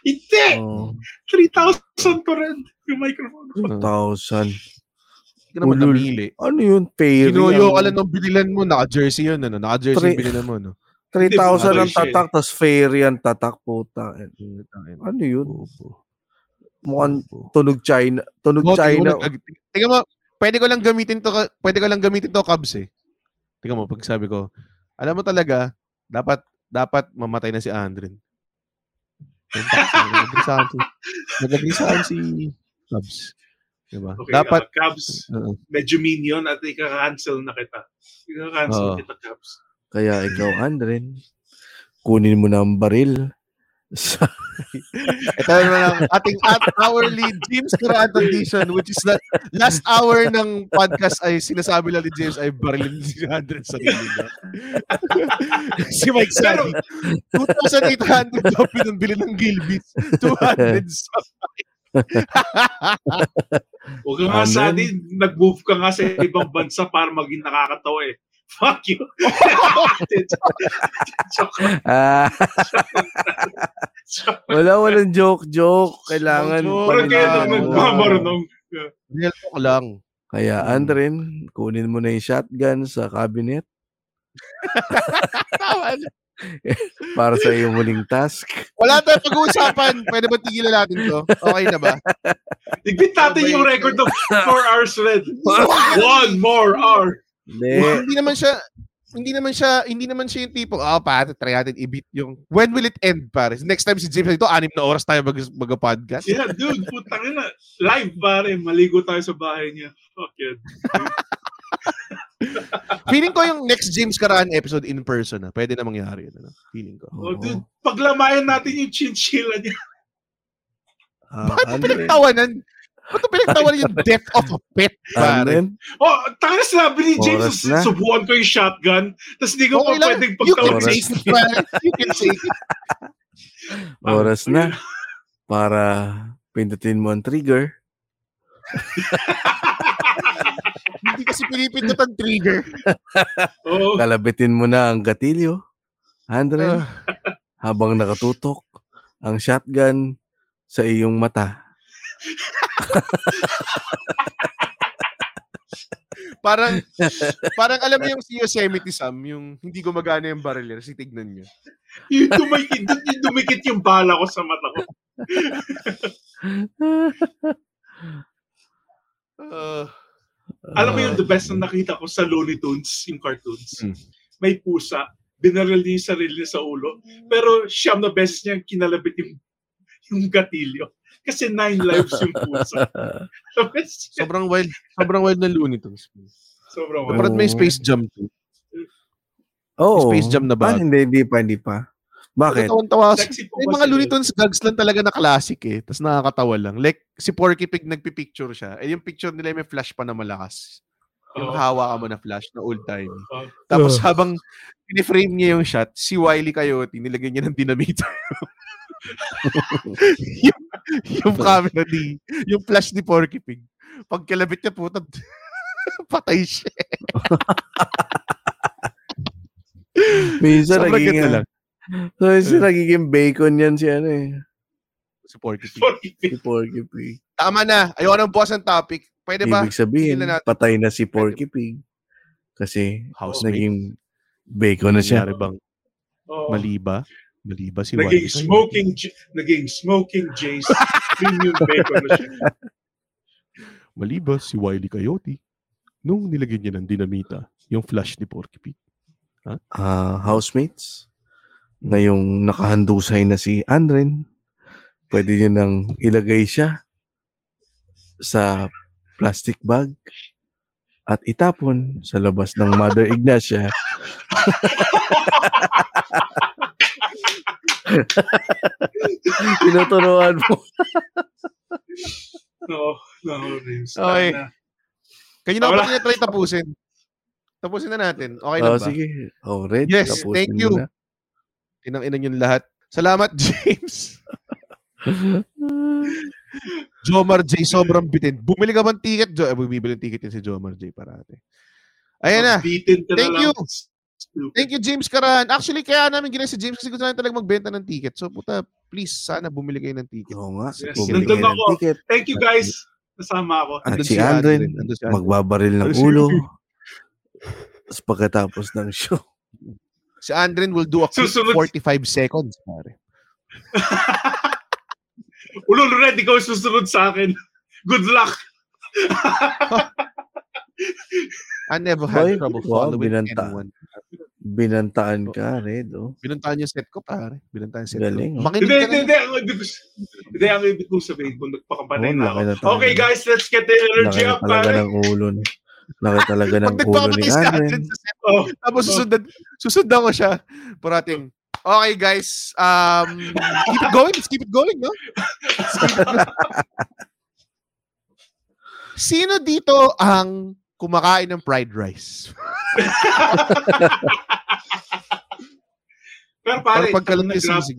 Hindi! Oh, 3,000 to rin yung microphone. 2,000. Hindi ka naman Ulul. namili. Ano yun? Fairy. Kinuyo ka lang ng binilan mo, naka-jersey yun, ano? Naka-jersey Three- yung binilan mo, no? 3,000 ang tatak, tas fairy ang tatak, puta. Ano yun? Mukhang tunog China. Tunog tingnan China. tingnan mo, pwede ko lang gamitin to, pwede ko lang gamitin to, Cubs, eh. Tingnan mo, pag sabi ko, alam mo talaga, dapat, dapat mamatay na si Andren. Nag-agree sa akin si, nag-agree sa akin si Cubs. Diba? Okay, dapat, uh, Cubs, Oo. medyo minion at ika-cancel na kita. Ika-cancel Oo. kita, Cubs. Kaya ikaw, Andren, kunin mo na ang baril. Sa, Ito na lang ating at hourly James Current edition which is that last hour ng podcast ay sinasabi lang ni James ay barilin si 100 sa niya. si Mike Sally. 2,800 daw pinambili ng Gilbis. 200 sa Huwag ka nga Amen. sa atin, nag-move ka nga sa ibang bansa para maging nakakatawa eh. Fuck you. Joke ah, Joke wala, walang joke, joke. Kailangan. Parang kayo mo. nagmamarunong. Real talk lang. Kaya, Andren, kunin mo na yung shotgun sa cabinet Tama para sa iyong muling task. Wala tayong pag-uusapan. Pwede ba tigilan natin to? Okay na ba? Igbit natin yung record of 4 hours red. One more hour. Hindi. hindi naman siya hindi naman siya hindi naman siya yung tipo ah pa try natin i-beat yung when will it end pare next time si James dito anim na oras tayo mag mag podcast Yeah, dude, putang ina. Live pare, maligo tayo sa bahay niya. Fuck yun. feeling ko yung next James Karaan episode in person na pwede na mangyari yun ano? feeling ko Oh, dude, paglamayan natin yung chinchilla niya. Ah, bakit mo Andren, pinagtawanan Ba't pinagtawa yung death of a pet, pare? Oh, taka na sinabi ni James, na. subukan ko yung shotgun, tapos hindi ko Okay pa lang. pwedeng You can take it, pare. You can take it. Oras na para pindutin mo ang trigger. Hindi kasi pinipindot ang trigger. Oo. Kalabitin mo na ang gatilyo. Andren, Ah. habang nakatutok ang shotgun sa iyong mata. Parang, parang alam mo yung si Yosemite Sam, yung hindi gumagana yung barrel, kasi tignan nyo. yung dumikit, yung dumikit yung bala ko sa mata ko. Uh, Alam mo yung the best na nakita ko sa Looney Tunes, yung cartoons. Hmm. May pusa, binaril niya yung sarili niya sa ulo, pero siyam na beses niya kinalabit yung, yung gatilyo. Kasi nine lives yung pusa. sobrang wild. Sobrang wild na Looney Tunes. Sobrang wild. Parang may Space Jam too. Oo. Space Jam na ba? Ah, hindi, hindi pa, hindi pa. Bakit? Tawan-tawa. Sexy po May mga Looney? Tunes gags lang talaga na classic eh. Tapos nakakatawa lang. Like, si Porky Pig nagpipicture siya. Eh, yung picture nila may flash pa na malakas. Yung Oo. hawa ka mo na flash na old time. Oo. Tapos Oh. habang piniframe niya yung shot, si Wiley Coyote, nilagay niya ng dynamite. yung, yung camera ni, yung flash ni Porky Pig. Pag kalabit niya puta, patay siya. Minsan Sobrang nagiging, ganda lang. So, minsan nagiging bacon yan si ano eh. Si Porky Pig. Porky Pig. Si Porky Pig. Tama na. Ayoko nang bukas ang topic. Pwede ba? Ibig sabihin, Tingnan natin. patay na si Porky Pig. Kasi Housemate. naging bacon na siya. Nangyari bang Oo. mali ba? Mali ba si Naging Wiley Coyote? smoking, J- naging smoking Jays premium bacon na siya. Mali ba si Wiley Coyote? Nung nilagyan niya ng dinamita, yung flash ni Porky Pig. Ah, housemates, ngayong nakahandusay na si Andren, pwede nyo nang ilagay siya sa plastic bag at itapon sa labas ng Mother Ignacia. Tinuturuan mo. No, no, Rims. Okay. Na. Kanina ko pa tinatry tapusin. Tapusin na natin. Okay lang Oh, ba? sige. Oh, Red, Yes, tapusin thank you. na. Inang-inan yung lahat. Salamat, James. Jomar J, sobrang bitin. Bumili ka bang ticket, Jo? Eh, bumibili ng ticket yun si Jomar J parate. Ayan na. Thank lang. you. Thank you, James Karan. Actually, kaya namin ginawa si James kasi gusto namin talaga magbenta ng ticket. So, puta, please, sana bumili kayo ng ticket. Oo nga. Yes, Bumili nandun kayo ng ako. ticket. Thank you guys. Nasama ako. At si Andren, magbabaril ng ulo. Tapos pagkatapos ng show. Si Andren will do a quick Susunod- 45 seconds, pare. Ulol Red, ikaw susunod sa akin. Good luck. I never had Boy, trouble wow, following binanta. anyone. Binantaan ka, Red. Oh. Binantaan yung set ko, pare. Binantaan yung set Galing, ko. oh. Makinig Hindi, ka hindi, hindi. Ko- Hindi, ang ibig kong sabihin kung nagpakapanay na ako. Okay guys, let's get the energy Laki up, talaga pare. ng ulo. ni- Laki talaga ng ulo ni set, Oh, tapos susundan, susundan ko siya. Parating, okay guys, um, keep it going. Let's keep it going, no? Let's keep it going. Sino dito ang kumakain ng fried rice? Pero pare, pagkalat pag niya nag-grab- sisig.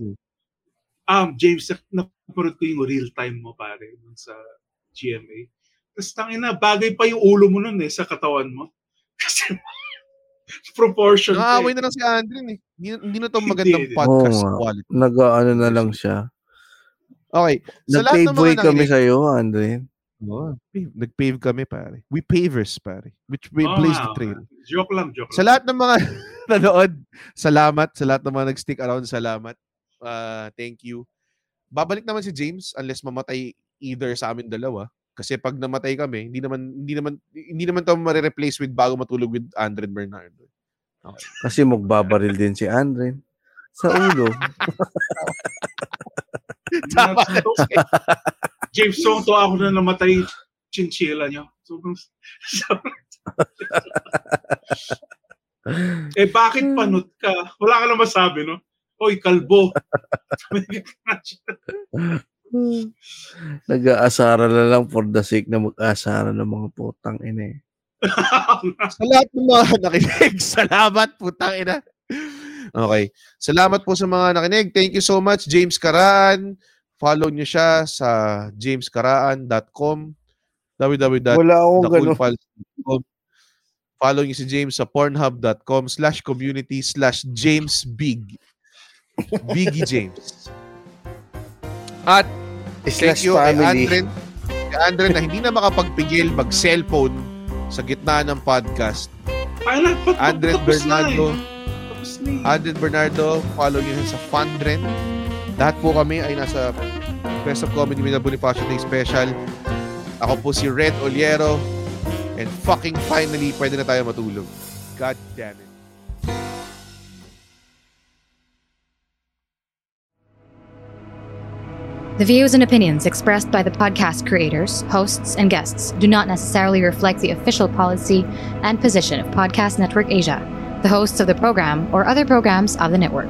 um, James, napanood ko yung real time mo, pare, dun sa GMA. Tapos tangina, bagay pa yung ulo mo nun eh, sa katawan mo. Kasi proportion. Nakaaway eh. na lang si Andren eh. Hindi, hindi na to magandang hindi. podcast nga. quality. Nag-ano na lang siya. Okay. Sa lahat ng mga Nag-pave kami nakinig- sa'yo, Andren. Oo, pave- nag-pave kami, pare. We pavers, pare. Which we Oo blaze the trail. Joke lang, joke Sa lang. lahat ng mga nanood, salamat. Sa lahat ng mga nag-stick around, salamat. Uh, thank you. Babalik naman si James unless mamatay either sa amin dalawa. Kasi pag namatay kami, hindi naman hindi naman hindi naman to ma-replace with bago matulog with Andren Bernardo. Okay. Kasi magbabaril din si Andren. Sa ulo. Tama. James, so to ako na namatay yung chinchilla nyo. So, eh, bakit panot ka? Wala ka na masabi, no? Oy, kalbo. Nag-aasara na lang for the sake na mag-aasara ng mga putang ina eh. sa lahat ng mga nakinig, salamat putang ina. Okay. Salamat po sa mga nakinig. Thank you so much, James Karaan. Follow niyo siya sa jameskaraan.com www.thecoolpals.com Follow niyo si James sa pornhub.com slash community slash James Big. Biggie James. At thank Slash you kay. Andren, kay Andren na hindi na makapagpigil mag-cellphone sa gitna ng podcast. Andren Bernardo. Andren Bernardo, follow niyo siya sa Fundren. Lahat po kami ay nasa Best of Comedy Bonifacio Day Special. Ako po si Red Oliero. And fucking finally, pwede na tayo matulog. God damn it. The views and opinions expressed by the podcast creators, hosts, and guests do not necessarily reflect the official policy and position of Podcast Network Asia, the hosts of the program, or other programs of the network.